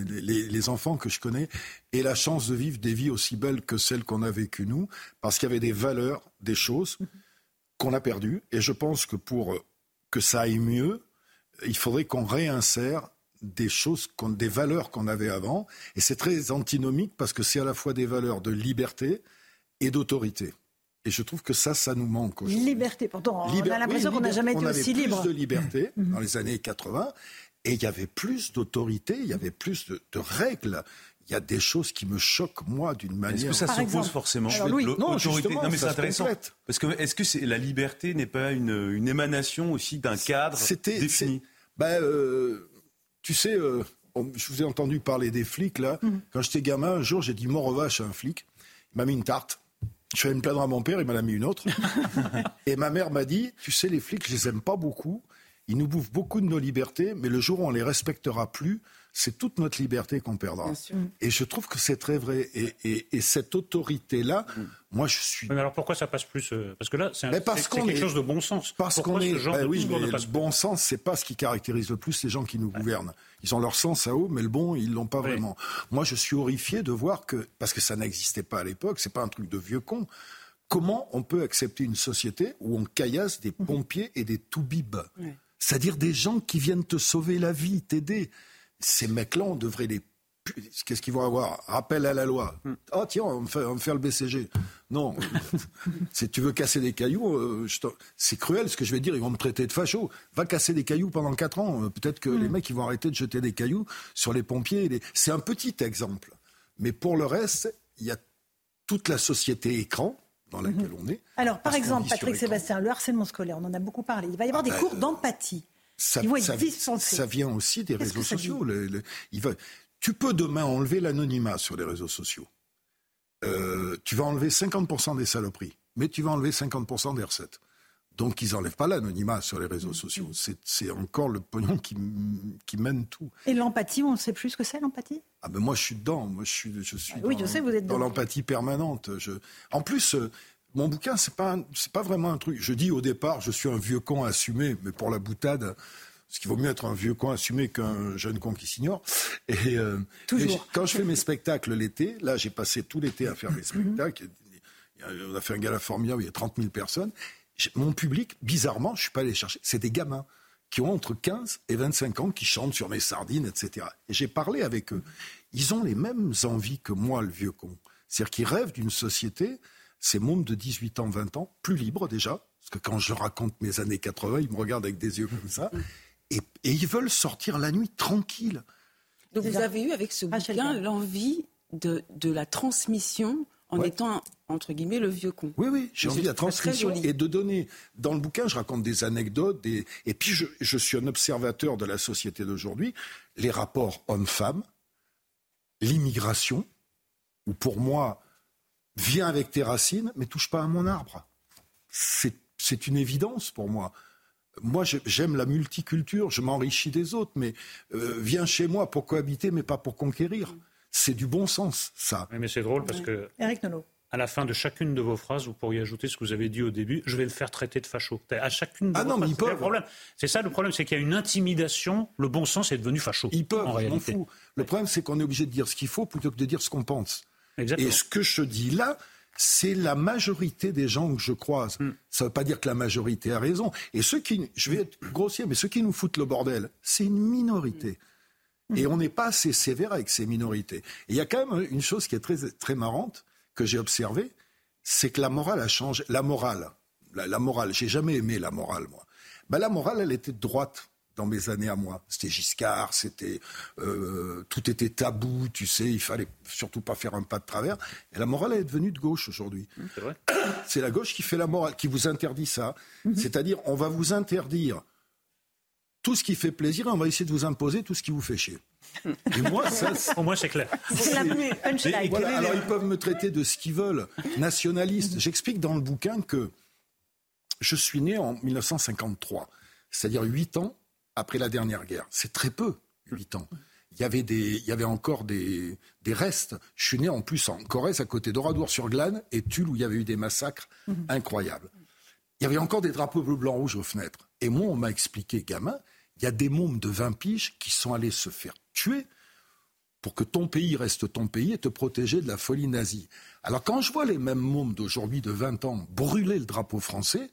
les, les, enfants que je connais, aient la chance de vivre des vies aussi belles que celles qu'on a vécues nous, parce qu'il y avait des valeurs, des choses qu'on a perdues. Et je pense que pour que ça aille mieux, il faudrait qu'on réinsère des choses, des valeurs qu'on avait avant. Et c'est très antinomique parce que c'est à la fois des valeurs de liberté et d'autorité. Et je trouve que ça, ça nous manque Liberté, pourtant, on a l'impression qu'on n'a jamais été aussi libre. On avait plus de liberté mhm. dans les années 80, et il y avait plus d'autorité, il y avait plus de, règles. Il y a des choses qui me choquent, moi, d'une manière. Est-ce que ça s'oppose forcément Alors, oui, non, non, mais c'est intéressant. Parce que est-ce que la liberté n'est pas une, une, émanation aussi d'un cadre défini? Ben, euh, Tu sais, euh, je vous ai entendu parler des flics, là. Mhm. Quand j'étais gamin, un jour, j'ai dit mon revache à un flic. Il m'a mis une tarte. Je suis allé me plaindre à mon père, il m'en a mis une autre. et ma mère m'a dit, tu sais, les flics, je les aime pas beaucoup. Ils nous bouffent beaucoup de nos libertés, mais le jour où on les respectera plus, c'est toute notre liberté qu'on perdra. Et je trouve que c'est très vrai. Et, cette autorité-là, mm. moi je suis. Mais alors pourquoi ça passe plus Parce que là, c'est quelque chose de bon sens. Parce qu'on est. Ben oui, mais le bon sens, c'est pas ce qui caractérise le plus les gens qui nous gouvernent. Ils ont leur sens à eux, mais le bon, ils l'ont pas vraiment. Moi, je suis horrifié de voir que, parce que ça n'existait pas à l'époque, c'est pas un truc de vieux con. Comment on peut accepter une société où on caillasse des mm-hmm. pompiers et des toubibs? C'est-à-dire des gens qui viennent te sauver la vie, t'aider ces mecs-là, on devrait les Qu'est-ce qu'ils vont avoir? Rappel à la loi. Hmm. Ah tiens, on va, faire, faire le BCG. Non. si tu veux casser des cailloux, euh, c'est cruel ce que je vais dire. Ils vont me traiter de facho. Va casser des cailloux pendant quatre ans. Euh, peut-être que les hmm. mecs ils vont arrêter de jeter des cailloux sur les pompiers. C'est un petit exemple. Mais pour le reste, il y a toute la société écran dans laquelle hmm. on est. Alors, par exemple, Patrick Sébastien, le harcèlement scolaire, on en a beaucoup parlé. Il va y avoir ah des cours d'empathie. Ça, Ils vont être ça, dispensés. ça vient aussi des réseaux sociaux. il va, tu peux demain enlever l'anonymat sur les réseaux sociaux. Euh, tu vas enlever 50% des saloperies, mais tu vas enlever 50% des recettes. Donc ils n'enlèvent pas l'anonymat sur les réseaux sociaux. C'est encore le pognon qui, qui mène tout. Et l'empathie, on sait plus ce que c'est l'empathie? Ah ben moi je suis dedans. Moi je suis, je suis oui, dans, je sais, vous êtes dans l'empathie permanente. Je... En plus, euh, mon bouquin c'est pas pas vraiment un truc. Je dis au départ, je suis un vieux con assumé, mais pour la boutade. Ce qu'il vaut mieux être un vieux con assumé qu'un jeune con qui s'ignore. Et euh, Toujours. quand je fais mes spectacles l'été, là j'ai passé tout l'été à faire mes spectacles. On a fait un gala formidable, il y a 30 000 personnes mon public, bizarrement, je suis pas allé chercher, c'est des gamins qui ont entre 15 et 25 ans, qui chantent sur mes sardines, etc. Et j'ai parlé avec eux. Ils ont les mêmes envies que moi, le vieux con. C'est-à-dire qu'ils rêvent d'une société, ces mômes de 18 ans, 20 ans, plus libres déjà, parce que quand je raconte mes années 80, ils me regardent avec des yeux comme ça, et, ils veulent sortir la nuit tranquille. Donc vous avez eu avec ce bouquin l'envie de, de la transmission en étant entre guillemets le vieux con. Oui, oui, j'ai envie de la transmission et de donner. Dans le bouquin, je raconte des anecdotes, des... et puis je, je suis un observateur de la société d'aujourd'hui, les rapports hommes-femmes, l'immigration, où pour moi, viens avec tes racines, mais touche pas à mon arbre. C'est une évidence pour moi. Moi, j'aime la multiculture, je m'enrichis des autres, mais euh, viens chez moi pour cohabiter, mais pas pour conquérir. C'est du bon sens, ça. mais c'est drôle parce que. Eric Nolot. À la fin de chacune de vos phrases, vous pourriez ajouter ce que vous avez dit au début. Je vais le faire traiter de facho. À chacune de ah vos non, phrases. Mais ils problème. C'est ça le problème, c'est qu'il y a une intimidation. Le bon sens est devenu facho. Ils peuvent. En réalité. Fous. Le problème, c'est qu'on est obligé de dire ce qu'il faut plutôt que de dire ce qu'on pense. Exactement. Et ce que je dis là, c'est la majorité des gens que je croise. Hmm. Ça ne veut pas dire que la majorité a raison. Et ceux qui, je vais être grossier, mais ceux qui nous foutent le bordel, c'est une minorité. Et on n'est pas assez sévère avec ces minorités. Et il y a quand même une chose qui est très, très marrante que j'ai observée, c'est que la morale a changé. La morale, la, la morale, j'ai jamais aimé la morale, moi. Ben, la morale, elle était droite dans mes années à moi. C'était Giscard, c'était euh, tout était tabou, tu sais, il fallait surtout pas faire un pas de travers. Et la morale elle est devenue de gauche aujourd'hui. Mmh, c'est vrai. C'est la gauche qui fait la morale, qui vous interdit ça. Mmh. C'est-à-dire, on va vous interdire tout ce qui fait plaisir, on va essayer de vous imposer tout ce qui vous fait chier. Et moi, ça, au moins c'est clair. C'est la punchline. Voilà, alors ils peuvent me traiter de ce qu'ils veulent, nationaliste. J'explique dans le bouquin que je suis né en 1953, c'est-à-dire huit ans après la dernière guerre. C'est très peu, huit ans. Il y avait, des, encore des, des restes. Je suis né en plus en Corrèze, à côté d'Oradour-sur-Glane et Tulle, où il y avait eu des massacres incroyables. Il y avait encore des drapeaux bleu, blanc, rouge aux fenêtres. Et moi, on m'a expliqué, gamin, il y a des mômes de 20 piges qui sont allés se faire tuer pour que ton pays reste ton pays et te protéger de la folie nazie. Alors quand je vois les mêmes mômes d'aujourd'hui de 20 ans brûler le drapeau français,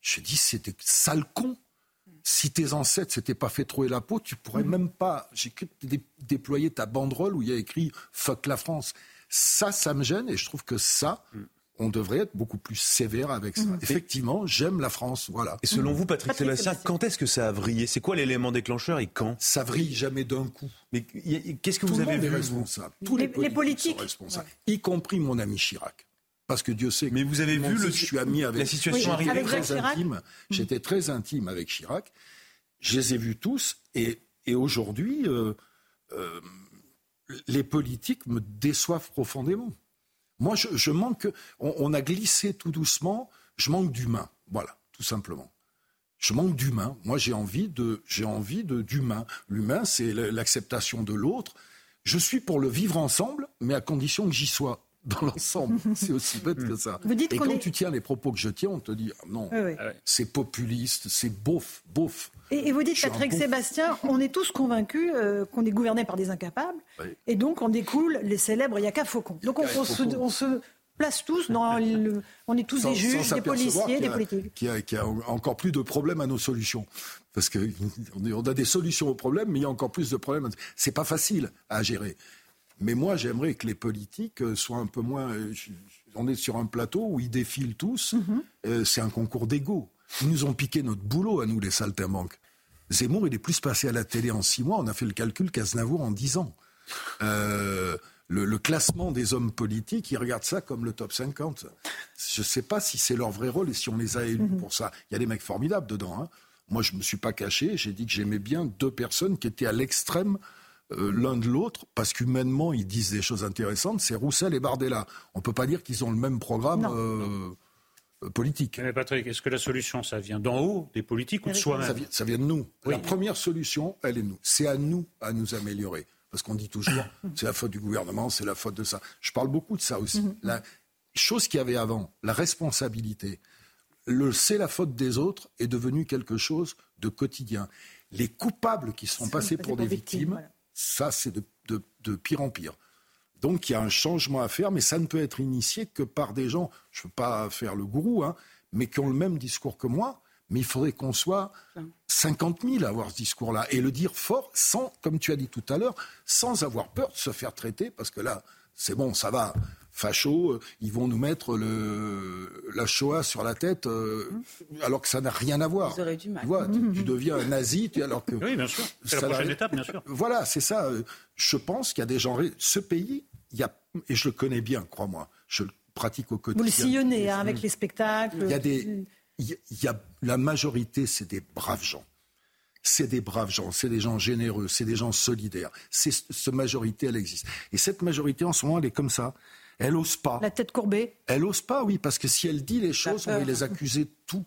je dis c'était sale con. Si tes ancêtres s'étaient pas fait trouer la peau, tu pourrais mm. même pas j'ai déployer ta banderole où il y a écrit fuck la France. Ça, ça me gêne et je trouve que ça, mm on devrait être beaucoup plus sévère avec ça. Mhm. Effectivement, j'aime la France, voilà. Et selon vous, Patrick, Sébastien, quand est-ce que ça a vrillé? C'est quoi l'élément déclencheur et quand? Ça vrille jamais d'un coup. Mais qu'est-ce que vous avez vu Tous les, politiques, sont responsables, y compris mon ami Chirac. Parce que Dieu sait que Mais vous avez vu le, je suis ami avec la situation arrivée très intime. Mhm. J'étais très intime avec Chirac. Je les ai vus tous et, aujourd'hui, euh, euh, les politiques me déçoivent profondément. Moi, je, manque. On, a glissé tout doucement. Je manque d'humain. Voilà, tout simplement. Je manque d'humain. Moi, j'ai envie de, j'ai envie de d'humain. L'humain, c'est l'acceptation de l'autre. Je suis pour le vivre ensemble, mais à condition que j'y sois dans l'ensemble. C'est aussi bête que ça. et quand tu tiens les propos que je tiens, on te dit ah non, ah c'est populiste, c'est beauf, beauf. Et, vous dites, Patrick Sébastien, on est tous convaincus euh, qu'on est gouverné par des incapables, et donc on découle les célèbres Yaka Faucon. Donc on, se, place tous dans le, on est tous des juges, des policiers, des politiques. Qui a, qui a, encore plus de problèmes à nos solutions. Parce qu'on on a des solutions aux problèmes, mais il y a encore plus de problèmes. C'est pas facile à gérer. Mais moi, j'aimerais que les politiques euh, soient un peu moins. Euh, on est sur un plateau où ils défilent tous. Mhm. Euh, c'est un concours d'ego. Ils nous ont piqué notre boulot à nous, les saltimbanques. Zemmour, il est plus passé à la télé en six mois. On a fait le calcul qu'Aznavour en dix ans. le, classement des hommes politiques, ils regardent ça comme le top 50. Je ne sais pas si c'est leur vrai rôle et si on les a élus mhm. pour ça. Il y a des mecs formidables dedans. Hein. Moi, je ne me suis pas caché. J'ai dit que j'aimais bien deux personnes qui étaient à l'extrême euh, l'un de l'autre, parce qu'humainement, ils disent des choses intéressantes. C'est Roussel et Bardella. On ne peut pas dire qu'ils ont le même programme. Euh, euh, politique. Mais Patrick, est-ce que la solution, ça vient d'en haut, des politiques ou de soi-même ça, vient de nous. La première solution, elle est nous. C'est à nous à nous améliorer. Parce qu'on dit toujours, c'est la faute du gouvernement, c'est la faute de ça. Je parle beaucoup de ça aussi. Mhm. La chose qu'il y avait avant, la responsabilité, le c'est la faute des autres est devenu quelque chose de quotidien. Les coupables qui sont passés pour des victimes, ça c'est de, pire en pire. Donc il y a un changement à faire, mais ça ne peut être initié que par des gens, je ne veux pas faire le gourou, hein, mais qui ont le même discours que moi, mais il faudrait qu'on soit 50 000 à avoir ce discours-là et le dire fort, sans, comme tu as dit tout à l'heure, sans avoir peur de se faire traiter, parce que là, c'est bon, ça va. Facho, euh, ils vont nous mettre le, la Shoah sur la tête, euh, alors que ça n'a rien à voir. Tu, vois, tu, deviens un nazi, alors que. Oui, bien sûr. C'est la prochaine étape, bien sûr. Voilà, c'est ça. Je pense qu'il y a des gens. Ce pays, il y a, et je le connais bien, crois-moi. Je le pratique au quotidien. Vous le sillonnez hein, avec les spectacles. Il y a des il y a, la majorité, c'est des braves gens. C'est des braves gens, c'est des gens généreux, c'est des gens solidaires. Cette majorité, elle existe. Et cette majorité, en ce moment, elle est comme ça. Elle n'ose pas. La tête courbée Elle n'ose pas, oui, parce que si elle dit les choses, on va les accuser tout.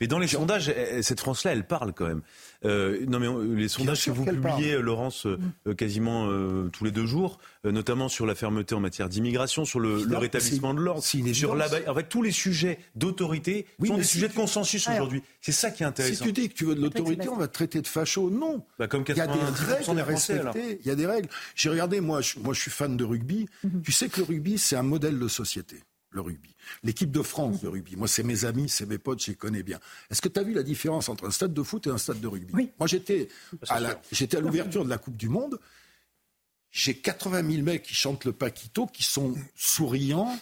Mais dans les sondages, cette France-là, elle parle quand même. Euh, non, mais euh, les sondages que vous publiez, Laurence, euh, mm. quasiment tous les deux jours, notamment sur la fermeté en matière d'immigration, sur le, rétablissement de l'ordre, sur la, en fait, tous les sujets d'autorité sont des sujets de consensus aujourd'hui. C'est ça qui est intéressant. Si tu dis que tu veux de l'autorité, on va te traiter de facho. Non. Bah, comme Il y a des règles à respecter. Il y a des règles. J'ai regardé, moi, je, moi, je suis fan de rugby. Mm-hmm. Tu sais que le rugby, c'est un modèle de société le rugby. L'équipe de France de rugby, moi c'est mes amis, c'est mes potes, je les connais bien. Est-ce que tu as vu la différence entre un stade de foot et un stade de rugby? Oui. Moi j'étais à, j'étais à l'ouverture de la Coupe du Monde, j'ai 80 000 mecs qui chantent le Paquito, qui sont souriants.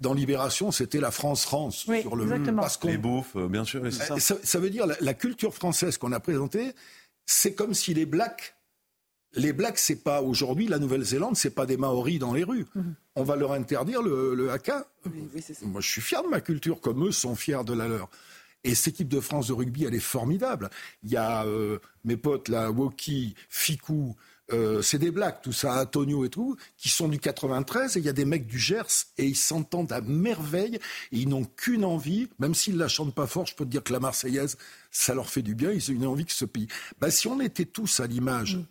Dans Libération, c'était la France-France. sur le exactement. Parce Les beaufs, euh, bien sûr. Ça. Ça, veut dire la, la culture française qu'on a présentée, c'est comme si les Blacks les Blacks, c'est pas aujourd'hui la Nouvelle-Zélande, c'est pas des Maoris dans les rues. Mhm. On va leur interdire le, le haka. Moi, je suis fier de ma culture, comme eux sont fiers de la leur. Et cette équipe de France de rugby, elle est formidable. Il y a euh, mes potes là, Woki, Fikou, euh, c'est des Blacks, tout ça, Antonio et tout, qui sont du 93, et il y a des mecs du Gers, et ils s'entendent à merveille, et ils n'ont qu'une envie, même s'ils la chantent pas fort, je peux te dire que la Marseillaise, ça leur fait du bien, ils ont une envie que ce pays. Bah, si on était tous à l'image mm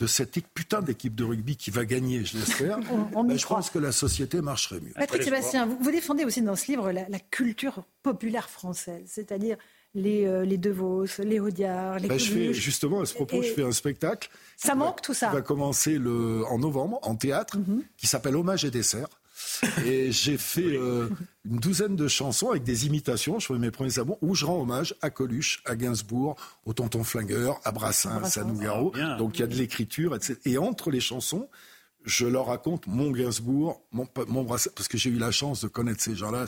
de cette putain d'équipe de rugby qui va gagner, je l'espère, ben, je pense que la société marcherait mieux. Patrick Sébastien, vous, défendez aussi dans ce livre la, culture populaire française, c'est-à-dire les, euh, les De Vos, les Audiard, les ben, je fais, Justement, à ce propos, je fais un spectacle. Ça manque tout ça. Qui va commencer le, en novembre en théâtre, mhm. qui s'appelle Hommage et dessert. Et j'ai fait euh, une douzaine de chansons avec des imitations. Je fais mes premiers albums où je rends hommage à Coluche, à Gainsbourg, au Tonton Flingueur, à Brassens, à Nougaro. Ah, Donc il y a de l'écriture, etc. Et entre les chansons, je leur raconte mon Gainsbourg, mon, mon Brassens, parce que j'ai eu la chance de connaître ces gens-là.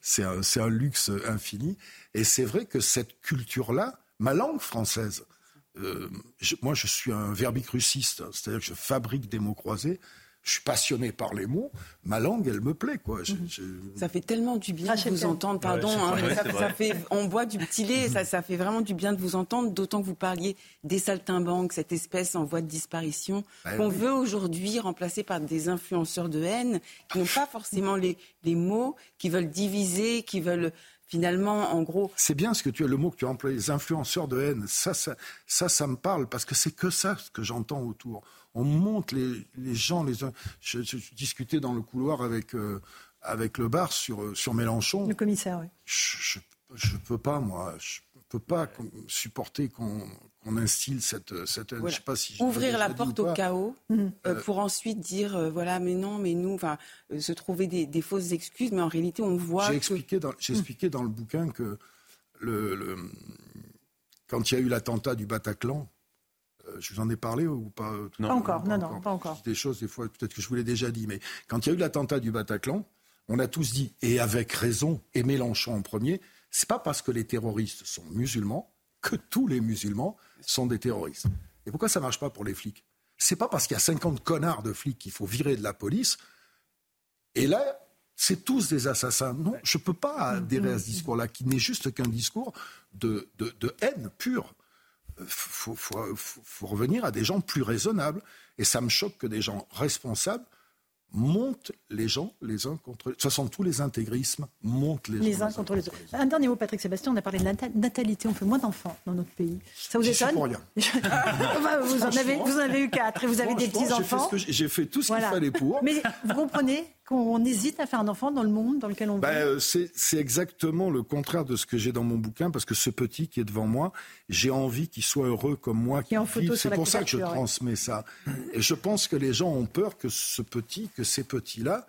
C'est un, un luxe infini. Et c'est vrai que cette culture-là, ma langue française, euh, moi je suis un verbicruciste, c'est-à-dire que je fabrique des mots croisés je suis passionné par les mots, ma langue, elle me plaît. Quoi. Ça fait tellement du bien de vous entendre, pardon. Hein, ça, fait, on boit du petit lait, ça, ça fait vraiment du bien de vous entendre, d'autant que vous parliez des saltimbanques, cette espèce en voie de disparition, bah qu'on veut aujourd'hui remplacer par des influenceurs de haine, qui n'ont pas forcément les, les mots, qui veulent diviser, qui veulent finalement, en gros. C'est bien ce que tu as, le mot que tu as employé, les influenceurs de haine. Ça, ça, ça, ça me parle parce que c'est que ça ce que j'entends autour on monte les, gens. Les, je, je, discutais dans le couloir avec, euh, avec le bar sur, euh, sur Mélenchon. Le commissaire, oui. Je ne peux pas, moi. Je ne peux pas supporter qu'on instille cette, cette Je sais pas si Ouvrir la porte au chaos mhm. euh, pour ensuite dire voilà, mais non, mais nous, enfin, se trouver des, fausses excuses, mais en réalité, on voit. J'ai expliqué, dans, j'ai expliqué dans le bouquin que le quand il y a eu l'attentat du Bataclan, euh, je vous en ai parlé ou pas euh, non. Pas encore, non, non, pas encore. Des choses, des fois, peut-être que je vous l'ai déjà dit, mais quand il y a eu l'attentat du Bataclan, on a tous dit, et avec raison, et Mélenchon en premier, c'est pas parce que les terroristes sont musulmans que tous les musulmans sont des terroristes. Et pourquoi ça marche pas pour les flics? C'est pas parce qu'il y a 50 connards de flics qu'il faut virer de la police. Et là, c'est tous des assassins. Non, je ne peux pas adhérer à ce discours-là, qui n'est juste qu'un discours de, de, haine pure. Il faut, faut, revenir à des gens plus raisonnables. Et ça me choque que des gens responsables montent les gens les uns contre les autres. De toute façon, tous les intégrismes montent les, les uns contre les autres. Un dernier mot, Patrick Sébastien, on a parlé de la natalité. On fait moins d'enfants dans notre pays. Ça vous étonne pour rien. vous, en avez, vous en avez eu quatre et vous avez des petits-enfants. J'ai fait, tout ce qu'il fallait pour. Mais vous comprenez qu'on hésite à faire un enfant dans le monde dans lequel on ben, vit C'est exactement le contraire de ce que j'ai dans mon bouquin, parce que ce petit qui est devant moi, j'ai envie qu'il soit heureux comme moi. Qui C'est pour ça que je transmets ça. Et je pense que les gens ont peur que ce petit, que ces petits-là,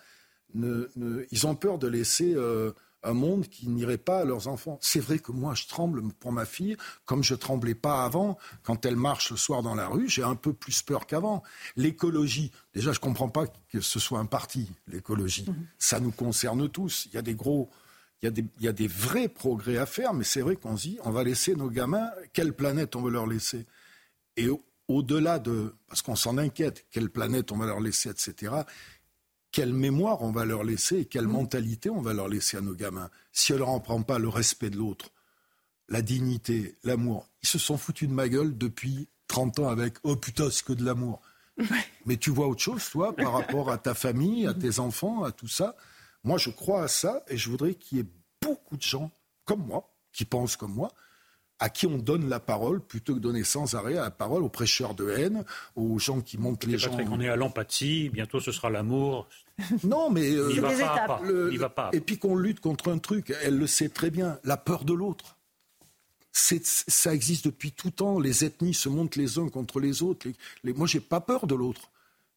ne, ils ont peur de laisser... Euh, un monde qui n'irait pas à leurs enfants. C'est vrai que moi, je tremble pour ma fille, comme je tremblais pas avant. Quand elle marche le soir dans la rue, j'ai un peu plus peur qu'avant. L'écologie, déjà, je comprends pas que ce soit un parti, l'écologie. Mhm. Ça nous concerne tous. Il y a des gros, il y a des, il y a des vrais progrès à faire, mais c'est vrai qu'on se dit, on va laisser nos gamins, quelle planète on veut leur laisser? Et au-delà de, parce qu'on s'en inquiète, quelle planète on va leur laisser, etc quelle mémoire on va leur laisser et quelle mentalité on va leur laisser à nos gamins. Si on leur en prend pas le respect de l'autre, la dignité, l'amour, ils se sont foutus de ma gueule depuis 30 ans avec oh putain, c'est que de l'amour. Mais tu vois autre chose, toi, par rapport à ta famille, à tes enfants, à tout ça? Moi, je crois à ça et je voudrais qu'il y ait beaucoup de gens comme moi, qui pensent comme moi, à qui on donne la parole plutôt que donner sans arrêt la parole aux prêcheurs de haine, aux gens qui montent les gens. On est à l'empathie, bientôt ce sera l'amour. Non, mais euh, il, va pas, va pas. Et puis qu'on lutte contre un truc, elle le sait très bien, la peur de l'autre. Ça existe depuis tout temps. Les ethnies se montent les uns contre les autres. Les, les... Moi, j'ai pas peur de l'autre.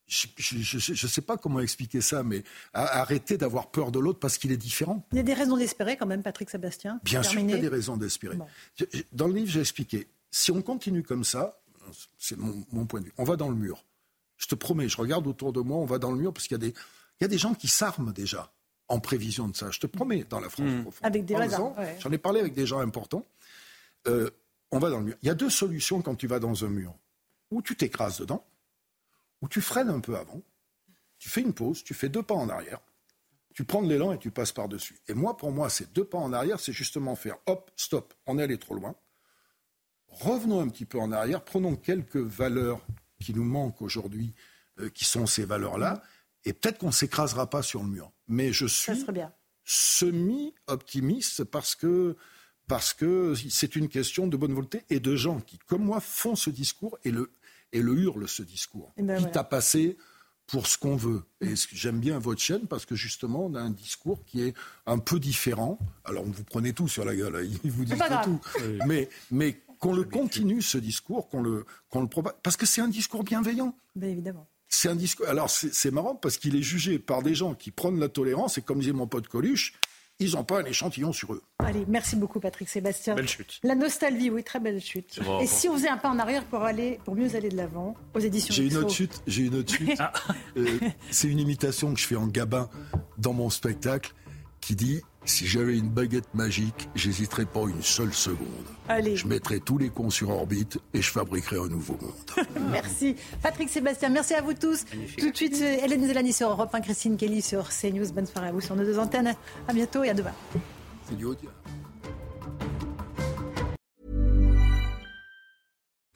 Je ne sais pas comment expliquer ça, mais arrêtez d'avoir peur de l'autre parce qu'il est différent. Il y a des raisons d'espérer quand même, Patrick Sébastien. Bien sûr qu'il y a des raisons d'espérer. Dans le livre, j'ai expliqué, si on continue comme ça, c'est mon, mon, point de vue, on va dans le mur. Je te promets, je regarde autour de moi, on va dans le mur parce qu'il y a des, il y a des gens qui s'arment déjà en prévision de ça. Je te promets, dans la France mmh. profonde. Avec des raisons. J'en ai parlé avec des gens importants. Euh, on va dans le mur. Il y a deux solutions quand tu vas dans un mur. Ou tu t'écrases dedans, ou tu freines un peu avant, tu fais une pause, tu fais deux pas en arrière, tu prends de l'élan et tu passes par-dessus. Et moi, pour moi, ces deux pas en arrière, c'est justement faire hop, stop, on est allé trop loin. Revenons un petit peu en arrière, prenons quelques valeurs qui nous manquent aujourd'hui, euh, qui sont ces valeurs-là, et peut-être qu'on ne s'écrasera pas sur le mur. Mais je suis semi-optimiste parce que parce que c'est une question de bonne volonté et de gens qui, comme moi, font ce discours et le, et le hurlent, ce discours. Eh ben Quitte à passer pour ce qu'on veut. Et j'aime bien votre chaîne parce que justement, on a un discours qui est un peu différent. Alors, vous prenez tout sur la gueule, hein. ils vous disent tout. Mais, mais qu'on le continue, ce discours, qu'on le, qu'on le Parce que c'est un discours bienveillant. Bien évidemment. C'est un discours. Alors c'est marrant parce qu'il est jugé par des gens qui prennent la tolérance et comme disait mon pote Coluche, ils n'ont pas un échantillon sur eux. Allez, merci beaucoup Patrick Sébastien. Belle chute. La nostalgie, oui, très belle chute. et si on faisait un pas en arrière pour aller, pour mieux aller de l'avant, aux éditions. J'ai une autre chute. J'ai une autre chute. Euh, c'est une imitation que je fais en gabin dans mon spectacle qui dit si j'avais une baguette magique, j'hésiterais pas une seule seconde. Allez. Je mettrais tous les cons sur orbite et je fabriquerais un nouveau monde. merci. Patrick Sébastien, merci à vous tous. Tout de suite, Hélène Zelani sur Europe 1, Christine Kelly sur CNews. Bonne soirée à vous sur nos deux antennes. À bientôt et à demain. C'est du haut